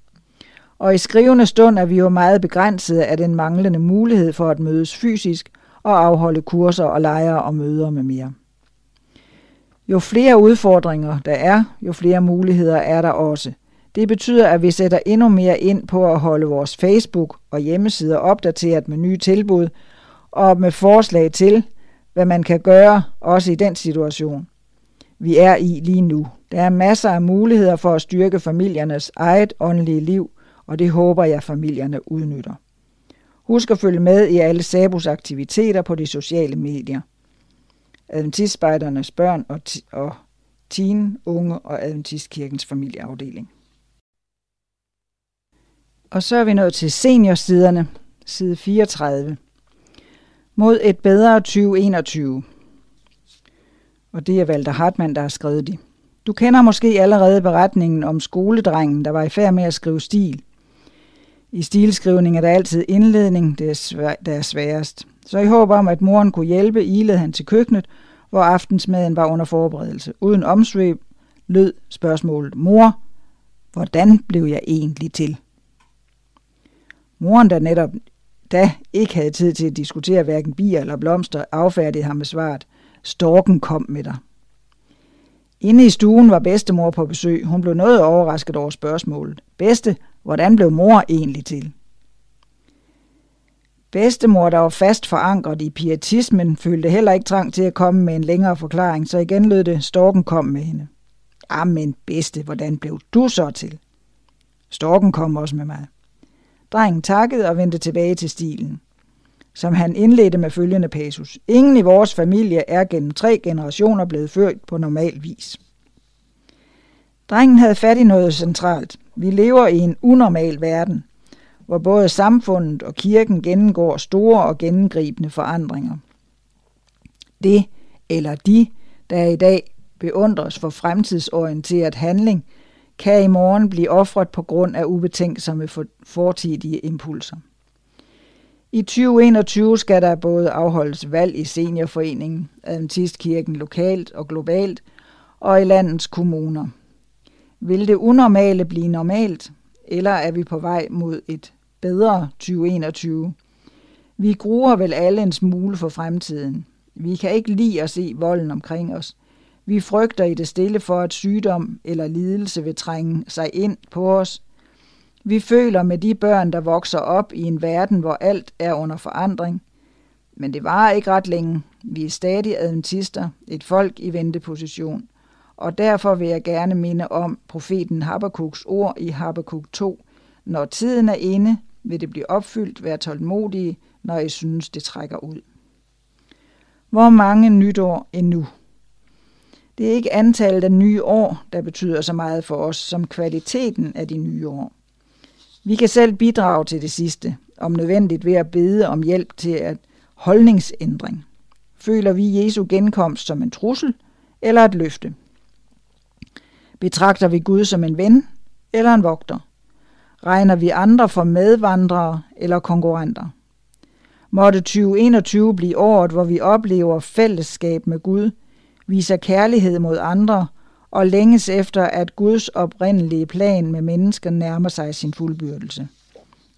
Og i skrivende stund er vi jo meget begrænsede af den manglende mulighed for at mødes fysisk og afholde kurser og lejre og møder med mere. Jo flere udfordringer der er, jo flere muligheder er der også. Det betyder, at vi sætter endnu mere ind på at holde vores Facebook og hjemmesider opdateret med nye tilbud og med forslag til, hvad man kan gøre også i den situation, vi er i lige nu. Der er masser af muligheder for at styrke familiernes eget åndelige liv, og det håber jeg, familierne udnytter. Husk at følge med i alle Sabus aktiviteter på de sociale medier. Adventistspejdernes børn og, og teen, unge og Adventistkirkens familieafdeling. Og så er vi nået til seniorsiderne, side 34. Mod et bedre 2021. Og det er Walter Hartmann, der har skrevet det. Du kender måske allerede beretningen om skoledrengen, der var i færd med at skrive stil. I stilskrivning er der altid indledning, det er, svær, der er sværest. Så i håb om, at moren kunne hjælpe, ilede han til køkkenet, hvor aftensmaden var under forberedelse. Uden omsvøb lød spørgsmålet, mor, hvordan blev jeg egentlig til? Moren, der netop da ikke havde tid til at diskutere hverken bier eller blomster, affærdigede ham med svaret, storken kom med dig. Inde i stuen var bedstemor på besøg. Hun blev noget overrasket over spørgsmålet. Bedste, hvordan blev mor egentlig til? Bedstemor, der var fast forankret i pietismen, følte heller ikke trang til at komme med en længere forklaring, så igen lød det, storken kom med hende. Ah, Amen, bedste, hvordan blev du så til? Storken kom også med mig. Drengen takkede og vendte tilbage til stilen, som han indledte med følgende pasus. Ingen i vores familie er gennem tre generationer blevet født på normal vis. Drengen havde fat i noget centralt. Vi lever i en unormal verden, hvor både samfundet og kirken gennemgår store og gennemgribende forandringer. Det eller de, der i dag beundres for fremtidsorienteret handling, kan i morgen blive offret på grund af ubetænksomme fortidige impulser. I 2021 skal der både afholdes valg i seniorforeningen, Adventistkirken lokalt og globalt, og i landets kommuner. Vil det unormale blive normalt, eller er vi på vej mod et bedre 2021? Vi gruer vel alle en smule for fremtiden. Vi kan ikke lide at se volden omkring os. Vi frygter i det stille for, at sygdom eller lidelse vil trænge sig ind på os. Vi føler med de børn, der vokser op i en verden, hvor alt er under forandring. Men det varer ikke ret længe. Vi er stadig adventister, et folk i venteposition. Og derfor vil jeg gerne minde om profeten Habakkuk's ord i Habakkuk 2. Når tiden er inde, vil det blive opfyldt. Vær tålmodige, når I synes, det trækker ud. Hvor mange nytår endnu? Det er ikke antallet af nye år, der betyder så meget for os, som kvaliteten af de nye år. Vi kan selv bidrage til det sidste, om nødvendigt ved at bede om hjælp til at holdningsændring. Føler vi Jesu genkomst som en trussel eller et løfte? Betragter vi Gud som en ven eller en vogter? Regner vi andre for medvandrere eller konkurrenter? Måtte 2021 blive året, hvor vi oplever fællesskab med Gud, viser kærlighed mod andre og længes efter, at Guds oprindelige plan med mennesker nærmer sig sin fuldbyrdelse.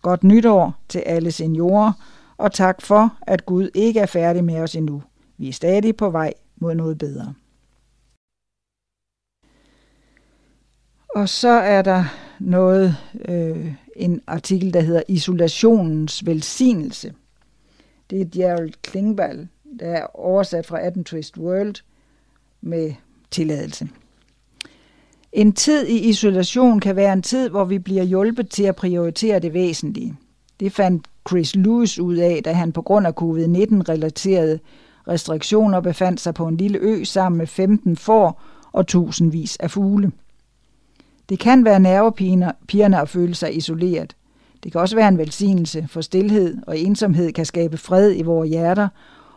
Godt nytår til alle seniorer, og tak for, at Gud ikke er færdig med os endnu. Vi er stadig på vej mod noget bedre. Og så er der noget, øh, en artikel, der hedder Isolationens velsignelse. Det er Gerald Klingvall, der er oversat fra 18 Twist World med tilladelse. En tid i isolation kan være en tid, hvor vi bliver hjulpet til at prioritere det væsentlige. Det fandt Chris Lewis ud af, da han på grund af covid-19-relaterede restriktioner befandt sig på en lille ø sammen med 15 får og tusindvis af fugle. Det kan være nervepigerne at føle sig isoleret. Det kan også være en velsignelse, for stillhed og ensomhed kan skabe fred i vores hjerter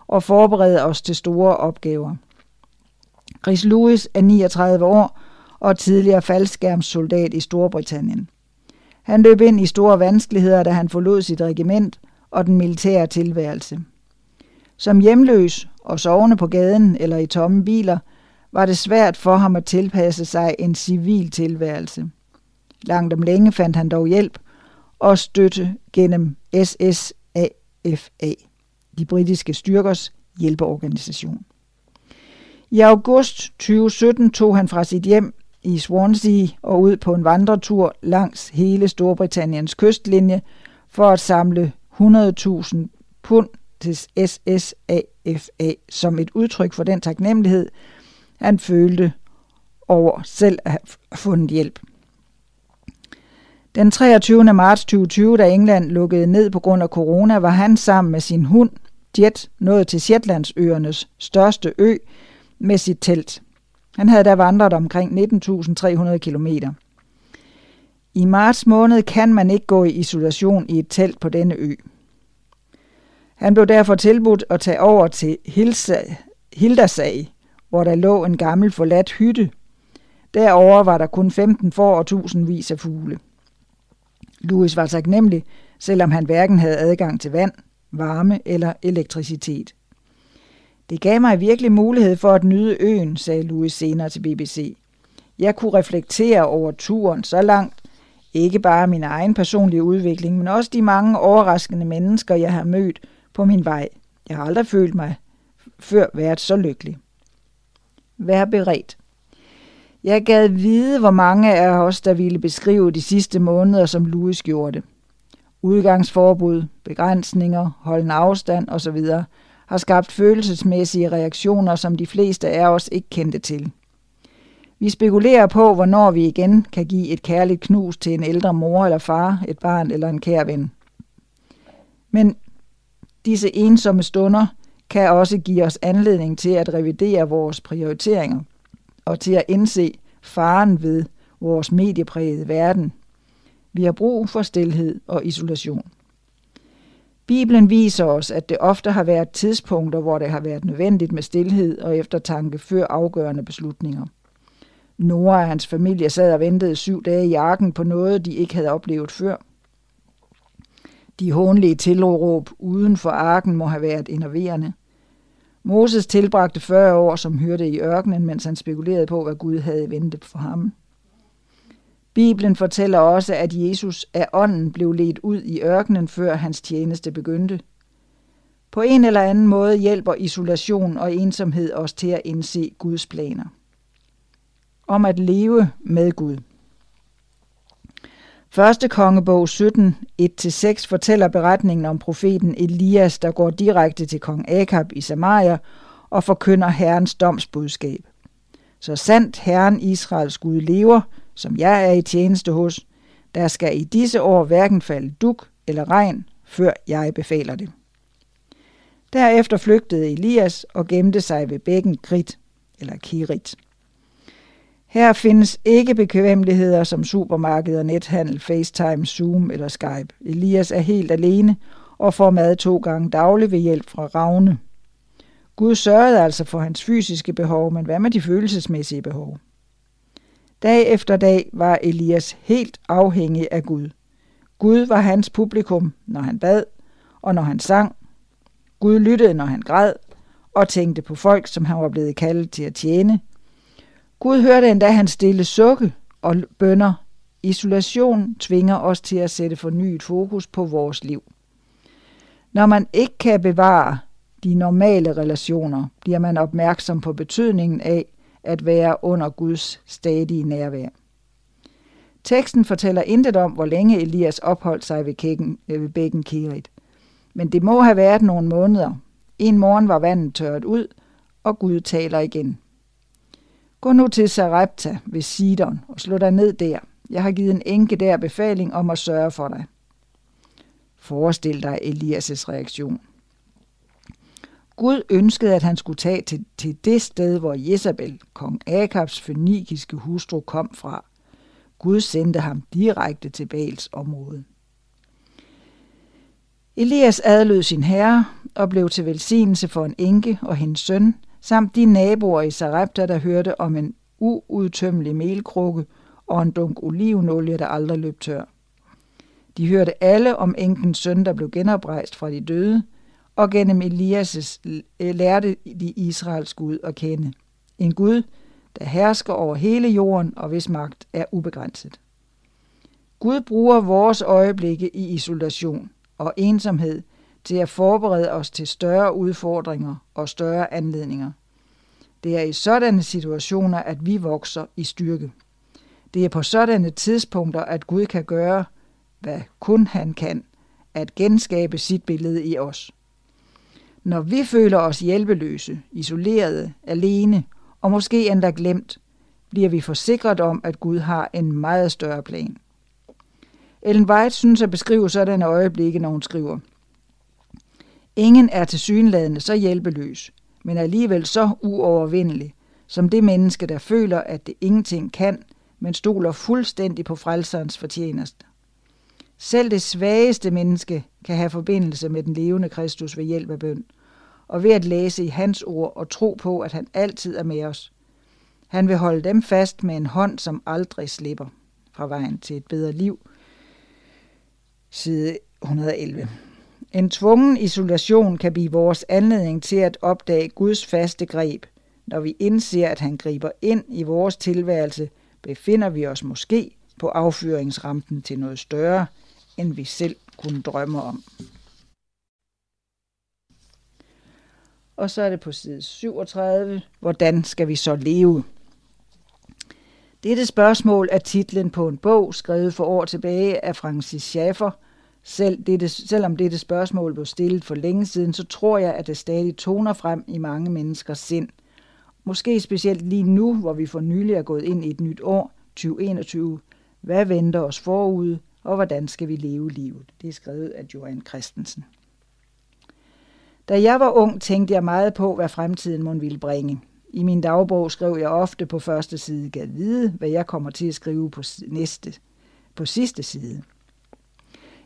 og forberede os til store opgaver. Chris Lewis er 39 år og tidligere faldskærmssoldat i Storbritannien. Han løb ind i store vanskeligheder, da han forlod sit regiment og den militære tilværelse. Som hjemløs og sovende på gaden eller i tomme biler, var det svært for ham at tilpasse sig en civil tilværelse. Langt om længe fandt han dog hjælp og støtte gennem SSAFA, de britiske styrkers hjælpeorganisation. I august 2017 tog han fra sit hjem i Swansea og ud på en vandretur langs hele Storbritanniens kystlinje for at samle 100.000 pund til SSAFA som et udtryk for den taknemmelighed, han følte over selv at have fundet hjælp. Den 23. marts 2020, da England lukkede ned på grund af corona, var han sammen med sin hund, Jet, nået til Shetlandsøernes største ø med sit telt. Han havde da vandret omkring 19.300 km. I marts måned kan man ikke gå i isolation i et telt på denne ø. Han blev derfor tilbudt at tage over til Hildasag, hvor der lå en gammel forladt hytte. Derover var der kun 15 får og tusindvis af fugle. Louis var taknemmelig, selvom han hverken havde adgang til vand, varme eller elektricitet. Det gav mig virkelig mulighed for at nyde øen, sagde Louis senere til BBC. Jeg kunne reflektere over turen så langt, ikke bare min egen personlige udvikling, men også de mange overraskende mennesker, jeg har mødt på min vej. Jeg har aldrig følt mig før været så lykkelig. Vær beredt. Jeg gad vide, hvor mange af os, der ville beskrive de sidste måneder, som Louis gjorde det. Udgangsforbud, begrænsninger, holden afstand osv. har skabt følelsesmæssige reaktioner, som de fleste af os ikke kendte til. Vi spekulerer på, hvornår vi igen kan give et kærligt knus til en ældre mor eller far, et barn eller en kær ven. Men disse ensomme stunder kan også give os anledning til at revidere vores prioriteringer og til at indse faren ved vores medieprægede verden. Vi har brug for stilhed og isolation. Bibelen viser os, at det ofte har været tidspunkter, hvor det har været nødvendigt med stillhed og eftertanke før afgørende beslutninger. Nora og hans familie sad og ventede syv dage i arken på noget, de ikke havde oplevet før. De hånlige tilråb uden for arken må have været enerverende. Moses tilbragte 40 år som hørte i ørkenen, mens han spekulerede på, hvad Gud havde ventet for ham. Bibelen fortæller også, at Jesus af ånden blev ledt ud i ørkenen, før hans tjeneste begyndte. På en eller anden måde hjælper isolation og ensomhed os til at indse Guds planer. Om at leve med Gud. Første kongebog 17, 1-6 fortæller beretningen om profeten Elias, der går direkte til kong Akab i Samaria og forkynder Herrens domsbudskab. Så sandt Herren Israels Gud lever, som jeg er i tjeneste hos, der skal i disse år hverken falde duk eller regn, før jeg befaler det. Derefter flygtede Elias og gemte sig ved bækken Krit, eller Kirit. Her findes ikke bekvemmeligheder som supermarkeder, nethandel, FaceTime, Zoom eller Skype. Elias er helt alene og får mad to gange dagligt ved hjælp fra Ravne. Gud sørgede altså for hans fysiske behov, men hvad med de følelsesmæssige behov? Dag efter dag var Elias helt afhængig af Gud. Gud var hans publikum, når han bad og når han sang. Gud lyttede, når han græd og tænkte på folk, som han var blevet kaldet til at tjene. Gud hørte endda hans stille sukke og bønder. Isolation tvinger os til at sætte fornyet fokus på vores liv. Når man ikke kan bevare de normale relationer, bliver man opmærksom på betydningen af at være under Guds stadige nærvær. Teksten fortæller intet om, hvor længe Elias opholdt sig ved, kækken, øh, ved bækken Kerit. Men det må have været nogle måneder. En morgen var vandet tørret ud, og Gud taler igen. Gå nu til Sarepta ved Sidon og slå dig ned der. Jeg har givet en enke der befaling om at sørge for dig. Forestil dig Elias' reaktion. Gud ønskede, at han skulle tage til, til det sted, hvor Jezabel, kong Akabs fønikiske hustru, kom fra. Gud sendte ham direkte til Bals område. Elias adlød sin herre og blev til velsignelse for en enke og hendes søn, samt de naboer i Sarepta, der hørte om en uudtømmelig melkrukke og en dunk olivenolie, der aldrig løb tør. De hørte alle om enkens søn, der blev genoprejst fra de døde, og gennem Elias' lærte de Israels Gud at kende. En Gud, der hersker over hele jorden og hvis magt er ubegrænset. Gud bruger vores øjeblikke i isolation og ensomhed til at forberede os til større udfordringer og større anledninger. Det er i sådanne situationer, at vi vokser i styrke. Det er på sådanne tidspunkter, at Gud kan gøre, hvad kun han kan, at genskabe sit billede i os. Når vi føler os hjælpeløse, isolerede, alene og måske endda glemt, bliver vi forsikret om, at Gud har en meget større plan. Ellen White synes at beskrive sådanne øjeblikke, når hun skriver – Ingen er til synladende så hjælpeløs, men alligevel så uovervindelig, som det menneske, der føler, at det ingenting kan, men stoler fuldstændig på frelserens fortjeneste. Selv det svageste menneske kan have forbindelse med den levende Kristus ved hjælp af bøn, og ved at læse i hans ord og tro på, at han altid er med os. Han vil holde dem fast med en hånd, som aldrig slipper fra vejen til et bedre liv. Side 111. En tvungen isolation kan blive vores anledning til at opdage Guds faste greb. Når vi indser, at han griber ind i vores tilværelse, befinder vi os måske på affyringsrampen til noget større, end vi selv kunne drømme om. Og så er det på side 37, hvordan skal vi så leve? Dette spørgsmål er titlen på en bog, skrevet for år tilbage af Francis Schaeffer – selv dette, selvom dette spørgsmål blev stillet for længe siden, så tror jeg, at det stadig toner frem i mange menneskers sind. Måske specielt lige nu, hvor vi for nylig er gået ind i et nyt år, 2021. Hvad venter os forude, og hvordan skal vi leve livet? Det er skrevet af Johan Christensen. Da jeg var ung, tænkte jeg meget på, hvad fremtiden må ville bringe. I min dagbog skrev jeg ofte på første side, gav vide, hvad jeg kommer til at skrive på næste, på sidste side.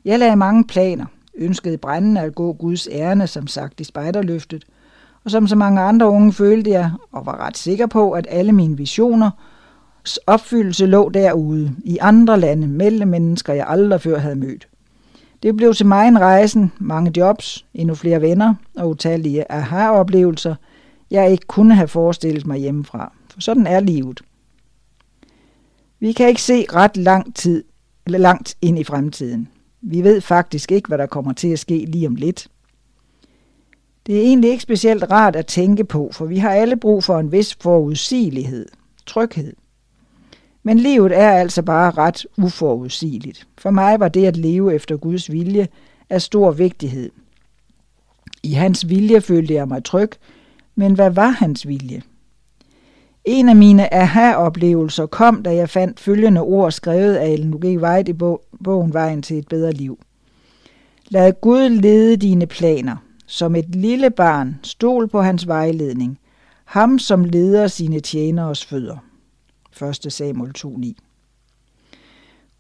Jeg lagde mange planer, ønskede brændende at gå Guds ærne, som sagt i spejderløftet, og som så mange andre unge følte jeg, og var ret sikker på, at alle mine visioner opfyldelse lå derude, i andre lande, mellem mennesker, jeg aldrig før havde mødt. Det blev til mig en rejsen, mange jobs, endnu flere venner og utallige aha-oplevelser, jeg ikke kunne have forestillet mig hjemmefra. For sådan er livet. Vi kan ikke se ret lang tid, eller langt ind i fremtiden. Vi ved faktisk ikke, hvad der kommer til at ske lige om lidt. Det er egentlig ikke specielt rart at tænke på, for vi har alle brug for en vis forudsigelighed, tryghed. Men livet er altså bare ret uforudsigeligt. For mig var det at leve efter Guds vilje af stor vigtighed. I hans vilje følte jeg mig tryg, men hvad var hans vilje? En af mine aha-oplevelser kom, da jeg fandt følgende ord skrevet af Ellen G. White i bogen Vejen til et bedre liv. Lad Gud lede dine planer. Som et lille barn, stol på hans vejledning. Ham, som leder sine tjeneres fødder. 1. Samuel 2.9.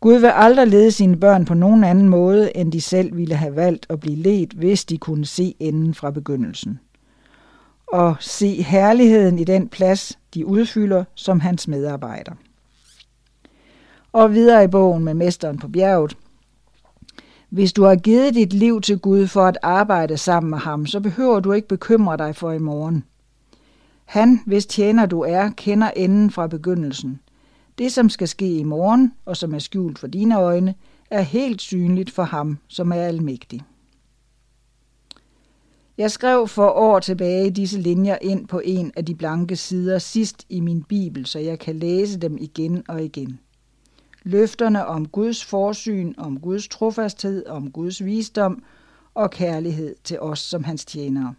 Gud vil aldrig lede sine børn på nogen anden måde, end de selv ville have valgt at blive ledt, hvis de kunne se enden fra begyndelsen. Og se herligheden i den plads, de udfylder som hans medarbejder. Og videre i bogen med Mesteren på bjerget. Hvis du har givet dit liv til Gud for at arbejde sammen med ham, så behøver du ikke bekymre dig for i morgen. Han, hvis tjener du er, kender enden fra begyndelsen. Det, som skal ske i morgen, og som er skjult for dine øjne, er helt synligt for ham, som er almægtig. Jeg skrev for år tilbage disse linjer ind på en af de blanke sider sidst i min bibel, så jeg kan læse dem igen og igen. Løfterne om Guds forsyn, om Guds trofasthed, om Guds visdom og kærlighed til os som hans tjenere.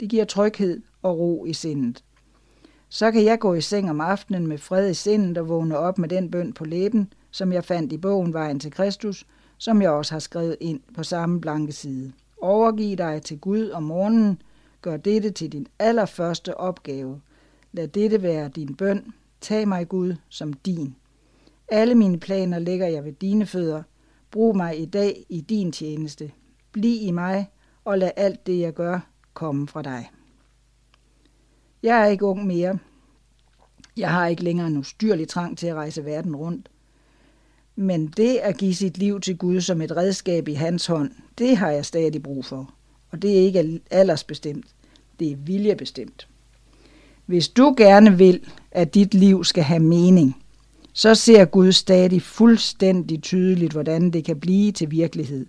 Det giver tryghed og ro i sindet. Så kan jeg gå i seng om aftenen med fred i sindet og vågne op med den bøn på læben, som jeg fandt i bogen Vejen til Kristus, som jeg også har skrevet ind på samme blanke side. Overgiv dig til Gud om morgenen. Gør dette til din allerførste opgave. Lad dette være din bøn. Tag mig, Gud, som din. Alle mine planer lægger jeg ved dine fødder. Brug mig i dag i din tjeneste. Bliv i mig, og lad alt det, jeg gør, komme fra dig. Jeg er ikke ung mere. Jeg har ikke længere en ustyrlig trang til at rejse verden rundt. Men det at give sit liv til Gud som et redskab i hans hånd, det har jeg stadig brug for. Og det er ikke aldersbestemt. Det er viljebestemt. Hvis du gerne vil, at dit liv skal have mening, så ser Gud stadig fuldstændig tydeligt, hvordan det kan blive til virkelighed.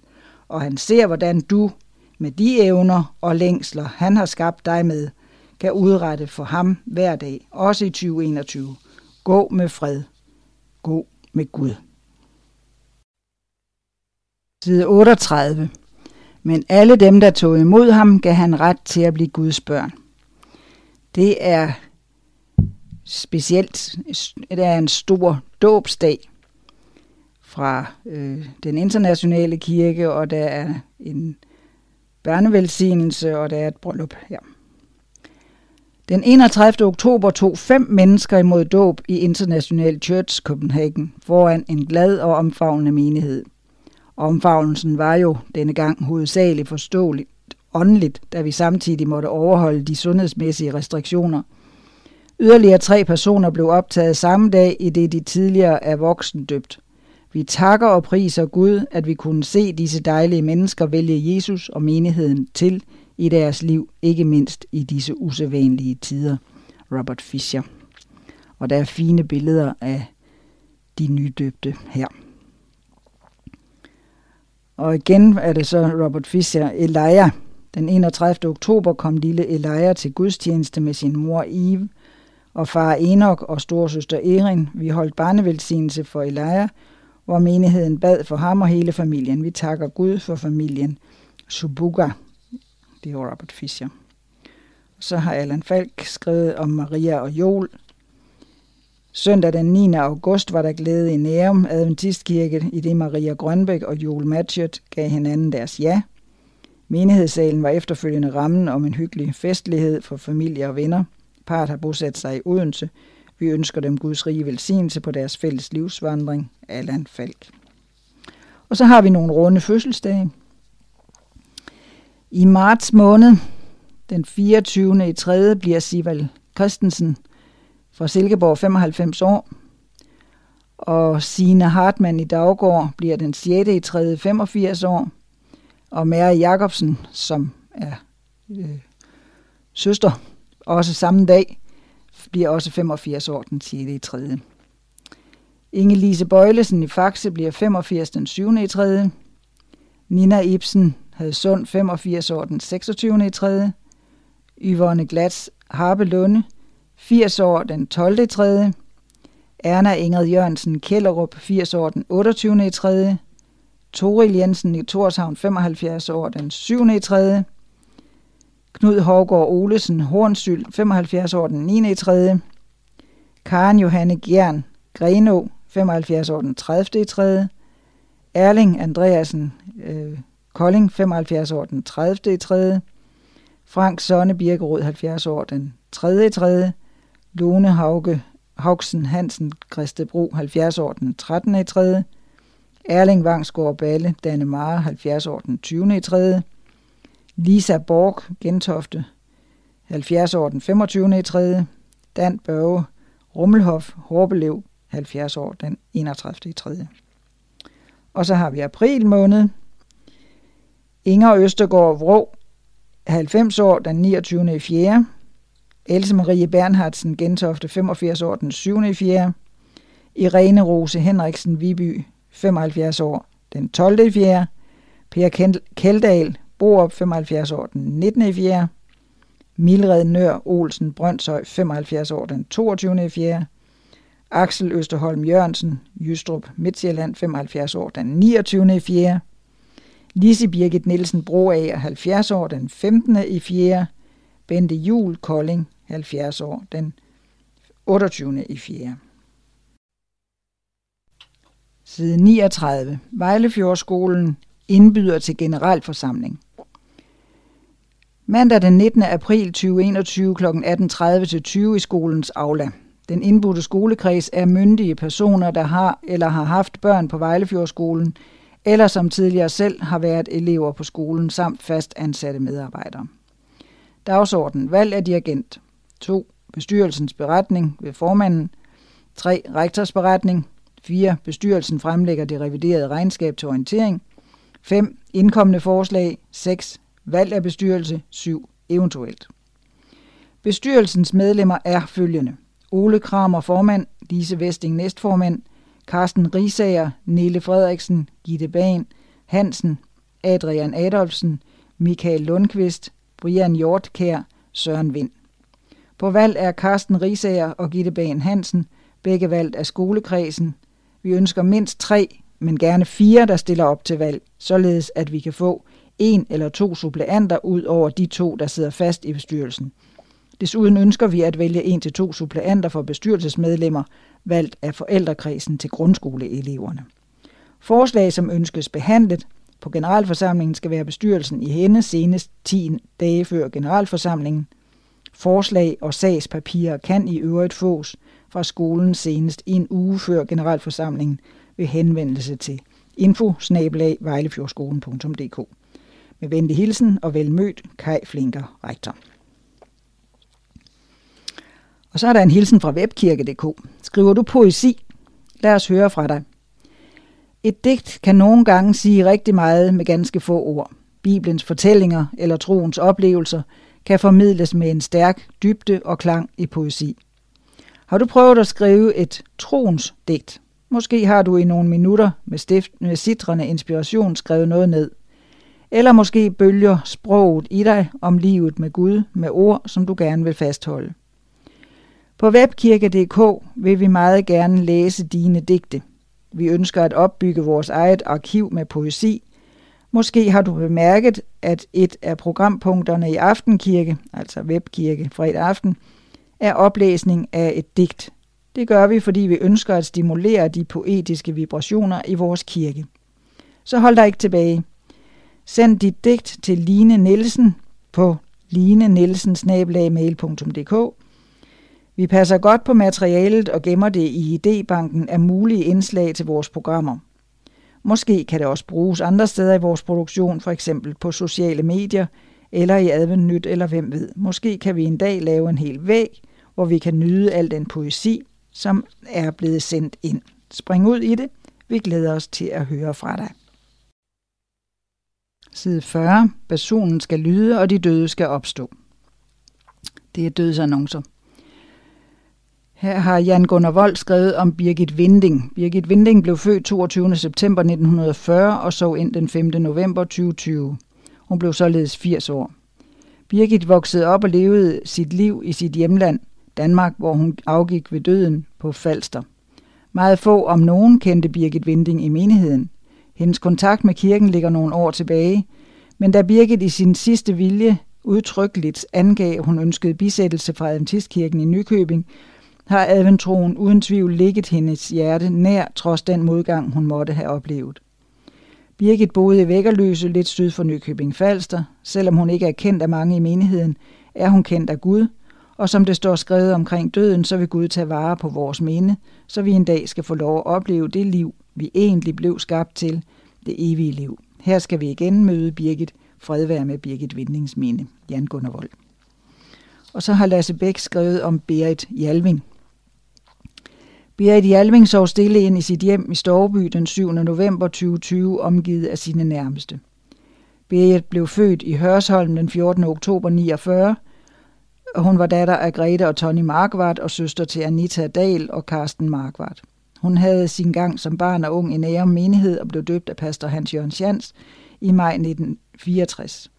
Og han ser, hvordan du med de evner og længsler, han har skabt dig med, kan udrette for ham hver dag, også i 2021. Gå med fred. Gå med Gud. Side 38. Men alle dem, der tog imod ham, gav han ret til at blive Guds børn. Det er specielt, det er en stor dåbsdag fra øh, den internationale kirke, og der er en børnevelsignelse, og der er et bryllup her. Den 31. oktober tog fem mennesker imod dåb i International Church Copenhagen foran en glad og omfavnende menighed. Omfavnelsen var jo denne gang hovedsageligt forståeligt åndeligt, da vi samtidig måtte overholde de sundhedsmæssige restriktioner. Yderligere tre personer blev optaget samme dag, i det de tidligere er voksen døbt. Vi takker og priser Gud, at vi kunne se disse dejlige mennesker vælge Jesus og menigheden til i deres liv, ikke mindst i disse usædvanlige tider. Robert Fischer. Og der er fine billeder af de nydøbte her. Og igen er det så Robert Fischer, Elia. Den 31. oktober kom lille Elia til gudstjeneste med sin mor Eve og far Enoch og storsøster Erin. Vi holdt barnevelsignelse for Elia, hvor menigheden bad for ham og hele familien. Vi takker Gud for familien. Subuga, det er Robert Fischer. Så har Allan Falk skrevet om Maria og Joel. Søndag den 9. august var der glæde i Nærum Adventistkirke, i det Maria Grønbæk og Joel Matchet gav hinanden deres ja. Menighedssalen var efterfølgende rammen om en hyggelig festlighed for familie og venner. Parret har bosat sig i Odense. Vi ønsker dem Guds rige velsignelse på deres fælles livsvandring. Allan Falk. Og så har vi nogle runde fødselsdage. I marts måned, den 24. i 3. bliver Sival Christensen fra Silkeborg 95 år, og Sine Hartmann i Daggård bliver den 6. i 3. 85 år, og Mary Jacobsen, som er øh, søster, også samme dag, bliver også 85 år den 6. i 3. Inge-Lise Bøjlesen i Faxe bliver 85 den 7. i 3. Nina Ibsen havde Sund 85 år den 26. i 3. Yvonne Glats Harpelunde 80 år den 12. 3. Erna Ingrid Jørgensen Kjellerup 80 år den 28. 3. Toril Jensen i Torshavn 75 år den 7. 3. Knud Hårgaard Olesen Hornsyl, 75 år den 9. 3. Karen Johanne Gjern Greno 75 år den 30. 3. Erling Andreasen øh, Kolding 75 år den 30. 3. Frank Sonne Birkerud 70 år den 3. 3. Lone Hauge Hauksen Hansen Christebro 70 år den 13. i 3. Erling Vangsgaard Balle Danemare 70 år den 20. i 3. Lisa Borg Gentofte 70 år den 25. i 3. Dan Børge Rummelhof Horbelev 70 år den 31. i 3. Og så har vi april måned. Inger Østergaard Vrå 90 år den 29. i 4. Else Marie Bernhardsen Gentofte 85 år den 7. i 4. Irene Rose Henriksen Viby 75 år den 12. i 4. Per Keldal Borup 75 år den 19. i 4. Milred Nør Olsen Brøndshøj 75 år den 22. i 4. Axel Østerholm Jørgensen Jystrup Midtjylland 75 år den 29. i 4. Lise Birgit Nielsen Broager 70 år den 15. i 4. Bente Jul Kolding 70 år den 28. i 4. Side 39. Vejlefjordskolen indbyder til generalforsamling. Mandag den 19. april 2021 kl. 18.30 til 20 i skolens aula. Den indbudte skolekreds er myndige personer, der har eller har haft børn på Vejlefjordskolen, eller som tidligere selv har været elever på skolen samt fast ansatte medarbejdere. Dagsorden. Valg af dirigent. 2. Bestyrelsens beretning ved formanden. 3. Rektors beretning. 4. Bestyrelsen fremlægger det reviderede regnskab til orientering. 5. Indkommende forslag. 6. Valg af bestyrelse. 7. Eventuelt. Bestyrelsens medlemmer er følgende. Ole Kramer formand, Lise Vesting næstformand, Carsten Risager, Nille Frederiksen, Gitte Ban, Hansen, Adrian Adolfsen, Michael Lundqvist, Brian Hjortkær, Søren Vind. På valg er Carsten Risager og Gitte Bagen Hansen, begge valgt af skolekredsen. Vi ønsker mindst tre, men gerne fire, der stiller op til valg, således at vi kan få en eller to suppleanter ud over de to, der sidder fast i bestyrelsen. Desuden ønsker vi at vælge en til to suppleanter for bestyrelsesmedlemmer, valgt af forældrekredsen til grundskoleeleverne. Forslag, som ønskes behandlet på generalforsamlingen, skal være bestyrelsen i hende senest 10 dage før generalforsamlingen. Forslag og sagspapirer kan i øvrigt fås fra skolen senest en uge før generalforsamlingen ved henvendelse til info Med venlig hilsen og velmødt Kai Flinker, rektor. Og så er der en hilsen fra webkirke.dk. Skriver du poesi? Lad os høre fra dig. Et digt kan nogle gange sige rigtig meget med ganske få ord. Bibelens fortællinger eller troens oplevelser kan formidles med en stærk dybde og klang i poesi. Har du prøvet at skrive et troens digt? Måske har du i nogle minutter med, stift, med citrende inspiration skrevet noget ned. Eller måske bølger sproget i dig om livet med Gud med ord, som du gerne vil fastholde. På webkirke.dk vil vi meget gerne læse dine digte. Vi ønsker at opbygge vores eget arkiv med poesi. Måske har du bemærket, at et af programpunkterne i Aftenkirke, altså webkirke fredag aften, er oplæsning af et digt. Det gør vi, fordi vi ønsker at stimulere de poetiske vibrationer i vores kirke. Så hold dig ikke tilbage. Send dit digt til Line Nielsen på linenielsen.dk vi passer godt på materialet og gemmer det i idébanken af mulige indslag til vores programmer. Måske kan det også bruges andre steder i vores produktion, for eksempel på sociale medier eller i Advent Nyt, eller hvem ved. Måske kan vi en dag lave en hel væg, hvor vi kan nyde al den poesi, som er blevet sendt ind. Spring ud i det. Vi glæder os til at høre fra dig. Side 40. Personen skal lyde, og de døde skal opstå. Det er dødsannoncer. Her har Jan Gunnar Vold skrevet om Birgit Vinding. Birgit Vinding blev født 22. september 1940 og så ind den 5. november 2020. Hun blev således 80 år. Birgit voksede op og levede sit liv i sit hjemland, Danmark, hvor hun afgik ved døden på Falster. Meget få om nogen kendte Birgit Vinding i menigheden. Hendes kontakt med kirken ligger nogle år tilbage, men da Birgit i sin sidste vilje udtrykkeligt angav, hun ønskede bisættelse fra Adventistkirken i Nykøbing, har adventroen uden tvivl ligget hendes hjerte nær, trods den modgang, hun måtte have oplevet. Birgit boede i Vækkerløse lidt syd for Nykøbing Falster. Selvom hun ikke er kendt af mange i menigheden, er hun kendt af Gud, og som det står skrevet omkring døden, så vil Gud tage vare på vores minde, så vi en dag skal få lov at opleve det liv, vi egentlig blev skabt til, det evige liv. Her skal vi igen møde Birgit, fredvær med Birgit Vindings minde, Jan Gunnar Vold. Og så har Lasse Bæk skrevet om Berit Jalving. Berit Hjalving sov stille ind i sit hjem i Storby den 7. november 2020, omgivet af sine nærmeste. Berit blev født i Hørsholm den 14. oktober 49, og hun var datter af Grete og Tony Markvart og søster til Anita Dahl og Karsten Markvart. Hun havde sin gang som barn og ung i nære menighed og blev døbt af pastor Hans Jørgen Jans i maj 1964.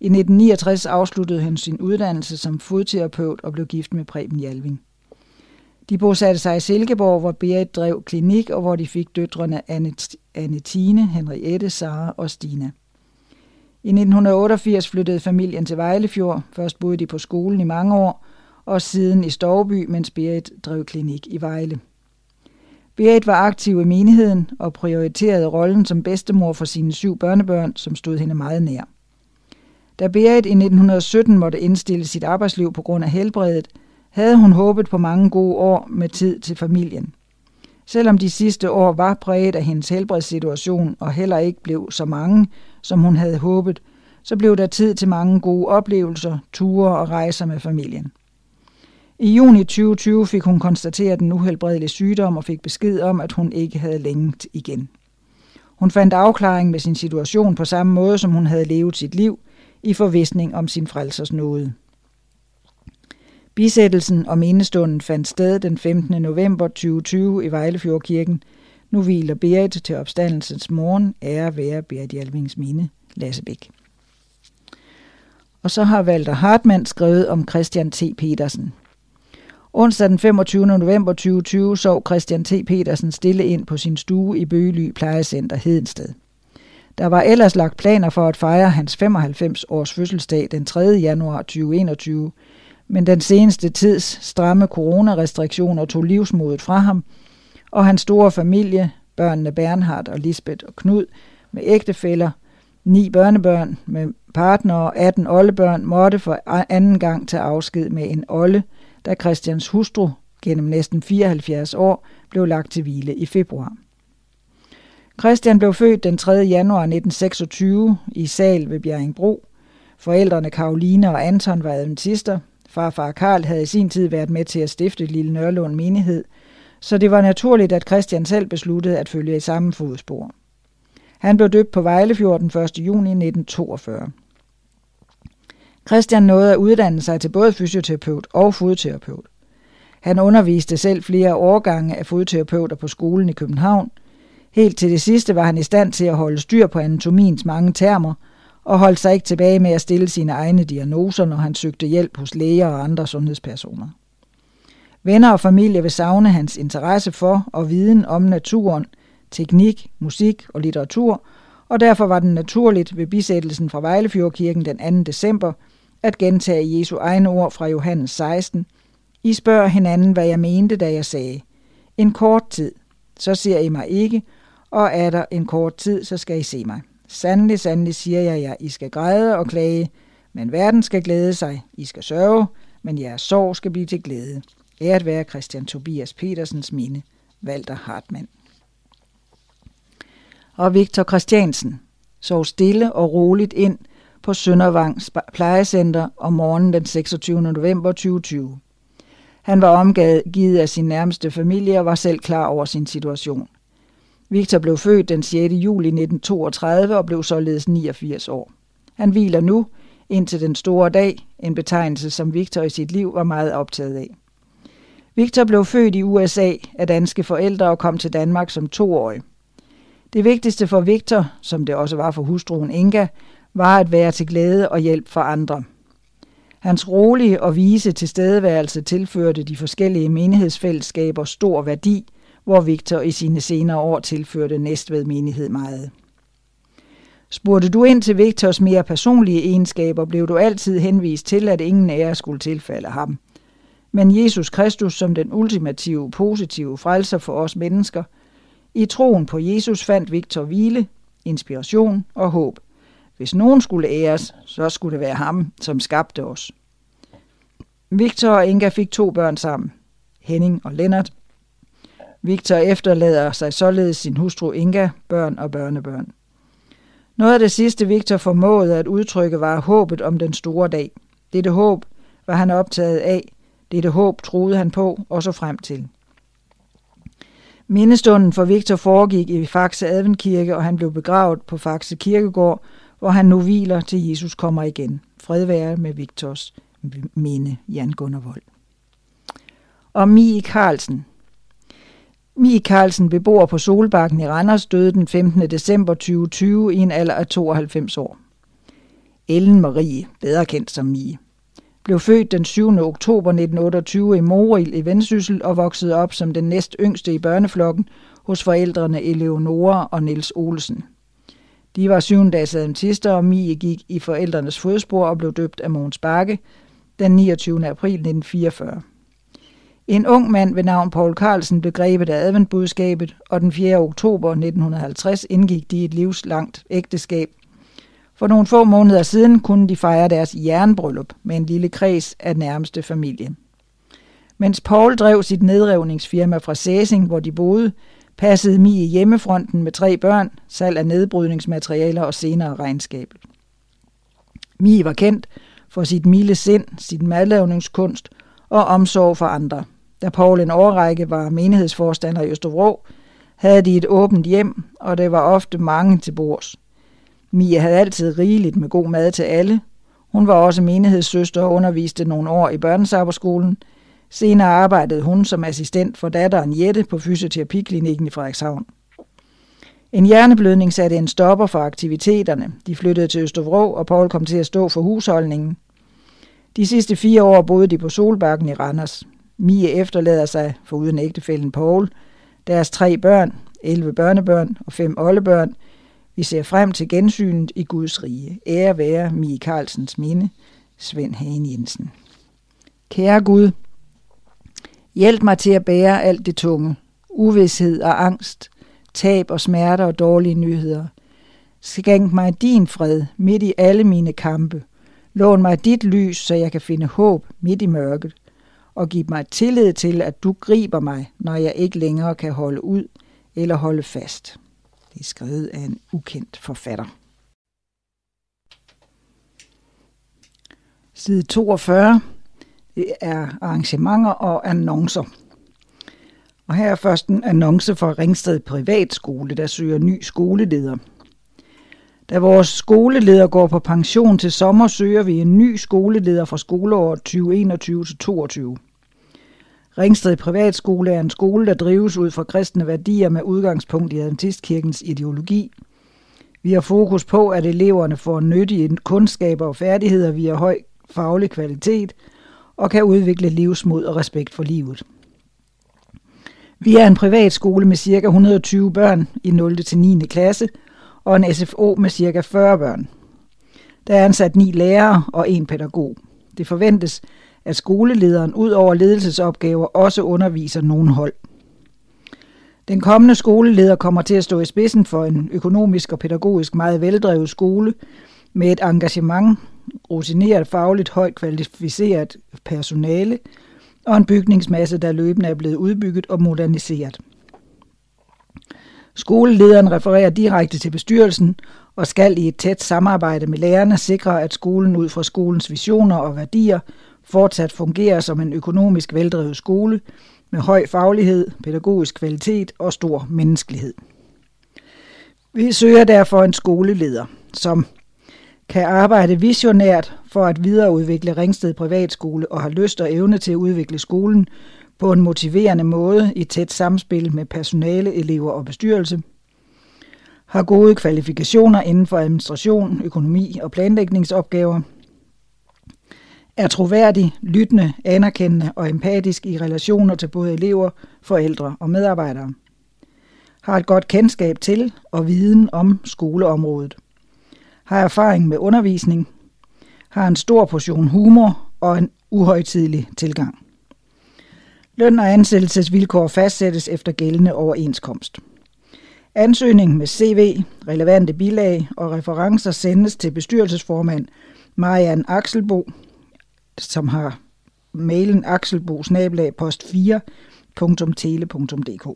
I 1969 afsluttede hun sin uddannelse som fodterapeut og blev gift med Preben Jalving. De bosatte sig i Silkeborg, hvor Berit drev klinik, og hvor de fik døtrene Annetine, Henriette, Sara og Stina. I 1988 flyttede familien til Vejlefjord. Først boede de på skolen i mange år, og siden i Storby, mens Berit drev klinik i Vejle. Berit var aktiv i menigheden og prioriterede rollen som bedstemor for sine syv børnebørn, som stod hende meget nær. Da Berit i 1917 måtte indstille sit arbejdsliv på grund af helbredet, havde hun håbet på mange gode år med tid til familien. Selvom de sidste år var præget af hendes helbredssituation og heller ikke blev så mange, som hun havde håbet, så blev der tid til mange gode oplevelser, ture og rejser med familien. I juni 2020 fik hun konstateret den uhelbredelige sygdom og fik besked om, at hun ikke havde længet igen. Hun fandt afklaring med sin situation på samme måde, som hun havde levet sit liv, i forvisning om sin frelsers nåde. Bisættelsen og mindestunden fandt sted den 15. november 2020 i Vejlefjordkirken. Nu hviler Berit til opstandelsens morgen. Ære være Berit Hjalvings minde. Lassebæk. Og så har Walter Hartmann skrevet om Christian T. Petersen. Onsdag den 25. november 2020 sov Christian T. Petersen stille ind på sin stue i Bøgely Plejecenter Hedensted. Der var ellers lagt planer for at fejre hans 95 års fødselsdag den 3. januar 2021, men den seneste tids stramme coronarestriktioner tog livsmodet fra ham, og hans store familie, børnene Bernhard og Lisbeth og Knud, med ægtefæller, ni børnebørn med partner og 18 oldebørn, måtte for anden gang tage afsked med en olde, da Christians hustru gennem næsten 74 år blev lagt til hvile i februar. Christian blev født den 3. januar 1926 i Sal ved Bjerringbro. Forældrene Karoline og Anton var adventister. Farfar Karl havde i sin tid været med til at stifte Lille Nørlund menighed, så det var naturligt, at Christian selv besluttede at følge i samme fodspor. Han blev døbt på Vejlefjord den 1. juni 1942. Christian nåede at uddanne sig til både fysioterapeut og fodterapeut. Han underviste selv flere årgange af fodterapeuter på skolen i København. Helt til det sidste var han i stand til at holde styr på anatomiens mange termer og holdt sig ikke tilbage med at stille sine egne diagnoser, når han søgte hjælp hos læger og andre sundhedspersoner. Venner og familie vil savne hans interesse for og viden om naturen, teknik, musik og litteratur, og derfor var den naturligt ved bisættelsen fra Vejlefjordkirken den 2. december at gentage Jesu egne ord fra Johannes 16. I spørger hinanden, hvad jeg mente, da jeg sagde. En kort tid, så ser I mig ikke, og er der en kort tid, så skal I se mig. Sandelig, sandelig siger jeg jer, I skal græde og klage, men verden skal glæde sig. I skal sørge, men jeres sorg skal blive til glæde. Æret være Christian Tobias Petersens minde, Walter Hartmann. Og Victor Christiansen sov stille og roligt ind på Søndervang plejecenter om morgenen den 26. november 2020. Han var omgivet af sin nærmeste familie og var selv klar over sin situation. Victor blev født den 6. juli 1932 og blev således 89 år. Han hviler nu indtil den store dag, en betegnelse, som Victor i sit liv var meget optaget af. Victor blev født i USA af danske forældre og kom til Danmark som toårig. Det vigtigste for Victor, som det også var for hustruen Inga, var at være til glæde og hjælp for andre. Hans rolige og vise tilstedeværelse tilførte de forskellige menighedsfællesskaber stor værdi, hvor Victor i sine senere år tilførte Næstved menighed meget. Spurgte du ind til Victors mere personlige egenskaber, blev du altid henvist til, at ingen ære skulle tilfalde ham. Men Jesus Kristus som den ultimative, positive frelser for os mennesker, i troen på Jesus fandt Victor hvile, inspiration og håb – hvis nogen skulle æres, så skulle det være ham, som skabte os. Victor og Inga fik to børn sammen, Henning og Lennart. Victor efterlader sig således sin hustru Inga, børn og børnebørn. Noget af det sidste Victor formåede at udtrykke var håbet om den store dag. Dette håb var han optaget af, dette håb troede han på og så frem til. Mindestunden for Victor foregik i Faxe Adventkirke, og han blev begravet på Faxe Kirkegård, hvor han nu hviler til Jesus kommer igen. Fred være med Victors minde, Jan Gunnar Vold. Og Mie Carlsen. Mie Carlsen, beboer på Solbakken i Randers, døde den 15. december 2020 i en alder af 92 år. Ellen Marie, bedre kendt som Mie, blev født den 7. oktober 1928 i Moril i Vendsyssel og voksede op som den næst yngste i børneflokken hos forældrene Eleonora og Niels Olsen. De var syvendags adventister, og Mie gik i forældrenes fodspor og blev døbt af Måns Bakke den 29. april 1944. En ung mand ved navn Paul Carlsen blev grebet af adventbudskabet, og den 4. oktober 1950 indgik de et livslangt ægteskab. For nogle få måneder siden kunne de fejre deres jernbryllup med en lille kreds af nærmeste familie. Mens Paul drev sit nedrevningsfirma fra Sæsing, hvor de boede, passede Mie hjemmefronten med tre børn, salg af nedbrydningsmaterialer og senere regnskabet. Mie var kendt for sit milde sind, sin madlavningskunst og omsorg for andre. Da Paul en årrække var menighedsforstander i Østervrå, havde de et åbent hjem, og det var ofte mange til bords. Mia havde altid rigeligt med god mad til alle. Hun var også menighedssøster og underviste nogle år i børnesarbejdsskolen. Senere arbejdede hun som assistent for datteren Jette på fysioterapiklinikken i Frederikshavn. En hjerneblødning satte en stopper for aktiviteterne. De flyttede til Østervrå, og Paul kom til at stå for husholdningen. De sidste fire år boede de på Solbakken i Randers. Mie efterlader sig, foruden ægtefælden Paul, deres tre børn, 11 børnebørn og fem oldebørn. Vi ser frem til gensynet i Guds rige. Ære være Mie Carlsens minde, Svend Hagen Jensen. Kære Gud, hjælp mig til at bære alt det tunge, uvidshed og angst, tab og smerter og dårlige nyheder. Skænk mig din fred midt i alle mine kampe. Lån mig dit lys, så jeg kan finde håb midt i mørket. Og giv mig tillid til, at du griber mig, når jeg ikke længere kan holde ud eller holde fast. Det er skrevet af en ukendt forfatter. Side 42. Det er arrangementer og annoncer. Og her er først en annonce for Ringsted Privatskole, der søger ny skoleleder. Da vores skoleleder går på pension til sommer, søger vi en ny skoleleder fra skoleåret 2021-22. Ringsted Privatskole er en skole, der drives ud fra kristne værdier med udgangspunkt i Adventistkirkens ideologi. Vi har fokus på, at eleverne får nyttige kundskaber og færdigheder via høj faglig kvalitet og kan udvikle livsmod og respekt for livet. Vi er en privat skole med ca. 120 børn i 0. til 9. klasse og en SFO med ca. 40 børn. Der er ansat ni lærere og en pædagog. Det forventes, at skolelederen ud over ledelsesopgaver også underviser nogle hold. Den kommende skoleleder kommer til at stå i spidsen for en økonomisk og pædagogisk meget veldrevet skole med et engagement, rutineret fagligt højt kvalificeret personale og en bygningsmasse, der løbende er blevet udbygget og moderniseret. Skolelederen refererer direkte til bestyrelsen og skal i et tæt samarbejde med lærerne sikre, at skolen ud fra skolens visioner og værdier fortsat fungerer som en økonomisk veldrevet skole med høj faglighed, pædagogisk kvalitet og stor menneskelighed. Vi søger derfor en skoleleder, som kan arbejde visionært for at videreudvikle Ringsted Privatskole og har lyst og evne til at udvikle skolen på en motiverende måde i tæt samspil med personale, elever og bestyrelse, har gode kvalifikationer inden for administration, økonomi og planlægningsopgaver, er troværdig, lyttende, anerkendende og empatisk i relationer til både elever, forældre og medarbejdere. Har et godt kendskab til og viden om skoleområdet. Har erfaring med undervisning. Har en stor portion humor og en uhøjtidelig tilgang. Løn og ansættelsesvilkår fastsættes efter gældende overenskomst. Ansøgning med CV, relevante bilag og referencer sendes til bestyrelsesformand Marian Axelbo, som har mailen axelbo-post4.tele.dk.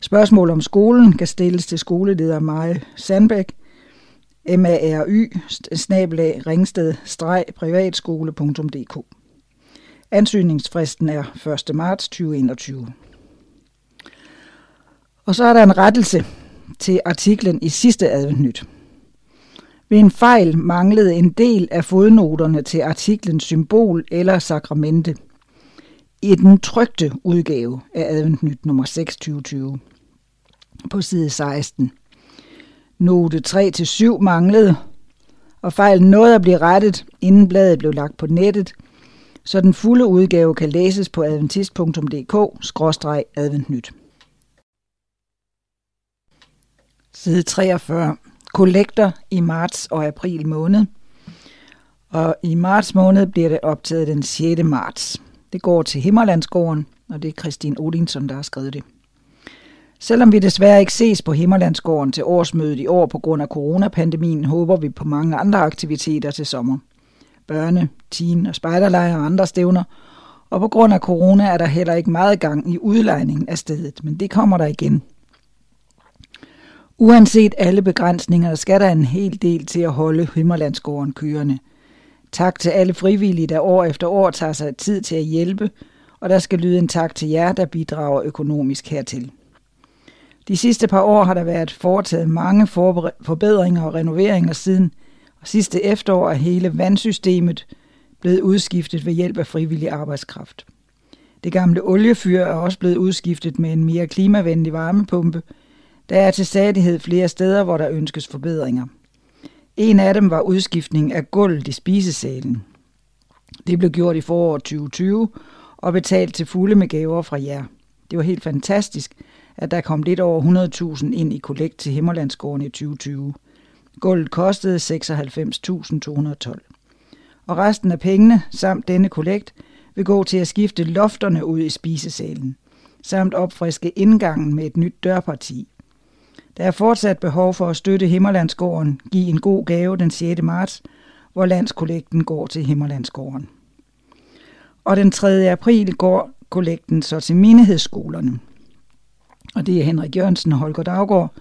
Spørgsmål om skolen kan stilles til skoleleder Maja Sandbæk, mary ringsted privatskole.dk. Ansøgningsfristen er 1. marts 2021. Og så er der en rettelse til artiklen i sidste adventnyt. Ved en fejl manglede en del af fodnoterne til artiklens symbol eller sakramente i den trygte udgave af adventnyt nummer 6 2020 på side 16. Note 3-7 manglede, og fejlen nåede at blive rettet, inden bladet blev lagt på nettet, så den fulde udgave kan læses på adventist.dk-adventnyt. Side 43. Kollekter i marts og april måned. Og i marts måned bliver det optaget den 6. marts. Det går til Himmerlandsgården, og det er Christine Odinson, der har skrevet det. Selvom vi desværre ikke ses på Himmerlandsgården til årsmødet i år på grund af coronapandemien, håber vi på mange andre aktiviteter til sommer. Børne, teen og spejderlejre og andre stævner. Og på grund af corona er der heller ikke meget gang i udlejningen af stedet, men det kommer der igen. Uanset alle begrænsninger, skal der en hel del til at holde Himmerlandsgården kørende. Tak til alle frivillige, der år efter år tager sig tid til at hjælpe, og der skal lyde en tak til jer, der bidrager økonomisk hertil. De sidste par år har der været foretaget mange forbedringer og renoveringer siden, og sidste efterår er hele vandsystemet blevet udskiftet ved hjælp af frivillig arbejdskraft. Det gamle oliefyr er også blevet udskiftet med en mere klimavenlig varmepumpe. Der er til stadighed flere steder, hvor der ønskes forbedringer. En af dem var udskiftning af gulvet i spisesalen. Det blev gjort i foråret 2020 og betalt til fulde med gaver fra jer. Det var helt fantastisk, at der kom lidt over 100.000 ind i kollekt til Himmerlandsgården i 2020. Gulvet kostede 96.212. Og resten af pengene, samt denne kollekt, vil gå til at skifte lofterne ud i spisesalen, samt opfriske indgangen med et nyt dørparti. Der er fortsat behov for at støtte Himmerlandsgården, give en god gave den 6. marts, hvor landskollekten går til Himmerlandsgården. Og den 3. april går kollekten så til menighedsskolerne. Og det er Henrik Jørgensen og Holger Daggaard,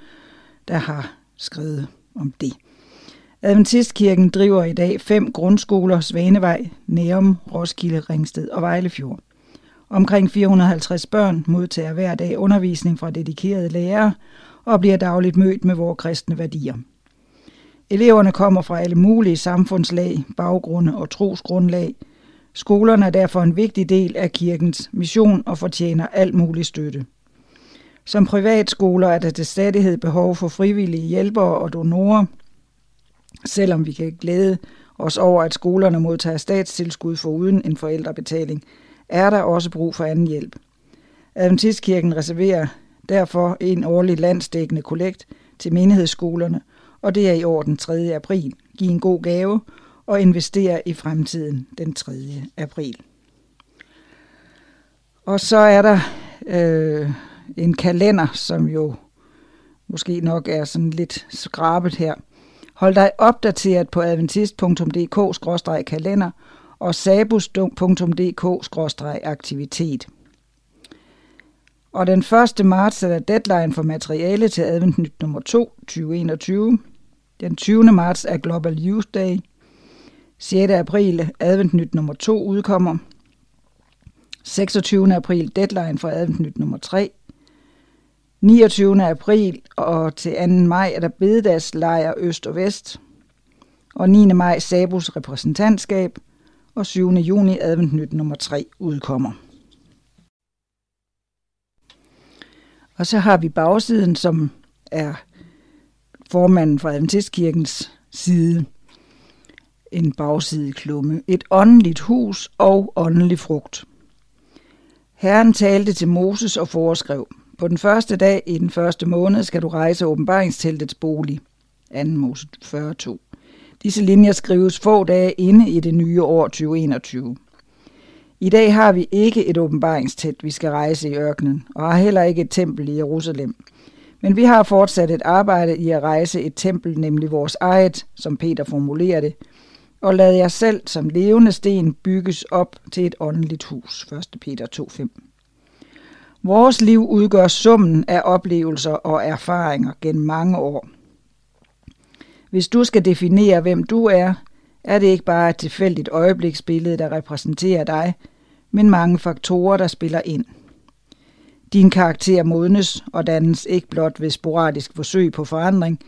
der har skrevet om det. Adventistkirken driver i dag fem grundskoler, Svanevej, Nærum, Roskilde, Ringsted og Vejlefjord. Omkring 450 børn modtager hver dag undervisning fra dedikerede lærere og bliver dagligt mødt med vores kristne værdier. Eleverne kommer fra alle mulige samfundslag, baggrunde og trosgrundlag. Skolerne er derfor en vigtig del af kirkens mission og fortjener al mulig støtte. Som privatskoler er der til stadighed behov for frivillige hjælpere og donorer, selvom vi kan glæde os over, at skolerne modtager statstilskud for uden en forældrebetaling, er der også brug for anden hjælp. Adventistkirken reserverer derfor en årlig landsdækkende kollekt til menighedsskolerne, og det er i år den 3. april. Giv en god gave og investere i fremtiden den 3. april. Og så er der øh, en kalender, som jo måske nok er sådan lidt skrabet her. Hold dig opdateret på adventist.dk-kalender og sabus.dk-aktivitet. Og den 1. marts er der deadline for materiale til adventnyt nummer 2 2021. Den 20. marts er Global Youth Day. 6. april adventnyt nummer 2 udkommer. 26. april deadline for adventnyt nummer 3. 29. april og til 2. maj er der bededagslejr øst og vest. Og 9. maj Sabus repræsentantskab. Og 7. juni adventnyt nummer 3 udkommer. Og så har vi bagsiden, som er formanden fra Adventistkirkens side. En bagside klumme. Et åndeligt hus og åndelig frugt. Herren talte til Moses og foreskrev, på den første dag i den første måned skal du rejse åbenbaringsteltets bolig. 2. Mose 42. Disse linjer skrives få dage inde i det nye år 2021. I dag har vi ikke et åbenbaringstelt, vi skal rejse i ørkenen, og har heller ikke et tempel i Jerusalem. Men vi har fortsat et arbejde i at rejse et tempel, nemlig vores eget, som Peter formulerer det, og lad jer selv som levende sten bygges op til et åndeligt hus. 1. Peter 2.5 Vores liv udgør summen af oplevelser og erfaringer gennem mange år. Hvis du skal definere, hvem du er, er det ikke bare et tilfældigt øjebliksbillede, der repræsenterer dig, men mange faktorer, der spiller ind. Din karakter modnes og dannes ikke blot ved sporadisk forsøg på forandring,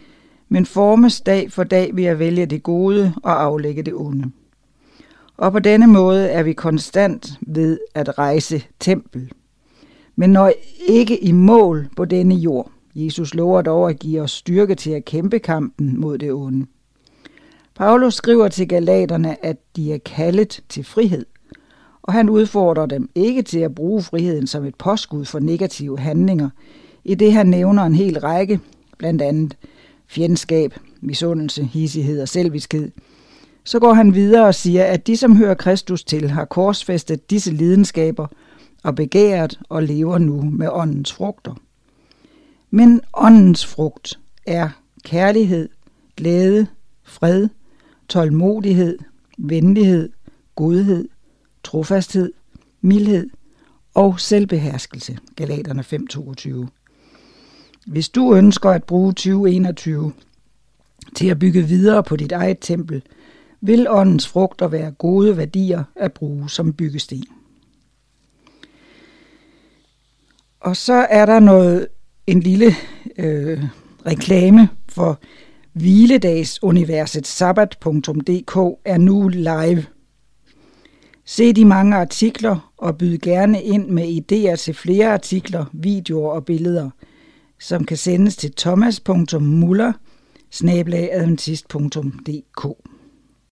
men formes dag for dag ved at vælge det gode og aflægge det onde. Og på denne måde er vi konstant ved at rejse tempel. Men når ikke i mål på denne jord. Jesus lover dog at give os styrke til at kæmpe kampen mod det onde. Paulus skriver til galaterne, at de er kaldet til frihed, og han udfordrer dem ikke til at bruge friheden som et påskud for negative handlinger, i det han nævner en hel række, blandt andet fjendskab, misundelse, hissighed og selviskhed. Så går han videre og siger, at de, som hører Kristus til, har korsfæstet disse lidenskaber og begæret og lever nu med åndens frugter. Men åndens frugt er kærlighed, glæde, fred, tålmodighed, venlighed, godhed, trofasthed, mildhed og selvbeherskelse. Galaterne 5:22. Hvis du ønsker at bruge 2021 til at bygge videre på dit eget tempel, vil åndens frugter være gode værdier at bruge som byggesten. Og så er der noget en lille øh, reklame for Hviledagsuniverset sabbat.dk er nu live. Se de mange artikler og byd gerne ind med idéer til flere artikler, videoer og billeder, som kan sendes til thomas.muller snabelagadventist.dk.